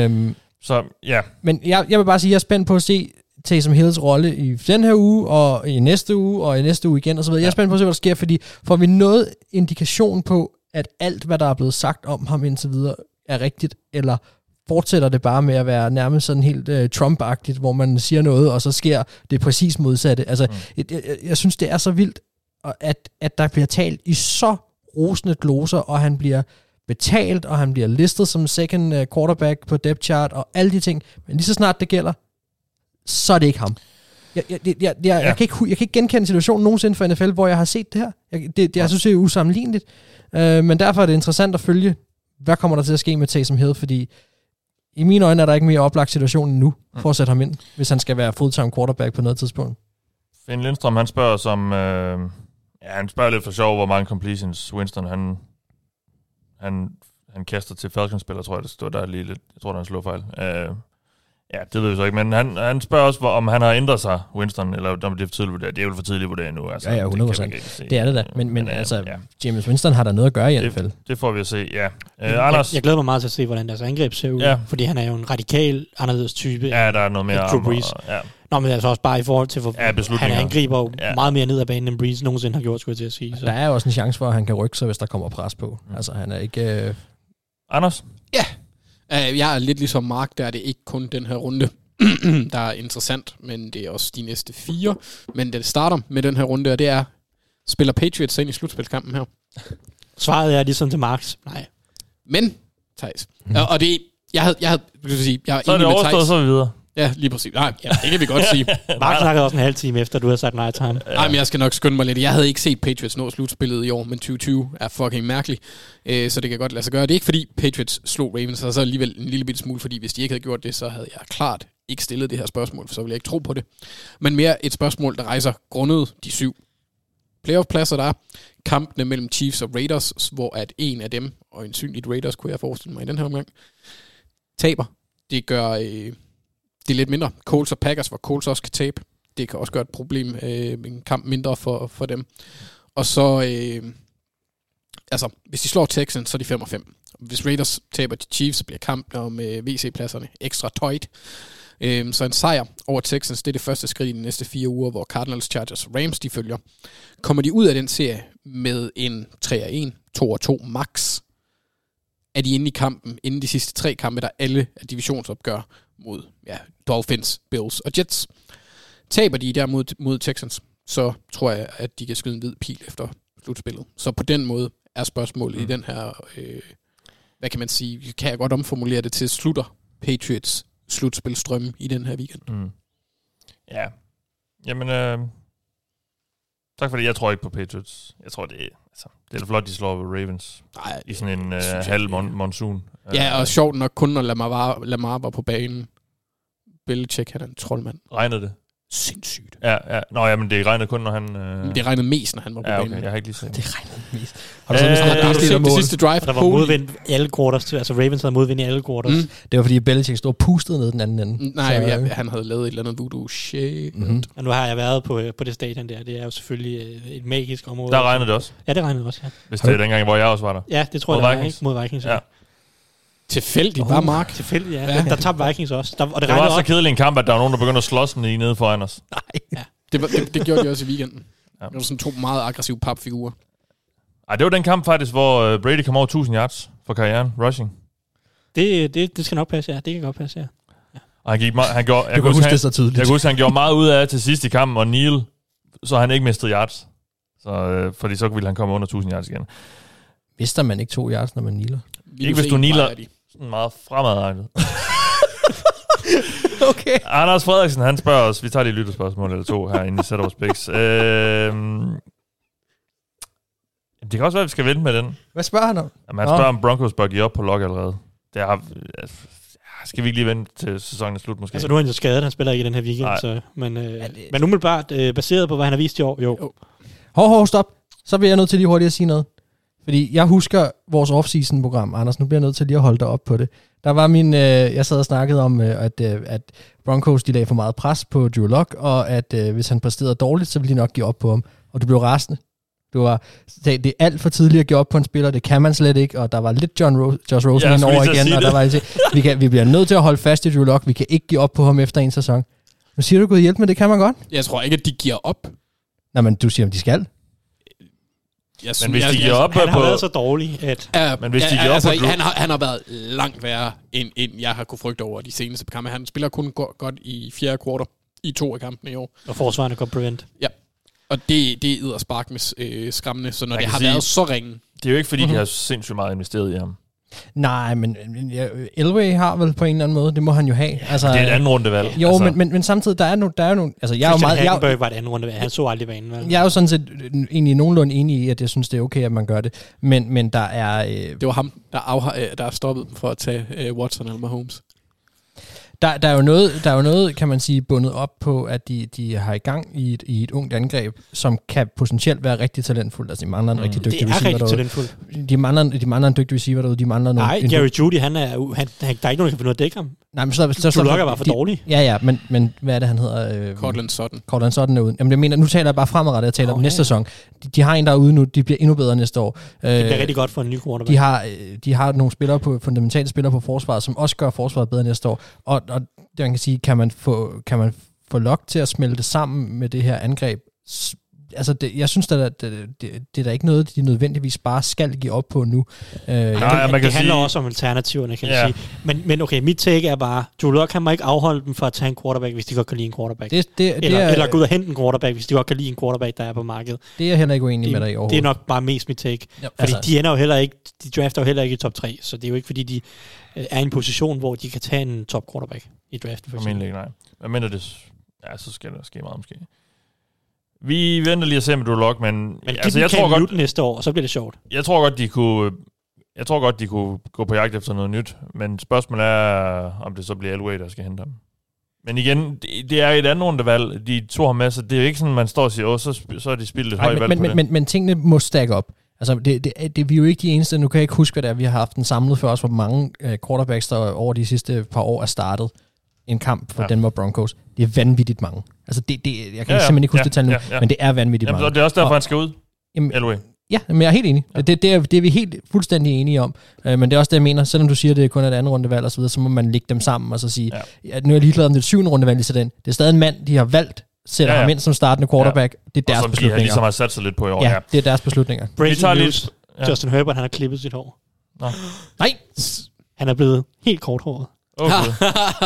Øhm, så ja. Men jeg, jeg vil bare sige, at jeg er spændt på at se Taysom Hills rolle i den her uge, og i næste uge, og i næste uge igen, og så videre. Ja. Jeg er spændt på at se, hvad der sker, fordi får vi noget indikation på, at alt, hvad der er blevet sagt om ham indtil videre, er rigtigt, eller fortsætter det bare med at være nærmest sådan helt uh, Trump-agtigt, hvor man siger noget, og så sker det præcis modsatte. Altså, mm. jeg, jeg, jeg synes, det er så vildt, at, at der bliver talt i så rosende gloser, og han bliver betalt, og han bliver listet som second uh, quarterback på depth chart, og alle de ting. Men lige så snart det gælder, så er det ikke ham. Jeg, jeg, jeg, jeg, jeg, ja. jeg, kan, ikke, jeg kan ikke genkende situationen nogensinde for NFL, hvor jeg har set det her. Jeg, det, det, jeg synes, det er usammenligneligt. Uh, men derfor er det interessant at følge hvad kommer der til at ske med Taysom Hill? Fordi i mine øjne er der ikke mere oplagt situation nu, mm. for at sætte ham ind, hvis han skal være fulltime quarterback på noget tidspunkt. Finn Lindstrøm, han spørger som, øh, Ja, han spørger lidt for sjov, hvor mange completions Winston han, han, han kaster til Falcons-spiller, tror jeg, det står der lige lidt. Jeg tror, der er en slå fejl. Uh, Ja, det ved vi så ikke, men han, han spørger også, om han har ændret sig, Winston, eller om det er for tidligt vurderet. Det er jo for tidligt vurderet nu. Altså, ja, ja, 100 det, det, det er det da. Men, men, men altså, ja. James Winston har der noget at gøre i hvert fald. Det får vi at se, ja. Uh, Anders? Jeg, jeg, glæder mig meget til at se, hvordan deres angreb ser ud, ja. fordi han er jo en radikal anderledes type. Ja, der er noget mere Drew Brees. Og, ja. Nå, men altså også bare i forhold til, hvor ja, han angriber jo ja. meget mere ned ad banen, end Brees nogensinde har gjort, skulle jeg til at sige. Så. Der er jo også en chance for, at han kan rykke sig, hvis der kommer pres på. Mm. Altså, han er ikke... Uh... Anders? Ja, uh, jeg er lidt ligesom Mark, der er det ikke kun den her runde. der er interessant, men det er også de næste fire. Men det starter med den her runde, og det er, spiller Patriots ind i slutspilskampen her? Svaret er ligesom til Marx. Nej. Men, Thijs, mm. og, og det, jeg havde, jeg havde, jeg sige, jeg er så er det overstået, så er vi videre. Ja, lige præcis. Nej, ja, det kan vi godt sige. Mark snakkede også en halv time efter, du havde sagt nej til ham. Nej, men jeg skal nok skynde mig lidt. Jeg havde ikke set Patriots nå slutspillet i år, men 2020 er fucking mærkeligt. Øh, så det kan godt lade sig gøre. Det er ikke fordi Patriots slog Ravens, og så alligevel en lille bitte smule, fordi hvis de ikke havde gjort det, så havde jeg klart ikke stillet det her spørgsmål, for så ville jeg ikke tro på det. Men mere et spørgsmål, der rejser grundet de syv playoff-pladser, der er. Kampene mellem Chiefs og Raiders, hvor at en af dem, og en synligt Raiders, kunne jeg forestille mig i den her omgang, taber. Det gør øh, det er lidt mindre. Colts og Packers, hvor Colts også kan tabe. Det kan også gøre et problem, øh, en kamp mindre for, for dem. Og så, øh, altså, hvis de slår Texans, så er de 5 og 5. Hvis Raiders taber til Chiefs, så bliver kampen om øh, VC-pladserne ekstra tøjt. Øhm, så en sejr over Texans, det er det første skridt i de næste fire uger, hvor Cardinals, Chargers og Rams de følger. Kommer de ud af den serie med en 3-1, 2-2 max, er de inde i kampen, inden de sidste tre kampe, der alle er divisionsopgør mod ja, Dolphins, Bills og Jets. Taber de derimod mod Texans, så tror jeg, at de kan skyde en hvid pil efter slutspillet. Så på den måde er spørgsmålet mm. i den her, øh, hvad kan man sige, kan jeg godt omformulere det til, slutter Patriots slutspilstrømme i den her weekend. Mm. Ja. Jamen, øh, tak for det. Jeg tror ikke på Patriots. Jeg tror, det er, altså, det er flot, de slår Ravens Nej, i sådan en øh, halv mon- monsun. Ja, og sjovt nok kun, når Lamar, Lamar var på banen. Belichick, han er en troldmand. Regnede det? Sindssygt. Ja, ja. Nå, ja, men det regnede kun, når han... Øh... Det regnede mest, når han var på ja, okay. banen. Jeg har ikke lige set det. regnede mest. Har du, så, øh, har du set det sidste drive? Der var modvind i alle quarters. Altså Ravens havde modvind i alle quarters. Mm. Det var fordi Belichick stod og pustede ned den anden ende. Nej, så, ja, han havde lavet et eller andet voodoo shit. Mm-hmm. Og nu har jeg været på, øh, på det stadion der. Det er jo selvfølgelig øh, et magisk område. Der regnede det også? Ja, det regnede også, ja. Hvis det er dengang, hvor jeg også var der. Ja, det tror jeg, det var, ikke? Mod Vikings, ja. Tilfældigt, oh, bare Mark. Tilfældigt, ja. ja. Der, tabte Vikings også. Der, og det, det var så kedelig en kamp, at der var nogen, der begyndte at slås lige nede foran os. Nej. Ja. Det, det, det gjorde de også i weekenden. Ja. Det var sådan to meget aggressive papfigurer. Ej, det var den kamp faktisk, hvor uh, Brady kom over 1000 yards for karrieren, rushing. Det, det, det skal nok passe, ja. Det kan godt passe, ja. ja. Og han gik meget, han gjorde, jeg kan huske det så tydeligt. Jeg kan huske, han gjorde meget ud af til sidst i kampen, og Neil, så han ikke mistede yards. Så, øh, fordi så ville han komme under 1000 yards igen. Mister man ikke to yards, når man kneeler? Ikke hvis du kneeler sådan meget fremadrettet. okay. Anders Frederiksen, han spørger os, vi tager lige et lytterspørgsmål eller to herinde i Setup Specs. Øhm, det kan også være, at vi skal vente med den. Hvad spørger han om? Jamen, han spørger, om Broncos bør give op på log allerede. Det har, skal vi ikke lige vente til sæsonen er slut, måske? Altså, nu er han jo skadet, han spiller ikke i den her weekend. Så, men, øh, det... men umiddelbart, øh, baseret på, hvad han har vist i år, jo. Hov, hov, stop. Så bliver jeg nødt til lige hurtigt at sige noget. Fordi jeg husker vores off-season-program, Anders, nu bliver jeg nødt til lige at holde dig op på det. Der var min, øh, jeg sad og snakkede om, øh, at, øh, at Broncos de lagde for meget pres på Drew Lock, og at øh, hvis han præsterede dårligt, så ville de nok give op på ham. Og du blev rasende. Du var, det, det er alt for tidligt at give op på en spiller, det kan man slet ikke, og der var lidt John Ro- Josh Rosen ja, over igen, og der var vi, kan, vi bliver nødt til at holde fast i Drew Lock, vi kan ikke give op på ham efter en sæson. Nu siger du, Gud hjælp med, det kan man godt. Jeg tror ikke, at de giver op. Nej, men du siger, om de skal. Jeg men hvis de giver op han på... har været så dårlig, at... Ja, men hvis de giver altså, op på... Han har, han har været langt værre, end, end jeg har kunne frygte over de seneste kampe. Han spiller kun go- godt i fjerde kvartal i to af kampene i år. Og forsvarende kan prevent. Ja. Og det, det er spark med øh, skræmmende, så når det har sige, været så ringe... Det er jo ikke, fordi mm-hmm. de har sindssygt meget investeret i ham. Nej, men ja, Elway har vel på en eller anden måde, det må han jo have. Ja, altså, det er et anden rundevalg. Jo, altså. men, men, men samtidig, der er, no, der er nogle... Altså, jeg er jo meget, jeg, var et andet rundevalg, han så aldrig banen. Vel? Jeg er jo sådan set egentlig nogenlunde enig i, at jeg synes, det er okay, at man gør det. Men, men der er... Øh, det var ham, der, afha- øh, der stoppet for at tage øh, Watson eller Mahomes. Der, der, er jo noget, der er jo noget, kan man sige, bundet op på, at de, de har i gang i et, i et ungt angreb, som kan potentielt være rigtig talentfuldt. Altså, de mangler en mm. rigtig dygtig receiver derude. Det er rigtig talentfuldt. De mangler, de mangler en dygtig receiver derude. De mangler Nej, en, Gary Judy, han er, han, han, der er ikke nogen, der kan finde ud af at dække ham. Nej, men så, så, så, så, er bare for de, dårlig. Ja, ja, men, men hvad er det, han hedder? Øh, Cortland Sutton. Cortland Sutton er ude. Jamen, jeg mener, nu taler jeg bare fremadrettet, jeg taler oh, om næste sæson. De, de, har en, der er ude nu, de bliver endnu bedre næste år. Det bliver øh, rigtig godt for en ny quarterback. De har, øh, de har nogle spillere på, fundamentale spillere på forsvaret, som også gør forsvaret bedre næste år. Og, og det, man kan sige, kan man få, kan man få lok til at smelte sammen med det her angreb, altså det, jeg synes, at det, det, det er da ikke noget, de nødvendigvis bare skal give op på nu. Øh, Nej, det, man kan det handler sige... også om alternativerne, kan ja. jeg sige. Men, men okay, mit take er bare, Joe Locke kan man ikke afholde dem for at tage en quarterback, hvis de godt kan lide en quarterback. Det, det, eller, det er, eller gå ud og hente en quarterback, hvis de godt kan lide en quarterback, der er på markedet. Det er jeg heller ikke uenig det, med dig i overhovedet. Det er nok bare mest mit take. Ja, fordi altså. de ender jo heller ikke, de drafter jo heller ikke i top 3, så det er jo ikke fordi, de er i en position, hvor de kan tage en top quarterback i draften. For eksempel. nej. Hvad mener det? Ja, så skal der ske meget måske. Vi venter lige at se med Drew Lock, men... Men altså, jeg tror godt, næste år, og så bliver det sjovt. Jeg tror godt, de kunne... Jeg tror godt, de kunne gå på jagt efter noget nyt, men spørgsmålet er, om det så bliver Elway, der skal hente ham. Men igen, det, det er et andet rundevalg, de to har med, så det er jo ikke sådan, man står og siger, åh, så, så er de spillet et højt valg men, på men, det. Men, men tingene må stack op. Altså, det, det, det, vi er jo ikke de eneste, nu kan jeg ikke huske, hvad det er, vi har haft en samlet for os, hvor mange uh, quarterbacks, der over de sidste par år er startet en kamp for ja. Denver Broncos. Det er vanvittigt mange. Altså, det, det, jeg kan ja, ja. simpelthen ikke huske ja, det tal nu, ja, ja. men det er vanvittigt jamen, mange. det er også derfor, og, han skal ud. Jamen, Elway. Ja, men jeg er helt enig. Ja. Det, det, er, det er vi helt fuldstændig enige om. Uh, men det er også det, jeg mener. Selvom du siger, at det er kun et andet rundevalg og så videre, så må man lægge dem sammen og så sige, ja. at nu er jeg ligeglad om det er syvende rundevalg i den. Det er stadig en mand, de har valgt, sætter ja, ja. ham ind som startende quarterback. Ja. Det er deres og som beslutninger. De har ligesom har sat sig lidt på i år. Ja, ja. det er deres beslutninger. Breaking tager news. Ja. Justin Herbert, han har klippet sit hår. Nå. Nej! Han er blevet helt korthåret. Okay.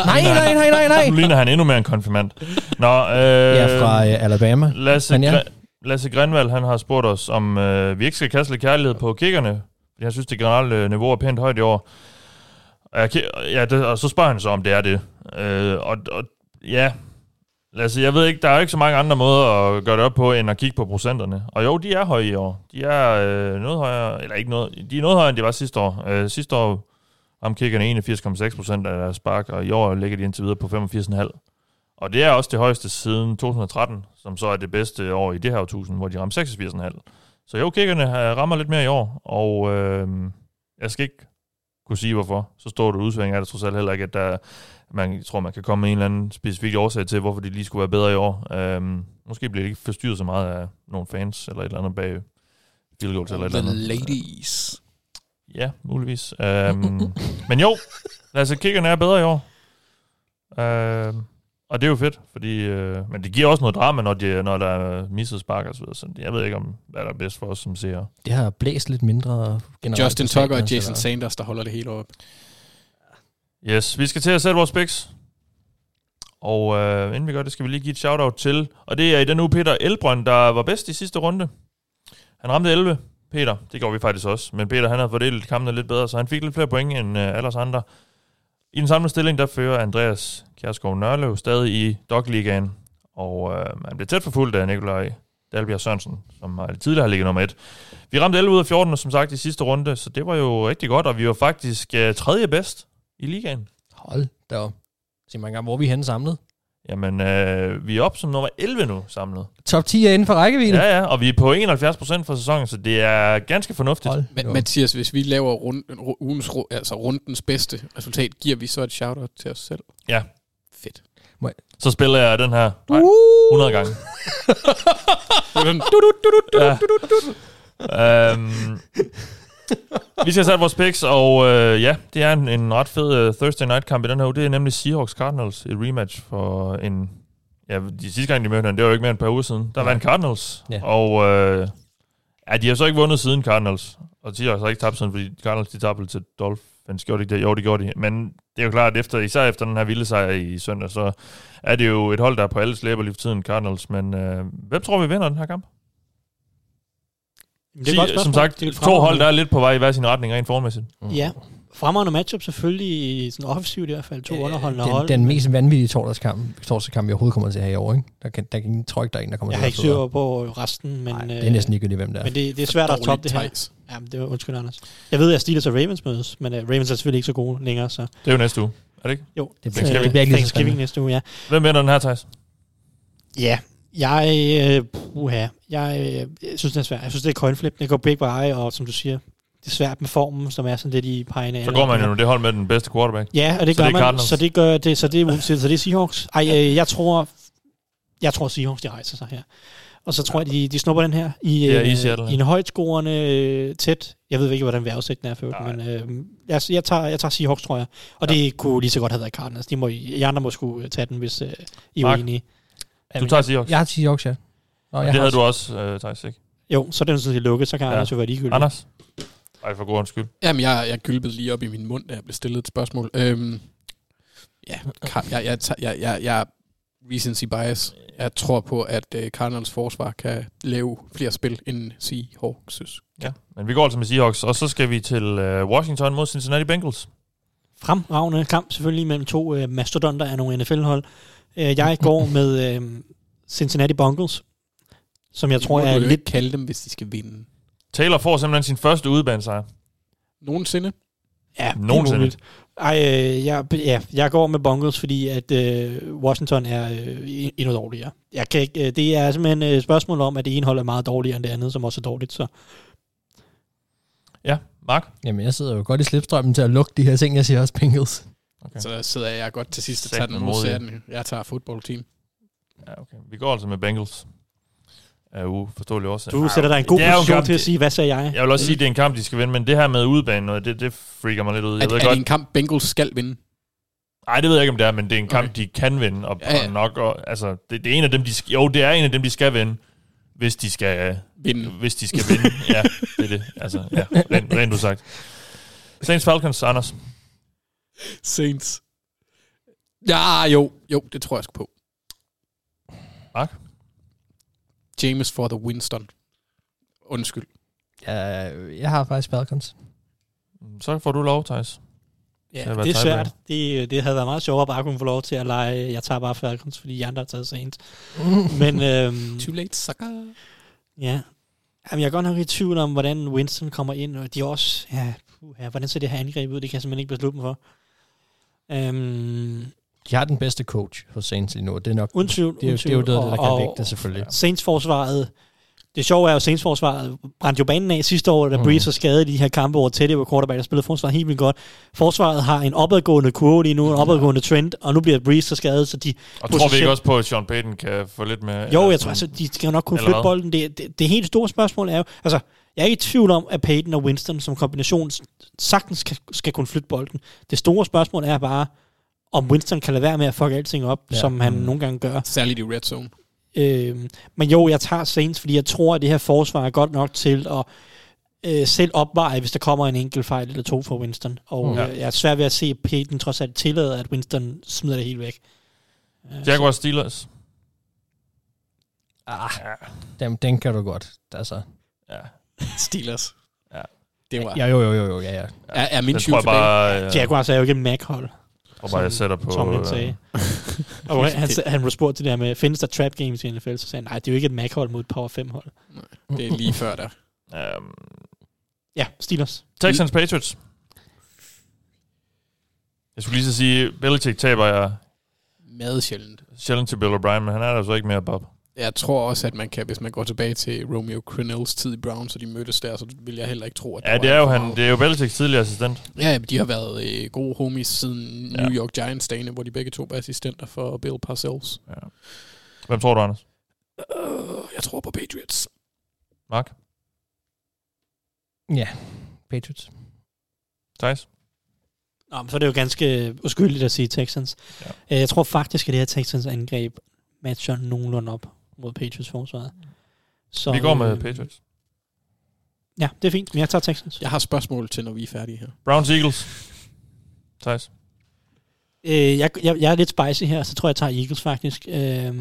nej, nej, nej, nej, nej. Nu ligner han endnu mere en konfirmand. Nå, øh, ja, fra øh, Alabama. Lasse, ja. Lasse Grenvald, han har spurgt os, om øh, vi ikke skal kaste lidt kærlighed på kiggerne. Jeg synes, det generelle niveau er pænt højt i år. Ja, det, og så spørger han så, om det er det. Øh, og, og ja, Lasse, jeg ved ikke, der er ikke så mange andre måder at gøre det op på, end at kigge på procenterne. Og jo, de er høje i år. De er øh, noget højere, eller ikke noget, de er noget højere, end de var sidste år. Øh, sidste år om kiggerne 81,6 procent af deres spark, og i år ligger de indtil videre på 85,5. Og det er også det højeste siden 2013, som så er det bedste år i det her årtusind, hvor de rammer 86,5. Så jo, kiggerne øh, rammer lidt mere i år, og øh, jeg skal ikke kunne sige, hvorfor. Så står det udsving er det trods alt heller ikke, at der, man tror, man kan komme med en eller anden specifik årsag til, hvorfor de lige skulle være bedre i år. Øh, måske bliver det ikke forstyrret så meget af nogle fans, eller et eller andet bag field goals, eller et eller andet. ladies. Ja, muligvis. Um, men jo, altså kiggerne er bedre i år. Uh, og det er jo fedt, fordi, uh, men det giver også noget drama, når, de, når der er misset spark og så videre. Så jeg ved ikke, om hvad der er bedst for os som ser. Det har blæst lidt mindre generelt. Justin Tucker og Jason Sanders, der holder det hele op. Yes, vi skal til at sætte vores picks. Og øh, inden vi gør det, skal vi lige give et shout-out til, og det er i den uge Peter Elbrønd, der var bedst i sidste runde. Han ramte 11, Peter, det gjorde vi faktisk også. Men Peter, han har fordelt kampene lidt bedre, så han fik lidt flere point end øh, alle os andre. I den samme stilling, der fører Andreas Kjærskov Nørlev stadig i Dogligaen, og øh, han blev tæt forfulgt af Nikolaj Dalbjerg Sørensen, som tidligere har ligget nummer 1. Vi ramte 11 ud af 14, som sagt, i sidste runde, så det var jo rigtig godt, og vi var faktisk øh, tredje bedst i ligaen. Hold da op. Sig mig engang, hvor er vi henne samlet? Jamen, øh, vi er op som nummer 11 nu samlet. Top 10 er inden for rækkevidde. Ja, ja, og vi er på 71% for sæsonen, så det er ganske fornuftigt. Hold. Men Mathias, hvis vi laver rund, ugens, altså rundens bedste resultat, giver vi så et shout-out til os selv? Ja. Fedt. Så spiller jeg den her nej, 100 gange. ja. vi skal sætte vores picks, og øh, ja, det er en, en ret fed uh, Thursday night kamp i den her uge. Det er nemlig Seahawks Cardinals, et rematch for en... Ja, de sidste gang, de mødte hinanden, det var jo ikke mere end et par uger siden. Der vandt Cardinals, ja. og øh, ja, de har så ikke vundet siden Cardinals. Og de har så ikke tabt siden, fordi Cardinals de tabte til Dolphins. Gjorde de det? Jo, det gjorde de. Men det er jo klart, at efter, især efter den her vilde sejr i søndag, så er det jo et hold, der er på alle slæber lige for tiden, Cardinals. Men øh, hvem tror vi vinder den her kamp? Det er Sig, som sagt, det to hold, der er lidt på vej i hver sin retning rent formæssigt. Mm. Ja, fremragende matchup selvfølgelig, sådan offensivt i hvert fald, to underholdende den, hold. Den mest vanvittige torsdagskamp, torsdagskamp, vi overhovedet kommer til at have i år, ikke? Der, kan, der kan, tror ikke, der er en, der kommer jeg til at Jeg har ikke på resten, men... Nej, det er næsten ikke hvem der er. Men det, det er svært at toppe det her. Ja, det var undskyld, Anders. Jeg ved, at Steelers og Ravens mødes, men uh, Ravens er selvfølgelig ikke så gode længere, så... Det er jo næste uge. det ikke? Jo, det bliver, det bliver ikke lige det bliver, det bliver ikke lige Thanksgiving næste uge, ja. Hvem vinder den her, Thijs? Ja, jeg, uh, uha, jeg, øh, jeg synes, det er svært. Jeg synes, det er coin flip. Det går begge veje, og som du siger, det er svært med formen, som er sådan lidt i pegene. Så går man jo det hold med den bedste quarterback. Ja, og det så gør det man. Så det gør det, så det er så det er Seahawks. Ej, øh, jeg tror, jeg tror Seahawks, de rejser sig her. Og så tror jeg, de, de snupper den her i, ja, i, øh, Seattle. i en højt scorende øh, tæt. Jeg ved ikke, hvordan vejrudsigten er for men øh, jeg, jeg, tager, jeg tager Seahawks, tror jeg. Og ja. det kunne lige så godt have været Cardinals. De må, I andre må skulle tage den, hvis øh, I er uenige. Du tager Seahawks? Jeg har Seahawks, ja. Og det havde du også, øh, Thijs, ikke? Jo, så er den sådan set lukket, så kan ja. Anders jo være ligegyldig. Anders? Ej, for god undskyld. Jamen, jeg, jeg gylpede lige op i min mund, da jeg blev stillet et spørgsmål. Øhm, ja, jeg, jeg, jeg, jeg, jeg, jeg recency bias. Jeg tror på, at uh, Cardinals forsvar kan lave flere spil end Seahawks. Ja, men vi går altså med Seahawks, og så skal vi til uh, Washington mod Cincinnati Bengals. Fremragende kamp selvfølgelig mellem to uh, mastodonter af nogle NFL-hold. Uh, jeg går med uh, Cincinnati Bengals, som jeg tror er lidt... kalde dem, hvis de skal vinde. Taylor får simpelthen sin første udbanesejr. Nogensinde? Ja, Nogensinde. Det Ej, øh, jeg, ja, jeg går med Bungles, fordi at øh, Washington er øh, endnu dårligere. Jeg kan ikke, øh, det er simpelthen et spørgsmål om, at det ene hold er meget dårligere end det andet, som også er dårligt. Så. Ja, Mark? Jamen, jeg sidder jo godt i slipstrømmen til at lukke de her ting, jeg siger også Bengals. Okay. Så sidder jeg godt til sidst og tager den mod Jeg tager fodboldteam. Ja, okay. Vi går altså med Bengals af uforståelig årsag. Du sætter dig en god position til at sige, hvad sagde jeg? Jeg vil også sige, at det er en kamp, de skal vinde, men det her med udbanen, noget, det, det freaker mig lidt ud. Jeg er, ved er godt, det en kamp, Bengals skal vinde? Nej, det ved jeg ikke, om det er, men det er en kamp, okay. de kan vinde. Og, ja, ja. og nok, og, altså, det, det, er en af dem, de, jo, det er en af dem, de skal vinde, hvis de skal vinde. Hvis de skal vinde. ja, det er det. Altså, ja, rent, rent sagt. Saints Falcons, Anders. Saints. Ja, jo, jo, det tror jeg sgu på. Mark? James for the Winston. Undskyld. Ja, jeg har faktisk Falcons. Så får du lov, Thijs. Ja, det er svært. Det, det havde været meget sjovere, at bare kunne få lov til at lege, jeg tager bare Falcons, fordi de andre har taget Saints. Men, øhm, Too late, sucker. Ja. Jamen, jeg er godt nok i tvivl om, hvordan Winston kommer ind, og de er også, ja, uh, ja hvordan ser det her angreb ud, det kan jeg simpelthen ikke beslutte mig for. Øhm, de har den bedste coach hos Saints lige nu, det er nok... Uden tvivl, det, er, det er jo det, der kan vægte det selvfølgelig. Saints-forsvaret, det sjove er jo, at Saints-forsvaret brændte jo banen af sidste år, da mm. Breeze var skadet i de her kampe, hvor Teddy var quarterback, der spillede forsvaret helt vildt godt. Forsvaret har en opadgående kurve lige nu, en opadgående trend, og nu bliver Breeze så skadet, så de... Og tror vi ikke også på, at Sean Payton kan få lidt med... Jo, jeg tror altså, de skal nok kunne flytte bolden. Det, det, det helt store spørgsmål er jo... Altså, jeg er ikke i tvivl om, at Payton og Winston som kombination sagtens skal, skal kunne flytte bolden. Det store spørgsmål er bare, om Winston kan lade være med at fuck alting op, ja. som han mm. nogle gange gør. Særligt i red zone. Øh, men jo, jeg tager Saints, fordi jeg tror, at det her forsvar er godt nok til at øh, selv opveje, hvis der kommer en enkelt fejl eller to for Winston. Og mm. jeg, jeg er svært ved at se, at Peyton trods alt tillader, at Winston smider det helt væk. Øh, Jaguars Steelers. Ah, ja. den, den kan du godt. Altså. Ja. Steelers. Ja. Det var... Ja, jo, jo, jo, jo, ja, ja. Er, er min tvivl tilbage? Bare, ja. Jaguars er jo ikke en Mac-hold. Og bare jeg sætter på... Som han sagde. og han, han blev spurgt til det her med, findes der trap games i NFL? Så sagde han, nej, det er jo ikke et Mac-hold mod et Power 5-hold. Nej, det er lige før der. Um, ja, Steelers. Texans Patriots. Jeg skulle lige så sige, Belichick taber jeg... Meget sjældent. Sjældent til Bill O'Brien, men han er der så ikke mere, Bob. Jeg tror også, at man kan, hvis man går tilbage til Romeo Crennels tid i Brown, så de mødtes der, så vil jeg heller ikke tro, at Ja, det er jo, han, det er jo Belichicks tidligere assistent. Ja, de har været øh, gode homies siden ja. New York Giants dagene, hvor de begge to var assistenter for Bill Parcells. Ja. Hvem tror du, Anders? Uh, jeg tror på Patriots. Mark? Ja, Patriots. Thijs? Nå, så er det jo ganske uskyldigt at sige Texans. Ja. Jeg tror faktisk, at det her Texans angreb matcher nogenlunde op mod Patriots forsvaret. Så, vi går med øh, Patriots. Ja, det er fint, men jeg tager Texans. Jeg har spørgsmål til, når vi er færdige her. Browns Eagles. Thijs. Øh, jeg, jeg, jeg er lidt spicy her, så tror jeg, jeg tager Eagles faktisk. Øh,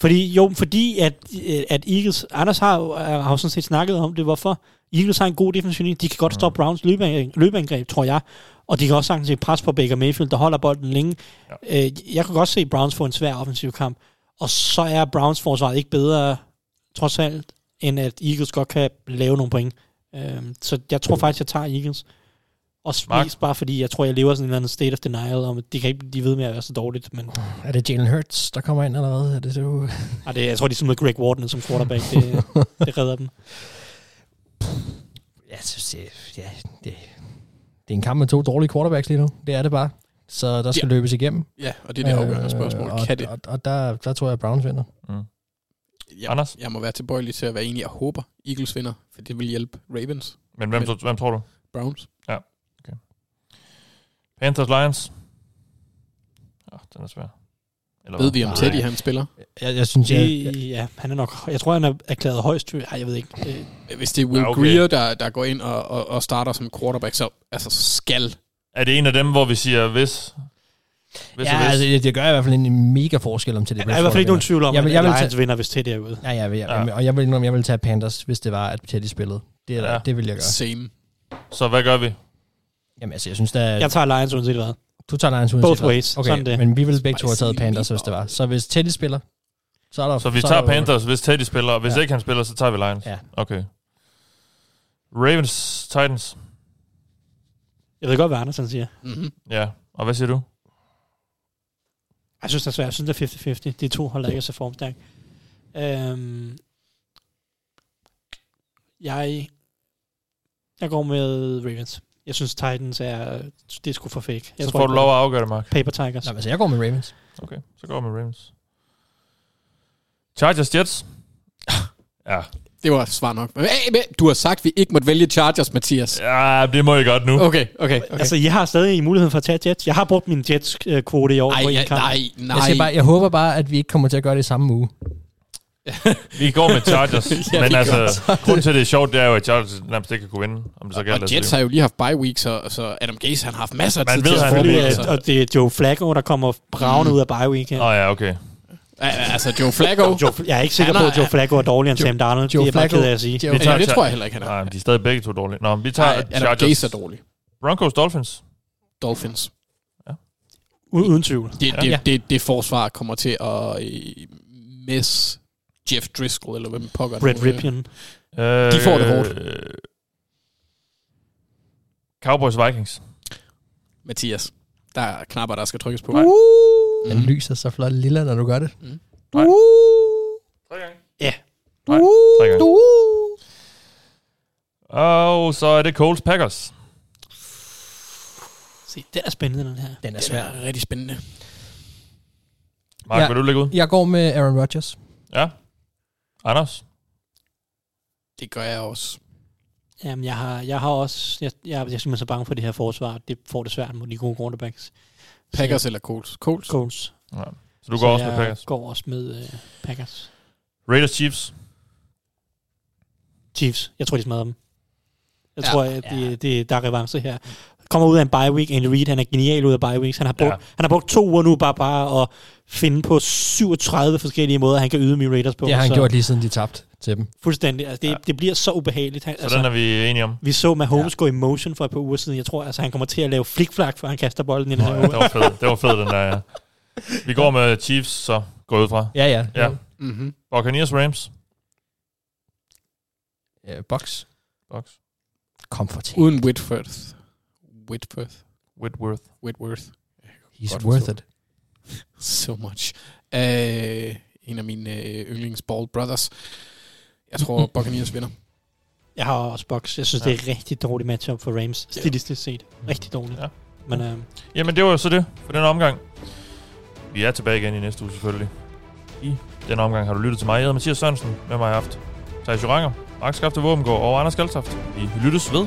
fordi, jo, fordi at, øh, at Eagles, Anders har, har jo sådan set snakket om det, hvorfor Eagles har en god defensiv De kan godt stoppe Browns løbeangreb, tror jeg. Og de kan også sagtens se pres på Baker Mayfield, der holder bolden længe. Ja. Øh, jeg kan godt se Browns få en svær offensiv kamp. Og så er Browns forsvaret ikke bedre, trods alt, end at Eagles godt kan lave nogle point. Øh, så jeg tror faktisk, jeg tager Eagles. Mark. mest bare fordi, jeg tror, jeg lever sådan en eller anden state of denial om, at de kan ikke blive ved med at være så dårligt. Men... Er det Jalen Hurts, der kommer ind, eller hvad? Er det så? Ej, det, jeg tror, de er med Greg Warden som quarterback. Det, det redder dem. Jeg synes, det, ja, det, det er en kamp med to dårlige quarterbacks lige nu. Det er det bare. Så der skal ja. løbes igennem. Ja, og det er det afgørende øh, spørgsmål. Og, kan det? Og, og der, der tror jeg, at Browns vinder. Mm. Jeg, Anders? Jeg må være tilbøjelig til at være enig. Jeg håber, Eagles vinder, for det vil hjælpe Ravens. Men hvem, Men, hvem tror du? Browns. Ja, okay. Panthers Lions. Ja, den er svær. Eller Ved vi, om Teddy han spiller? Jeg, jeg synes, jeg, jeg, ja, han er nok... Jeg tror, han er erklæret højst... Ej, jeg ved ikke. Hvis det er Will ja, okay. Greer, der, der går ind og, og, og starter som quarterback, så altså skal... Er det en af dem, hvor vi siger, hvis hvis ja, altså, det, gør i hvert fald en mega forskel om til det. Jeg er i hvert fald ikke nogen tvivl om, jeg vil, jeg vil Lions vinder, hvis Teddy er ude. Ja, ja, ja, ja. og jeg vil, jeg vil tage Panthers, hvis det var, at Teddy spillede. Det, er, ja. det vil jeg gøre. Same. Så hvad gør vi? Jamen altså, jeg synes da... Jeg tager Lions uanset hvad. Du tager Lions uanset Both ways. Okay, Sådan det. men vi vil begge to have taget Panthers, hvis det var. Så hvis Teddy spiller, så er der... Så vi så tager Panthers, hvis Teddy spiller, og hvis ja. ikke han spiller, så tager vi Lions? Ja. Okay. Ravens, Titans. Jeg ved godt, hvad Andersen siger. Mm-hmm. Ja, og hvad siger du? Jeg synes, det er svært. Jeg synes, det er 50-50. De to holder ikke så formstærk. Øhm, jeg, jeg går med Ravens. Jeg synes, Titans er... Det er sgu for fake. Jeg så tror, får du lov at afgøre det, Mark. Paper Tigers. Nej, altså, jeg går med Ravens. Okay, så går jeg med Ravens. Chargers Jets. ja, det var svar nok. Men, men, du har sagt, at vi ikke måtte vælge Chargers, Mathias. Ja, det må I godt nu. Okay, okay. okay. Altså, jeg har stadig muligheden for at tage Jets. Jeg har brugt min Jets-kvote i år ej, på en kamp. Nej, nej. Jeg, bare, jeg håber bare, at vi ikke kommer til at gøre det i samme uge. vi går med Chargers, ja, men altså, grunden til, at det er sjovt, det er jo, at Chargers nærmest ikke kan kunne vinde. Om det så og Jets har jo lige haft bye week, så, så Adam Gase han har haft masser af tid til at forberede altså. Og det er Joe Flacco, der kommer bravende mm. ud af bye week. Åh oh, ja, okay. Altså, Joe Flacco... Joe, jeg er ikke sikker på, at Joe Flacco er dårligere end Sam Darnold. Joe det er Flacco, bare ked af at sige. Joe, vi tager, ja, det tror jeg heller ikke, han er. Nej, de er stadig begge to dårlige. Nå, vi tager Nej, Chargers. Er dårlig. Broncos, Dolphins. Dolphins. Ja. Uden tvivl. Det, det, ja. det, det forsvar kommer til at uh, miss Jeff Driscoll, eller hvem pokker Brett Ripien. Øh, de får det hårdt. Øh, Cowboys, Vikings. Mathias. Der er knapper, der skal trykkes på. Uh! Den lyser så flot lille, når du gør det. Mm. Nej. Uh! Tre gange? Ja. Nej, tre gange. Uh! Og så er det Coles Packers. Se, den er spændende, den her. Den er svær. Den er rigtig spændende. Mark, ja, vil du lægge ud? Jeg går med Aaron Rodgers. Ja. Anders? Det gør jeg også. Jamen, jeg har, jeg har også... Jeg, jeg, jeg er simpelthen så bange for det her forsvar. Det får det svært mod de gode quarterbacks. Packers så, eller Colts? Colts. Colts. Ja. Så du så går også med Packers? går også med uh, Packers. Raiders Chiefs? Chiefs. Jeg tror, de smadrer dem. Jeg ja, tror, at de, ja. de, der er revanche her. Kommer ud af en bye week. Andy Reid, han er genial ud af bye weeks. Han har brugt, ja. han har brugt to uger nu bare, bare at finde på 37 forskellige måder, han kan yde med Raiders på. Det har han så. gjort lige siden de tabte til dem. Fuldstændig. Altså, det, ja. det bliver så ubehageligt. Han, så altså, er vi enige om. Vi så Mahomes ja. gå i motion for et par uger siden. Jeg tror, altså, han kommer til at lave flickflak, før han kaster bolden i den her uge. Det var fedt, det var fedt den der, ja. Vi går med Chiefs, så går ud fra. Ja, ja. ja. Mm-hmm. Buccaneers, Rams. Ja, Box. Box. Komfortabelt. Uden Whitworth. Whitworth. Whitworth. Whitworth. He's Godt worth it. so much. Uh, en af mine uh, yndlings Ball Brothers. Jeg tror, Buccaneers vinder. Jeg har også Bucks. Jeg synes, ja. det er rigtig dårligt matchup for Rams. Stilistisk set. Rigtig dårligt. Ja. Men, uh, Jamen, det var jo så det for den omgang. Vi er tilbage igen i næste uge selvfølgelig. I den omgang har du lyttet til mig. Jeg hedder Mathias Sørensen. Med mig har haft Thijs Joranger, Max Skafte Våbengård og Anders Galtoft. Vi lyttes ved.